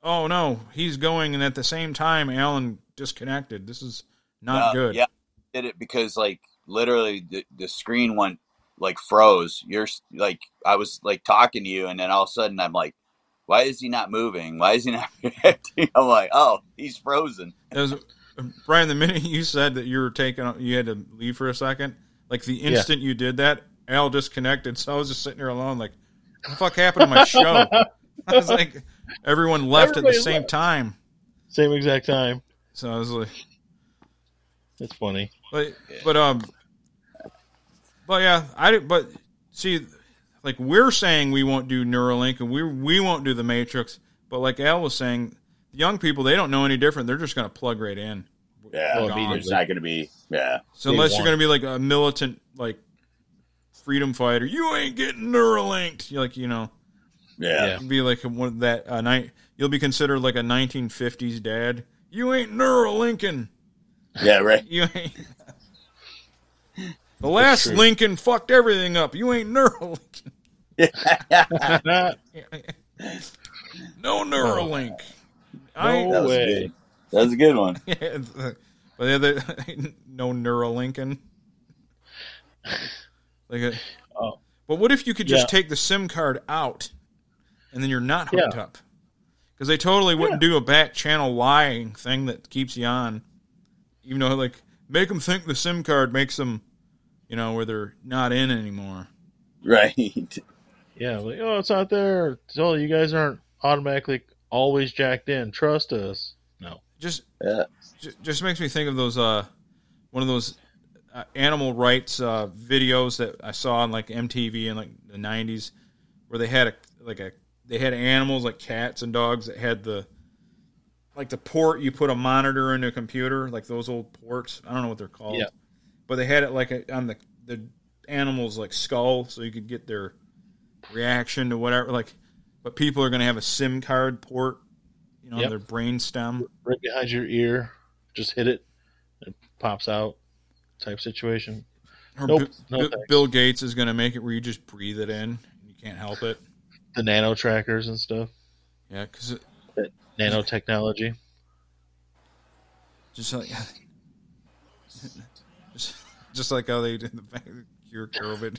"Oh no, he's going," and at the same time, Alan disconnected. This is not uh, good. Yeah, did it because like literally the, the screen went like froze. You're like I was like talking to you, and then all of a sudden I'm like, why is he not moving? Why is he not reacting? I'm like, oh, he's frozen. It was, Brian, the minute you said that you were taking, you had to leave for a second, like the instant you did that, Al disconnected, so I was just sitting here alone. Like, what the fuck happened to my show? I was like, everyone left at the same left. time. Same exact time. So I was like, It's funny. But but um, but yeah, I but see, like we're saying we won't do Neuralink and we we won't do the Matrix, but like Al was saying, the young people they don't know any different. They're just going to plug right in. Yeah, there's not going to be. Yeah, So Day unless you're going to be like a militant, like freedom fighter, you ain't getting Neuralinked. You're like you know, yeah, Yeah. be like a, one of that uh, night. You'll be considered like a 1950s dad. You ain't Neuralinking. yeah, right. You ain't. The last true. Lincoln fucked everything up. You ain't Neuralink. No Neuralink. I No That way. good. That a good one. Uh, but the other no Neuralinkin. Like a, Oh. but what if you could just Yeah. take the SIM card out, and then you're not hooked Yeah. up? Because they totally wouldn't do a back channel lying thing that keeps you on, even though like make them think the SIM card makes them, you know, where they're not in anymore. Right. Yeah, like, oh, it's not there. So you guys aren't automatically always jacked in. Trust us. No. Just Yeah. J- just makes me think of those uh one of those uh, animal rights uh videos that I saw on like MTV in like the 90s where they had a like a they had animals like cats and dogs that had the like the port you put a monitor in a computer like those old ports I don't know what they're called Yeah. but they had it like a, on the the animal's like skull so you could get their reaction to whatever like but people are going to have a SIM card port you know on Yep. their brain stem Right behind your ear. Just hit it. It pops out. Type situation. Or Nope. Bi- No thanks. Bill Gates is going to make it where you just breathe it in. You can't help it. The nano trackers and stuff. Yeah, because Nanotechnology. just like just, just like how they did the back- cure COVID.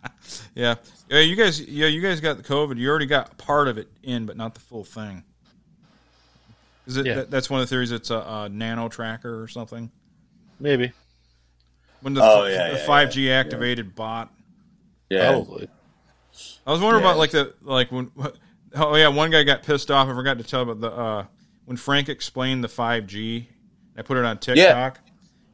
yeah, yeah. You guys, yeah, you guys got the COVID. You already got part of it in, but not the full thing. Is it? Yeah. That, that's one of the theories. It's a, a nano tracker or something. Maybe. When the Oh, yeah, the yeah, five G activated bot. Yeah. Probably. I was wondering Yeah. about like the like when oh yeah one guy got pissed off. I forgot to tell about the uh, when Frank explained the five G. I put it on TikTok.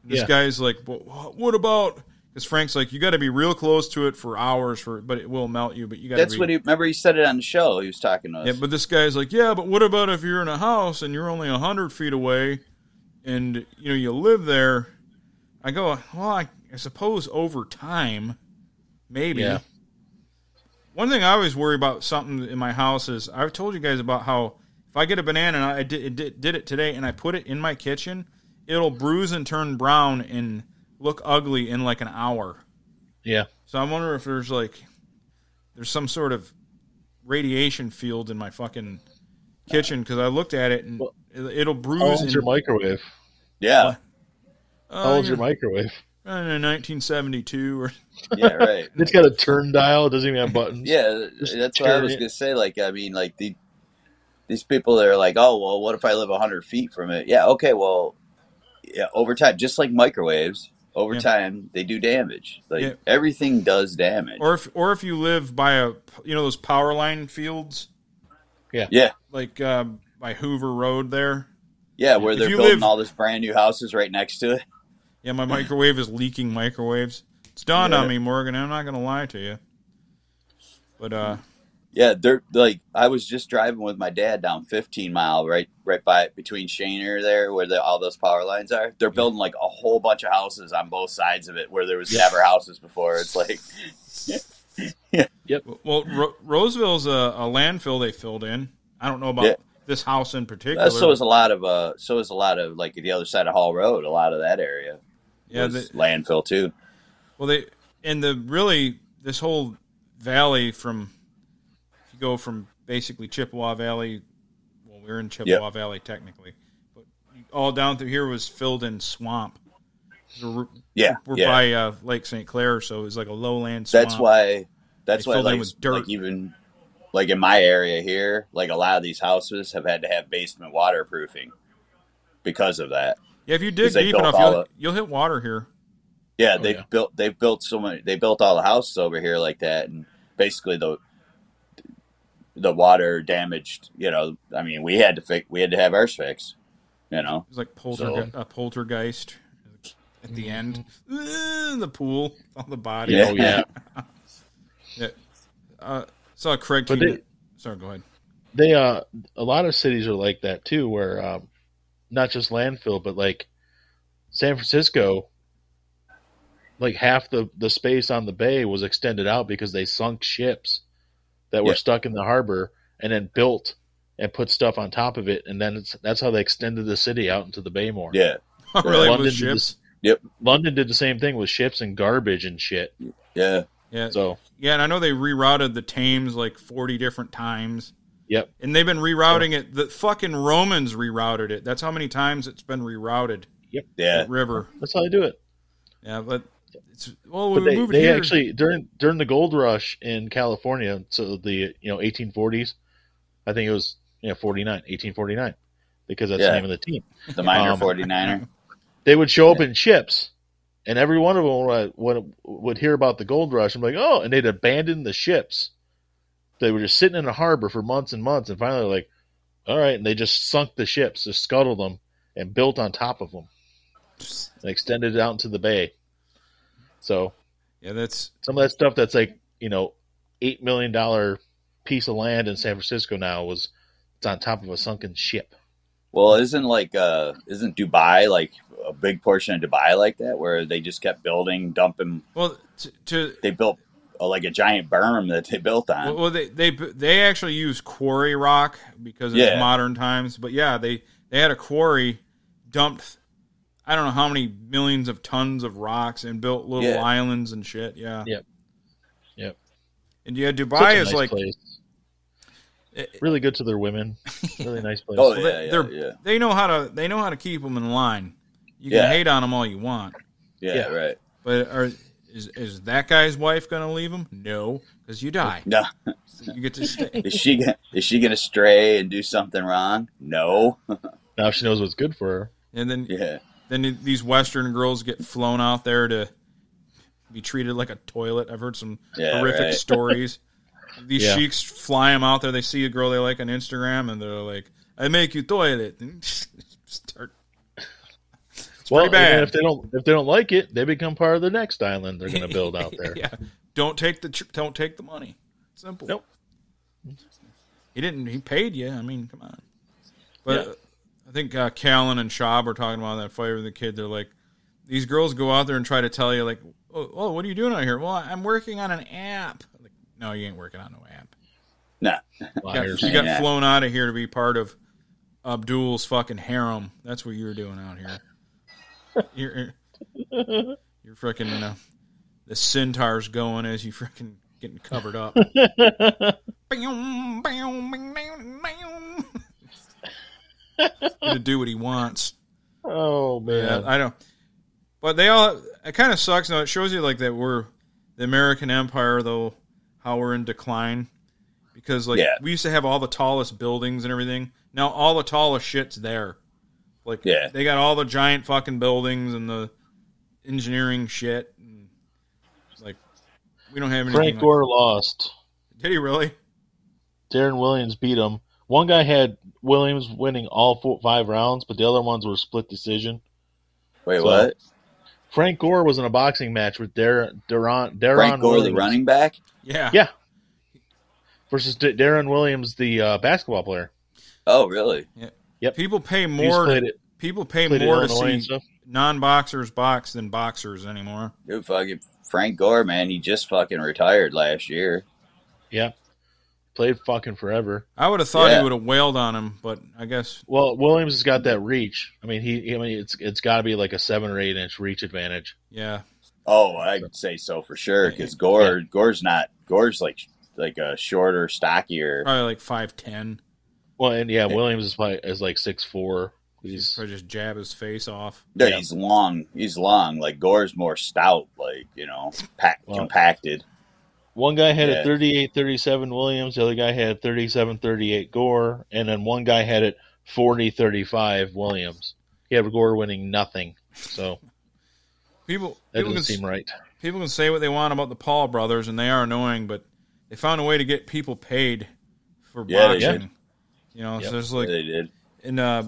This Yeah. guy's like, well, what about? Because Frank's like, you got to be real close to it for hours for, but it will melt you. But you got That's be. what he remember. He said it on the show. He was talking to us. yeah, but this guy's like, yeah, but what about if you're in a house and you're only hundred feet away, and you know you live there? I go, well, I, I suppose over time, maybe. Yeah. One thing I always worry about something in my house is I've told you guys about how if I get a banana and I did, it did, did it today and I put it in my kitchen, it'll bruise and turn brown and look ugly in like an hour. Yeah. So I wonder if there's like there's some sort of radiation field in my fucking kitchen because I looked at it and Well, it- it'll bruise. How old's and, your microwave? yeah. uh, How old's your microwave? I don't know, 1972 or Yeah. Right. It's got a turn dial. It doesn't even have buttons. Yeah, Just that's what I was it. gonna say. Like, I mean, like the these people that are like, oh, well, what if I live hundred feet from it? Yeah, okay, well, yeah, over time, just like microwaves, over Yeah. time they do damage. Like Yeah. everything does damage. or if or if you live by a you know those power line fields yeah, Yeah. like uh, by Hoover Road there. yeah, where If they're building live- all this brand new houses right next to it. Yeah, my microwave is leaking microwaves. It's dawned Yeah. on me, Morgan. I'm not going to lie to you. But uh, Yeah, they're like I was just driving with my dad down 15 mile right right by between Schoenherr there where the, all those power lines are. They're building like a whole bunch of houses on both sides of it where there was never houses before. It's like yeah. yep. well, Ro- Roseville's a, a landfill they filled in. I don't know about Yeah. this house in particular. Uh, so is a lot of uh so is a lot of like the other side of Hall Road, a lot of that area. Yeah, the, landfill too. well, they and the really this whole valley from if you go from basically Chippewa Valley. Well, we're in Chippewa Valley technically, but all down through here was filled in swamp. We're, Yeah, we're yeah. by uh, Lake St. Clair, so it was like a lowland swamp. That's why that's They why like, like even like in my area here, like a lot of these houses have had to have basement waterproofing because of that. Yeah, if you dig deep enough, you'll, the- you'll hit water here. Yeah, Oh, they've yeah. built they've built so many. They built all the houses over here like that, and basically the the water damaged. You know, I mean, we had to fix. We had to have ours fixed. You know, It was like polterge- a poltergeist at the end. Uh, the pool, all the bodies. Yeah. Oh yeah. Yeah. Uh, saw Craig. But they- Sorry, go ahead. they uh a lot of cities are like that too where um not just landfill but like san francisco like half the the space on the bay was extended out because they sunk ships that were Yeah. stuck in the harbor and then built and put stuff on top of it and then it's that's how they extended the city out into the bay more yeah, Oh, really? London With did ships? this- Yep. london did the same thing with ships and garbage and shit yeah. Yeah. so Yeah, and I know they rerouted the Thames like forty different times, yep and they've been rerouting it. The fucking Romans rerouted it. That's how many times it's been rerouted. Yep. Yeah, That river. that's how they do it Yeah, but it's well, But we they, move they here. actually during during the gold rush in California, so the you know 1840s, I think it was you know 49, 1849, because that's Yeah. the name of the team. The minor Um, 49er. They would show up in ships, and every one of them would, would would hear about the gold rush and be like, oh, and they'd abandon the ships. They were just sitting in a harbor for months and months, and finally, like, all right, and they just sunk the ships, just scuttled them, and built on top of them, and extended it out into the bay. So yeah, that's some of that stuff that's like you know eight million dollar piece of land in San Francisco now was it's on top of a sunken ship. Well, isn't like uh isn't Dubai like a big portion of Dubai like that where they just kept building, dumping? well to, to They built like a giant berm that they built on. Well, well, they they they actually use quarry rock because it's Yeah. modern times. But yeah, they they had a quarry dumped. I don't know how many millions of tons of rocks and built little Yeah. islands and shit. Yeah. Yep. Yep. And yeah, Such Dubai a is nice like place. it- really good to their women. Really nice place. Oh, well, yeah, they, yeah, they're- yeah. they know how to they know how to keep them in line. You can Yeah. hate on them all you want, yeah, yeah. right. but are is is that guy's wife going to leave him? No, because you die. No, You get to stay. is she gonna, is she gonna stray and do something wrong? No. Now she knows what's good for her. And then Yeah, Then these Western girls get flown out there to be treated like a toilet. I've heard some Yeah, horrific right. stories. These Yeah. sheiks fly them out there. They see a girl they like on Instagram, and they're like, "I make you toilet." And start. It's well, pretty bad. if they don't if they don't like it, they become part of the next island they're going to build out there. yeah, don't take the tr- don't take the money. Simple. Nope. He didn't. He paid you. I mean, come on. But Yeah. I think uh, Callen and Schaub were talking about that fight with the kid. They're like, these girls go out there and try to tell you, like, oh, oh what are you doing out here? Well, I'm working on an app. Like, no, you ain't working on no app. no. You got, you got flown out of here to be part of Abdul's fucking harem. That's what you're doing out here. You're you're freaking you know, the centaur's going as you freaking getting covered up. to do what he wants. Oh Yeah, man. I don't. But they all. It kind of sucks. Now it shows you like that we're the American Empire, though, how we're in decline. Because like Yeah. we used to have all the tallest buildings and everything. Now all the tallest shit's there. Like Yeah. they got all the giant fucking buildings and the engineering shit. And, like we don't have anything. Frank like- Gore lost. Did he really? Deron Williams beat him. One guy had Williams winning all four, five rounds, but the other ones were split decision. Wait, So- what? Frank Gore was in a boxing match with Deron Deron Deron Frank Gore, the Williams. running back. Yeah. Yeah. versus D- Deron Williams, the uh, basketball player. Oh, really? Yep. People pay more. To, it- people pay more to Illinois see non-boxers box than boxers anymore. Dude, fucking Frank Gore, man, he just fucking retired last year. Yeah. Played fucking forever. I would have thought Yeah. he would have wailed on him, but I guess Well, Williams has got that reach. I mean, he. I mean, it's it's got to be like a seven or eight inch reach advantage. yeah. Oh, I'd say so for sure. Because Gore, Gore's not. Gore's like like a shorter, stockier. Probably like five ten. Well, and yeah, Williams is probably is like six four. He's Probably just jab his face off. No, Yeah. he's long. He's long. Like Gore's more stout. Like you know, pack, Well, compacted. One guy had Yeah. it 38-37 Williams, the other guy had 37-38 Gore, and then one guy had it 40-35 Williams. He had Gore winning nothing. So People That people doesn't can, seem right. people can say what they want about the Paul brothers, and they are annoying, but they found a way to get people paid for Yeah, they boxing. Did. You know, Yep. so there's like they did. in uh,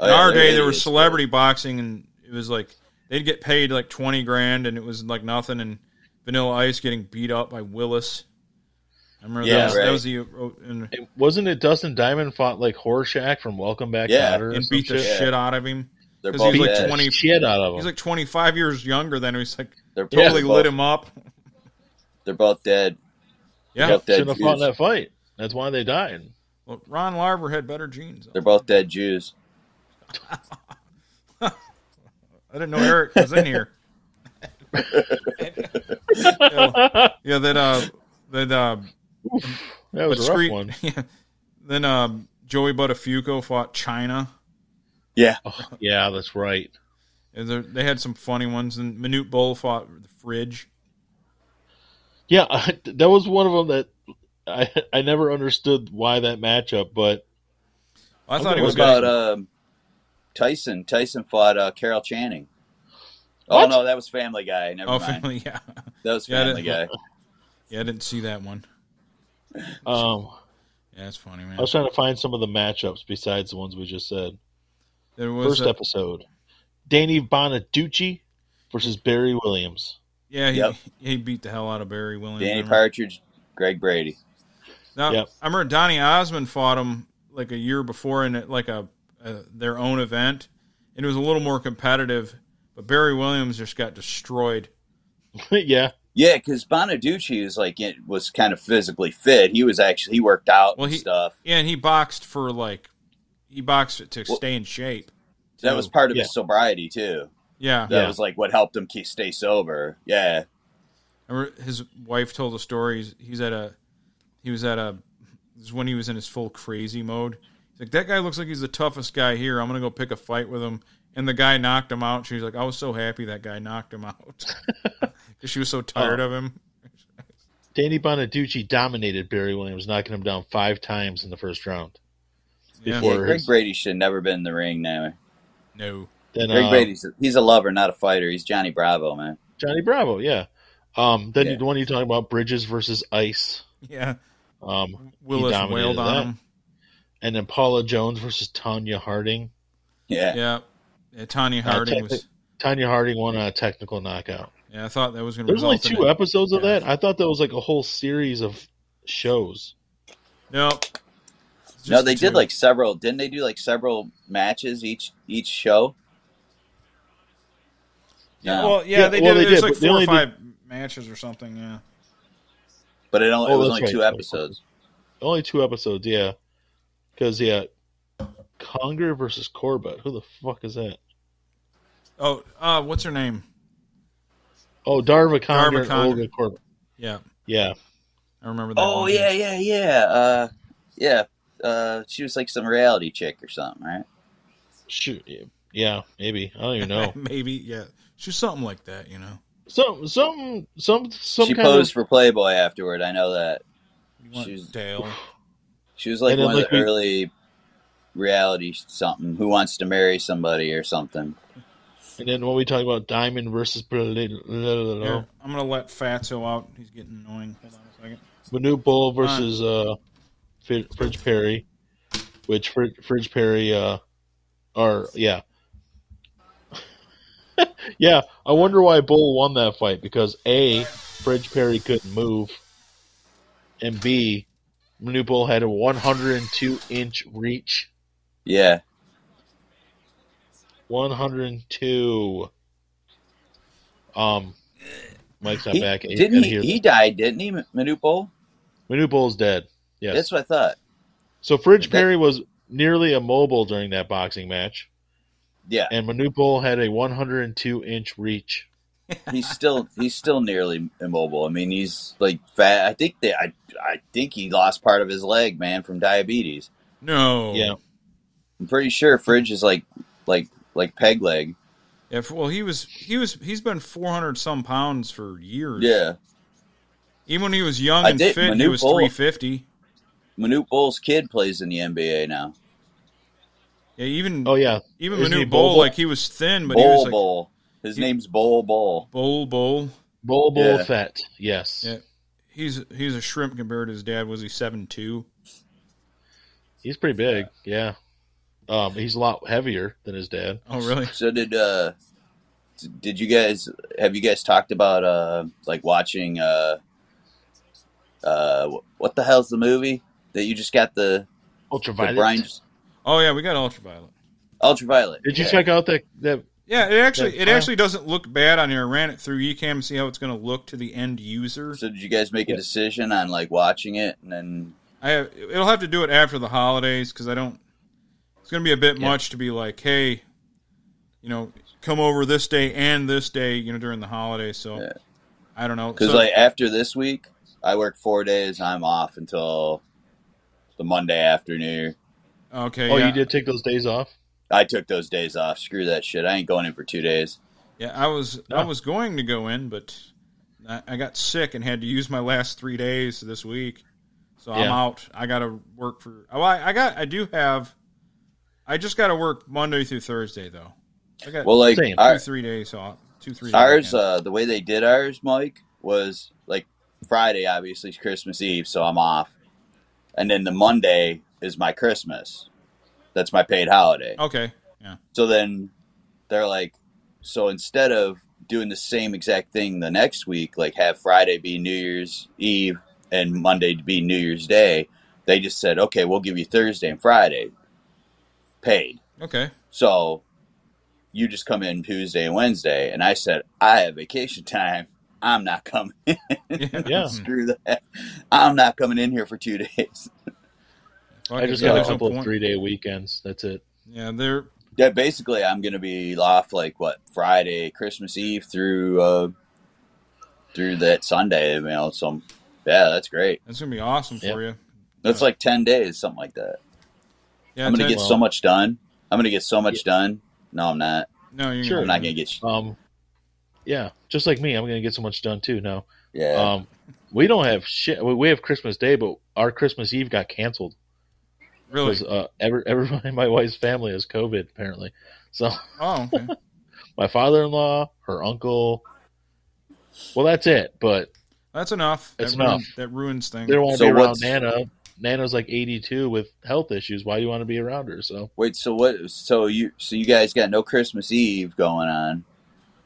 Oh, in yeah, our they're day there was idiots, celebrity boxing, and it was like they'd get paid like twenty grand, and it was like nothing. And Vanilla Ice getting beat up by Willis. I remember Yeah, that, was, that was the and, It- wasn't it Dustin Diamond fought like Horshack from Welcome Back, Yeah, Kotter and beat the shit? shit out of him. They're 'Cause both he's like dead. 20 shit out of him. He's like twenty five years younger than him. He's like They're Yeah, totally both- lit him up. They're both dead. Yeah, Both dead Shouldn't have fought in Jews. that fight. That's why they died. Well, Ron Larver had better genes. They're both dead Jews. I didn't know Eric was in here. yeah, yeah, that uh, that uh, That was a rough Scree- one. Yeah. Then uh, Joey Buttafuoco fought China. Yeah. Oh, yeah, that's right. And there- they had some funny ones. And Manute Bol fought the Fridge. Yeah, that was one of them that I I never understood why that matchup, but I thought he What was about good. um, Tyson? Tyson fought uh, Carol Channing. What? Oh no, that was Family Guy. Never Oh, mind. family, yeah, That was Yeah, Family Guy. yeah. I didn't see that one. um, Yeah, that's funny, man. I was trying to find some of the matchups besides the ones we just said. There was First a- episode, Danny Bonaduce versus Barry Williams. yeah, he, Yep. he beat the hell out of Barry Williams. Danny Partridge, Greg Brady. Now, Yep. I remember Donny Osmond fought him like a year before in like a, a their own event, and it was a little more competitive. But Barry Williams just got destroyed. yeah, Yeah, because Bonaduce is like it was kind of physically fit. He was actually he worked out Well, and he- stuff. Yeah, and he boxed for like he boxed to Well- stay in shape. That too. was part of Yeah. his sobriety too. yeah. That Yeah. was like what helped him keep stay sober. Yeah, I remember his wife told a story. He's, he's at a he was at a this is when he was in his full crazy mode. He's like that guy looks like he's the toughest guy here. I'm gonna go pick a fight with him. And the guy knocked him out. She's like, I was so happy that guy knocked him out because she was so tired Oh. of him. Danny Bonaduce dominated Barry Williams, knocking him down five times in the first round. Yeah. Before yeah Greg his- Brady should never been in the ring now. No. Then Greg uh, Brady's he's a lover, not a fighter. He's Johnny Bravo, man. Johnny Bravo, yeah. Um, then Yeah. the one you talking about, Bridges versus Ice. Yeah. Um, Willis dominated wailed on that. him. and then Paula Jones versus Tonya Harding. Yeah, Yeah. yeah Tonya Uh, Harding was. Tonya Harding won a technical knockout. Yeah, I thought that was going to There's only result in two it. episodes of Yeah. that. I thought that was like a whole series of shows. Nope. It's no, they the did like several. Didn't they do like several matches each each show? Yeah. Well, yeah, Yeah, they well, did. they it was did, like four or only did- five matches or something. Yeah. But it, only, Oh, it was that's only two episodes. Only two episodes, yeah. Because yeah, Conger versus Korbut. Who the fuck is that? Oh, uh, what's her name? Oh, Darva Conger Darva Conger. Olga Korbut. Yeah, Yeah, I remember that. Oh one. yeah, yeah, yeah. Uh, yeah. Uh, she was like some reality chick or something, right? shoot, yeah, maybe I don't even know. Maybe, yeah. She's something like that, you know. Some, some, some, some she kind posed of. for Playboy afterward. I know that. You want She's- Dale. She was like And then, one like, of the we- early reality something. Who wants to marry somebody or something? And then when we talk about Diamond versus Here, I'm gonna let Fatso out. He's getting annoying. Hold on a second. Manute Bol versus uh, Fridge Perry, which Fridge Perry, uh, or yeah, yeah. I wonder why Bol won that fight because a Fridge Perry couldn't move, and b Manute Bol had a 102 inch reach. Yeah, 102. Um, Mike's not he, back. I didn't he? He died, didn't he? Manute Bol's dead. Yes. That's what I thought. So Fridge That- Perry was nearly immobile during that boxing match, Yeah, and Manute Bol had a 102 inch reach. he's still he's still nearly immobile. I mean, he's like fat. I think they, I I think he lost part of his leg, man, from diabetes. No. Yeah. I'm pretty sure Fridge is like like like peg leg. Yeah. Well, he was. He was. He's been 400 some pounds for years. Yeah, Even when he was young I and did- fit, he was Bol- 350. Manute Bol's kid plays in the NBA now. Yeah. Even Oh yeah, even Isn't he Manute Bol like he was thin, but he was like Bull. His name's Bol Bol. Bol Bol. Bol Bol Yeah. Fett. Yes. Yeah, he's he's a shrimp compared to his dad. Was he seven two? He's pretty big. Yeah. Um, he's a lot heavier than his dad. Oh, really? So did uh did you guys have you guys talked about uh like watching uh uh what the hell's the movie that you just got the the Ultraviolet. Brian Oh yeah, we got ultraviolet. Ultraviolet. Did you yeah. check out that that? Yeah, it actually it actually doesn't look bad on here. I ran it through Ecamm to see how it's going to look to the end user. So did you guys make a decision on like watching it and then I have, it'll have to do it after the holidays because I don't. It's going to be a bit much to be like, hey, you know, come over this day and this day, you know, during the holidays. So Yeah. I don't know. Because So- like after this week, I work four days. I'm off until the Monday after New Year. Okay, Oh, yeah, you did take those days off. I took those days off. Screw that shit. I ain't going in for two days. yeah, I was No. I was going to go in, but I, I got sick and had to use my last three days this week. So I'm out. I got to work for. Oh, I, I got. I do have. I just got to work Monday through Thursday though. I got Well, like Same. two our, three days off. Two three. ours, uh, the way they did ours, Mike, was like Friday. Obviously, is Christmas Eve, so I'm off, and then the Monday is my Christmas. That's my paid holiday. okay. Yeah. So then they're like, so instead of doing the same exact thing the next week, like have Friday be New Year's Eve and Monday to be New Year's Day, they just said, okay, we'll give you Thursday and Friday paid. Okay. So you just come in Tuesday and Wednesday. And I said, I have vacation time. I'm not coming. Yeah. Yeah. Screw that. I'm not coming in here for two days. Fuck I it. just got a there's no couple of point. three day weekends. That's it. Yeah, they're Yeah, basically, I'm gonna be off like what Friday, Christmas Eve through uh through that Sunday. You know, so yeah, that's great. that's gonna be awesome Yep. for you. That's like ten days, something like that. Yeah, I'm gonna Ted- get so much done. I'm gonna get so much done. No, I'm not. no, you're Sure. I'm not gonna get. Um, yeah, just like me, I'm gonna get so much done too. No, yeah, um, we don't have shit. we- We have Christmas Day, but our Christmas Eve got canceled really. because uh, every, everybody in my wife's family has COVID apparently. So Oh, okay. my father-in-law, her uncle. Well, that's it. But That's enough. That's that ruin- enough. that ruins things. they don't want to So be around what's- Nana. Nana's like 82 with health issues. Why do you want to be around her? So Wait, so what? So you, so you guys got no Christmas Eve going on?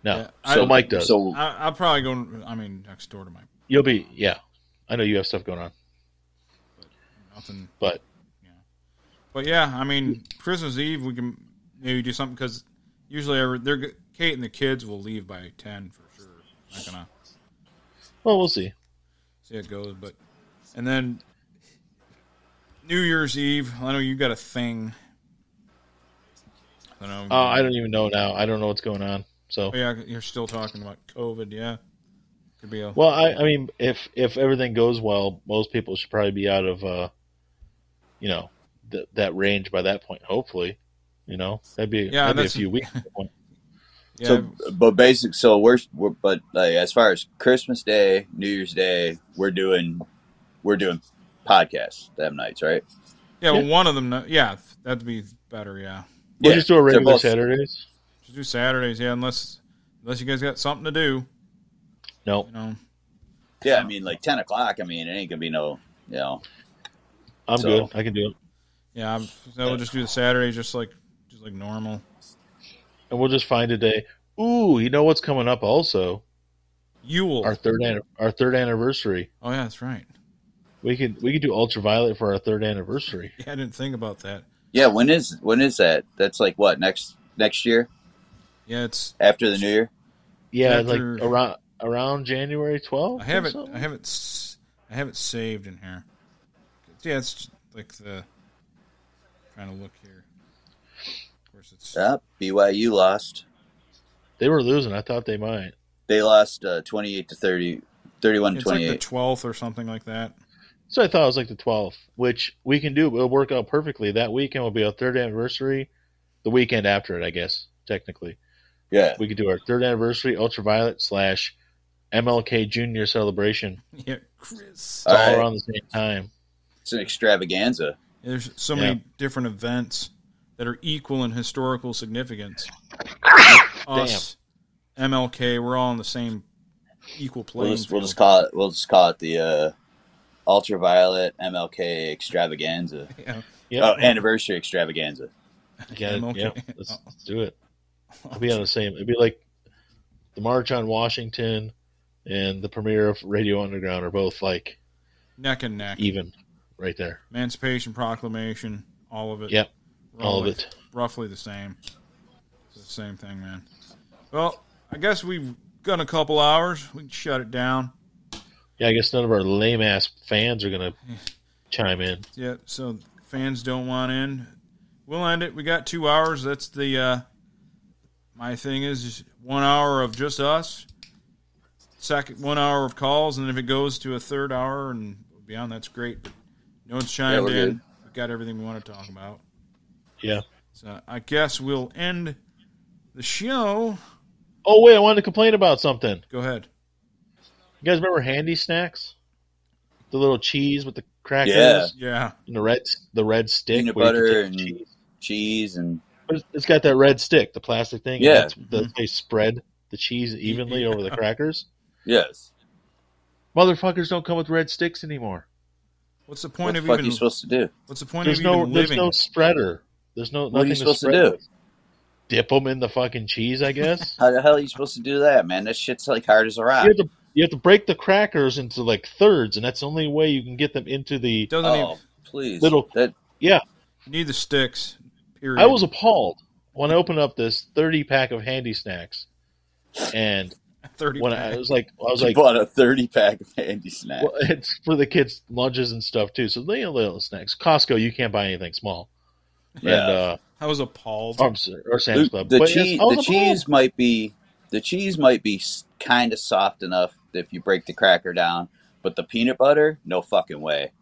no. Yeah, I- so Mike does. So I, I'll probably go. I mean, next door to my You'll be yeah. I know you have stuff going on, But nothing. but But yeah, I mean, Christmas Eve we can maybe do something because usually they're Kate and the kids will leave by ten for sure. Not gonna well, we'll see. see how it goes, but and then New Year's Eve. I know you got a thing. I don't know. Uh, I don't even know now. I don't know what's going on. So Oh, yeah, you're still talking about COVID. Yeah, could be a. Well, I, I mean, if if everything goes well, most people should probably be out of, uh, you know, th- that range by that point. Hopefully, you know, that'd be Yeah, that'd be a few weeks. at that point. yeah, So, but basic. So we're, we're but like, as far as Christmas Day, New Year's Day, we're doing we're doing podcasts them nights, right? yeah, well, yeah. one of them. Yeah, that'd be better. Yeah, We'll Yeah, just do a regular both- Saturdays. just do Saturdays. Yeah, unless unless you guys got something to do. No, You know. Yeah, I mean like ten o'clock. I mean it ain't gonna be no, you know. I'm So- good. I can do it, Yeah, I'm, so we'll just do the Saturday, just like just like normal. and we'll just find a day. Ooh, you know what's coming up? Also, Yule. our third an- our third anniversary. oh yeah, that's right. We could we could do ultraviolet for our third anniversary. Yeah, I didn't think about that. Yeah, when is when is that? That's like what next next year Yeah, it's after the New Year. Yeah, After- like around around January 12th. I have or it. something? I have it. s- I have it saved in here. Yeah, it's like the trying to look here. Of course, it's Yeah, BYU lost. They were losing. I thought they might. They lost uh, twenty eight to 30, 31 it's like the twelfth or something like that. So I thought it was like the 12th, which we can do. It'll work out perfectly. That weekend will be our third anniversary. The weekend after it, I guess, technically. yeah, We could do our third anniversary ultraviolet slash MLK Junior celebration. Yeah, Chris. It's All all right. around the same time. it's an extravaganza. There's so Yeah. many different events that are equal in historical significance. Us MLK. We're all on the same equal playing We'll just, we'll just call it. We'll just call it the uh, ultraviolet MLK extravaganza. Yeah. Yep. Oh, anniversary extravaganza. Yeah, MLK. yeah. Let's, let's do it. It'll be on the same. It'd be like the March on Washington and the premiere of Radio Underground are both like neck and neck. even right there. Emancipation Proclamation, all of it. Yep, We're all of it. Roughly the same. It's the same thing, man. Well, I guess we've got a couple hours. We can shut it down. Yeah, I guess none of our lame ass fans are gonna chime in. Yeah, so fans don't want in. We'll end it. We got two hours. That's the uh my thing is one hour of just us. Second one hour of calls, and if it goes to a third hour and beyond, that's great. But no one's chimed we're in. good. We got everything we want to talk about. Yeah. So I guess we'll end the show. Oh wait, I wanted to complain about something. Go ahead. You guys remember Handy Snacks? The little cheese with the crackers Yeah. Yeah. and the red the red stick. Peanut where you can butter and cheese. cheese and it's- It's got that red stick, the plastic thing. and Yeah. that's, that's mm-hmm. they spread the cheese evenly over the crackers. yes. Motherfuckers don't come with red sticks anymore. What's the What point the of fuck even? are you supposed to do? what's the point There's of no even there's living? no spreader. There's no What are nothing you supposed to spread do? Dip them in the fucking cheese, I guess. How the hell are you supposed to do that, man? That shit's like hard as a rock. you have to you have to break the crackers into like thirds, and that's the only way you can get them into the Doesn't Oh, even please. little. That Yeah, need the sticks. Period. I was appalled when I opened up this thirty pack of Handy Snacks, and thirty. when I, I was like, I was you like, bought a thirty pack of handy snacks. well, it's for the kids' lunches and stuff too. So they have little snacks. Costco, you can't buy anything small. Yeah. And, uh, I was appalled. or, or Sam's the Club. the But cheese, I was the cheese might be the cheese might be kind of soft enough if you break the cracker down, but the peanut butter, no fucking way.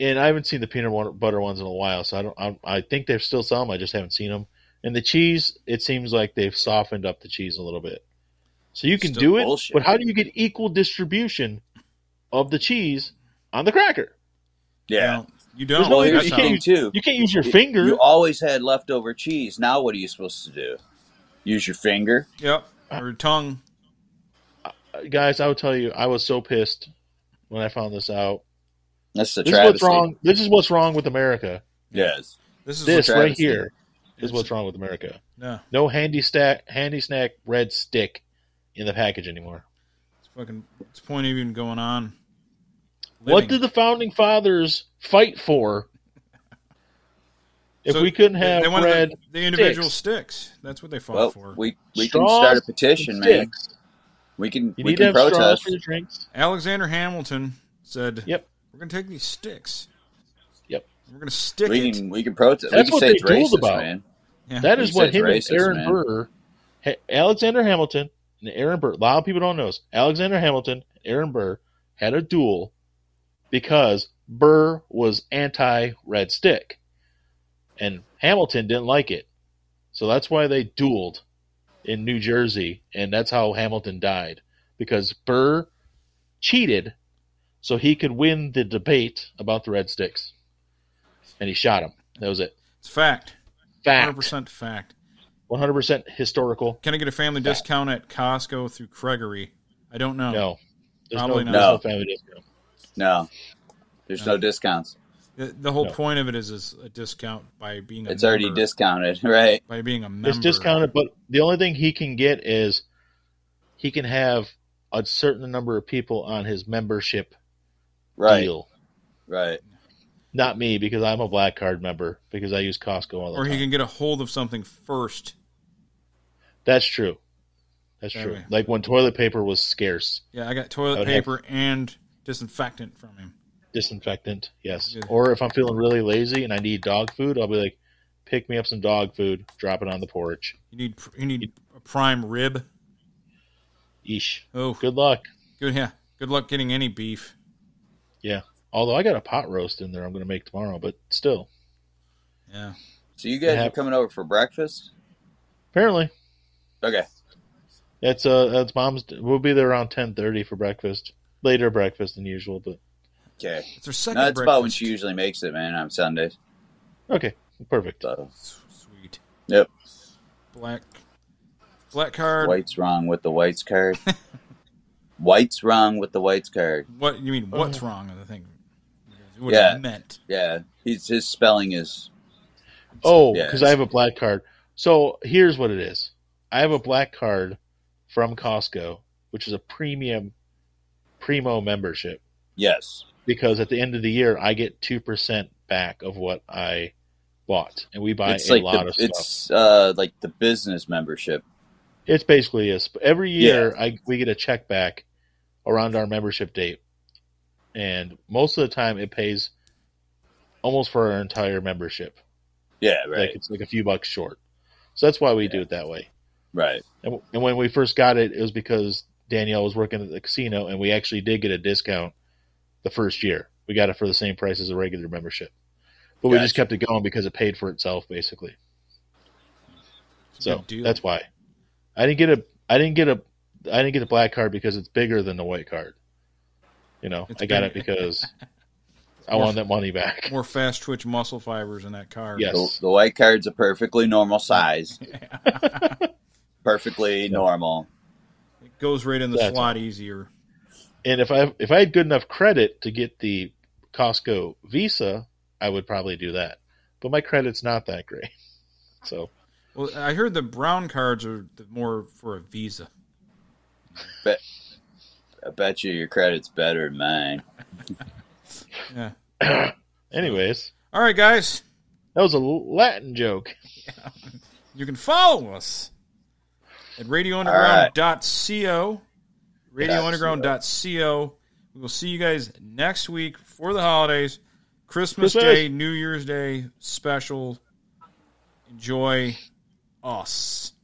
and I haven't seen the peanut butter ones in a while, so I don't. I, I think they're still some. I just haven't seen them. And the cheese, it seems like they've softened up the cheese a little bit. So you can Still do it, bullshit. but how do you get equal distribution of the cheese on the cracker? Yeah. You don't. no- Well, here's you can't use- too. You can't use your You- finger. You always had leftover cheese. Now what are you supposed to do? Use your finger? Yep. Or tongue. Uh, guys, I will tell you, I was so pissed when I found this out. That's the This is what's wrong. This is what's wrong with America. Yes. This is This right here is what's wrong with America. no. No handy stack, handy snack red stick in the package anymore. It's fucking. It's point even going on. What did the founding fathers fight for? If So we couldn't have they wanted red the, the individual sticks. sticks. That's what they fought Well, for. we we can start a petition, man. We can You we need to can have straws protest. for your drinks. Alexander Hamilton said, Yep. "We're going to take these sticks. Yep. We're going to stick We it." can we can protest. That's we can what say they it's racist, about. man. Yeah. That We is say what him racist, and Aaron man. Burr, Alexander Hamilton and Aaron Burr. A lot of people don't know this. Alexander Hamilton, and Aaron Burr had a duel because Burr was anti-red stick, and Hamilton didn't like it. So that's why they dueled in New Jersey, and that's how Hamilton died because Burr cheated so he could win the debate about the red sticks, and he shot him. That was it. It's fact. Fact. 100% fact. 100% historical. Can I get a family Fact. discount at Costco through Gregory? I don't know. No. There's Probably no, not. there's no No. family discount. No, there's no, discounts. The, the whole No. point of it is, is a discount by being a It's already discounted, right? by being a member. It's discounted, but the only thing he can get is he can have a certain number of people on his membership Right, deal. right. Not me, because I'm a black card member, because I use Costco all the Or time. he can get a hold of something first. That's true. That's That true. way. Like when toilet paper was scarce. Yeah, I got I toilet have- paper and disinfectant from him. Disinfectant, yes. Good. Or if I'm feeling really lazy and I need dog food, I'll be like, pick me up some dog food, drop it on the porch. You need you need a prime rib. Eesh. Oh, Good luck. good. Yeah, good luck getting any beef. Yeah. Although I got a pot roast in there I'm going to make tomorrow, but still. Yeah, So you guys Yeah. are coming over for breakfast? Apparently. Okay. It's uh it's mom's we'll be there around 10:30 for breakfast. Later breakfast than usual, but Okay. it's our second. No, that's about when she usually makes it, man. On Sundays. okay. Perfect. So Sweet yep. black Black card. White's wrong with the whites card. White's wrong with the whites card. What you mean? What's Uh. wrong? I think. What yeah, it meant. yeah. He's his spelling is Oh, Yeah, because I have a black card. So here's what it is. I have a black card from Costco, which is a premium primo membership. yes, Because at the end of the year, I get two percent back of what I bought, and we buy it's a like lot the, of stuff. it's uh like the business membership. It's basically a every year I we get a check back around our membership date, and most of the time it pays almost for our entire membership. Yeah, right. Like it's like a few bucks short. So that's why we do it that way. right. And, and when we first got it, it was because Danielle was working at the casino, and we actually did get a discount the first year. We got it for the same price as a regular membership, but we just kept it going because it paid for itself basically. It's So that's why I didn't get a I didn't get a I didn't get a black card because it's bigger than the white card. You know, It's I got big. it because I More- wanted that money back. more fast twitch muscle fibers in that card. Yes. The, the white card's a perfectly normal size, perfectly normal. It goes right in the That's slot easier. And if I if I had good enough credit to get the Costco Visa, I would probably do that. But my credit's not that great. So Well, I heard the brown cards are the more for a Visa. Bet, I bet you your credit's better than mine. Yeah. anyways, All right, guys. that was a Latin joke. You can follow us at radiounderground.co. Radiounderground.co. We will see you guys next week for the holidays. Christmas, Christmas. Day, New Year's Day special. Enjoy us.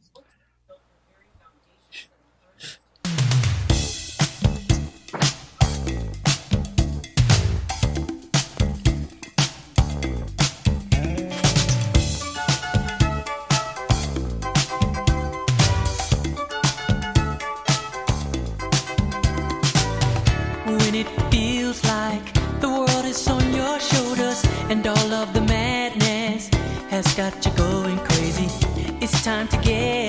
Time to get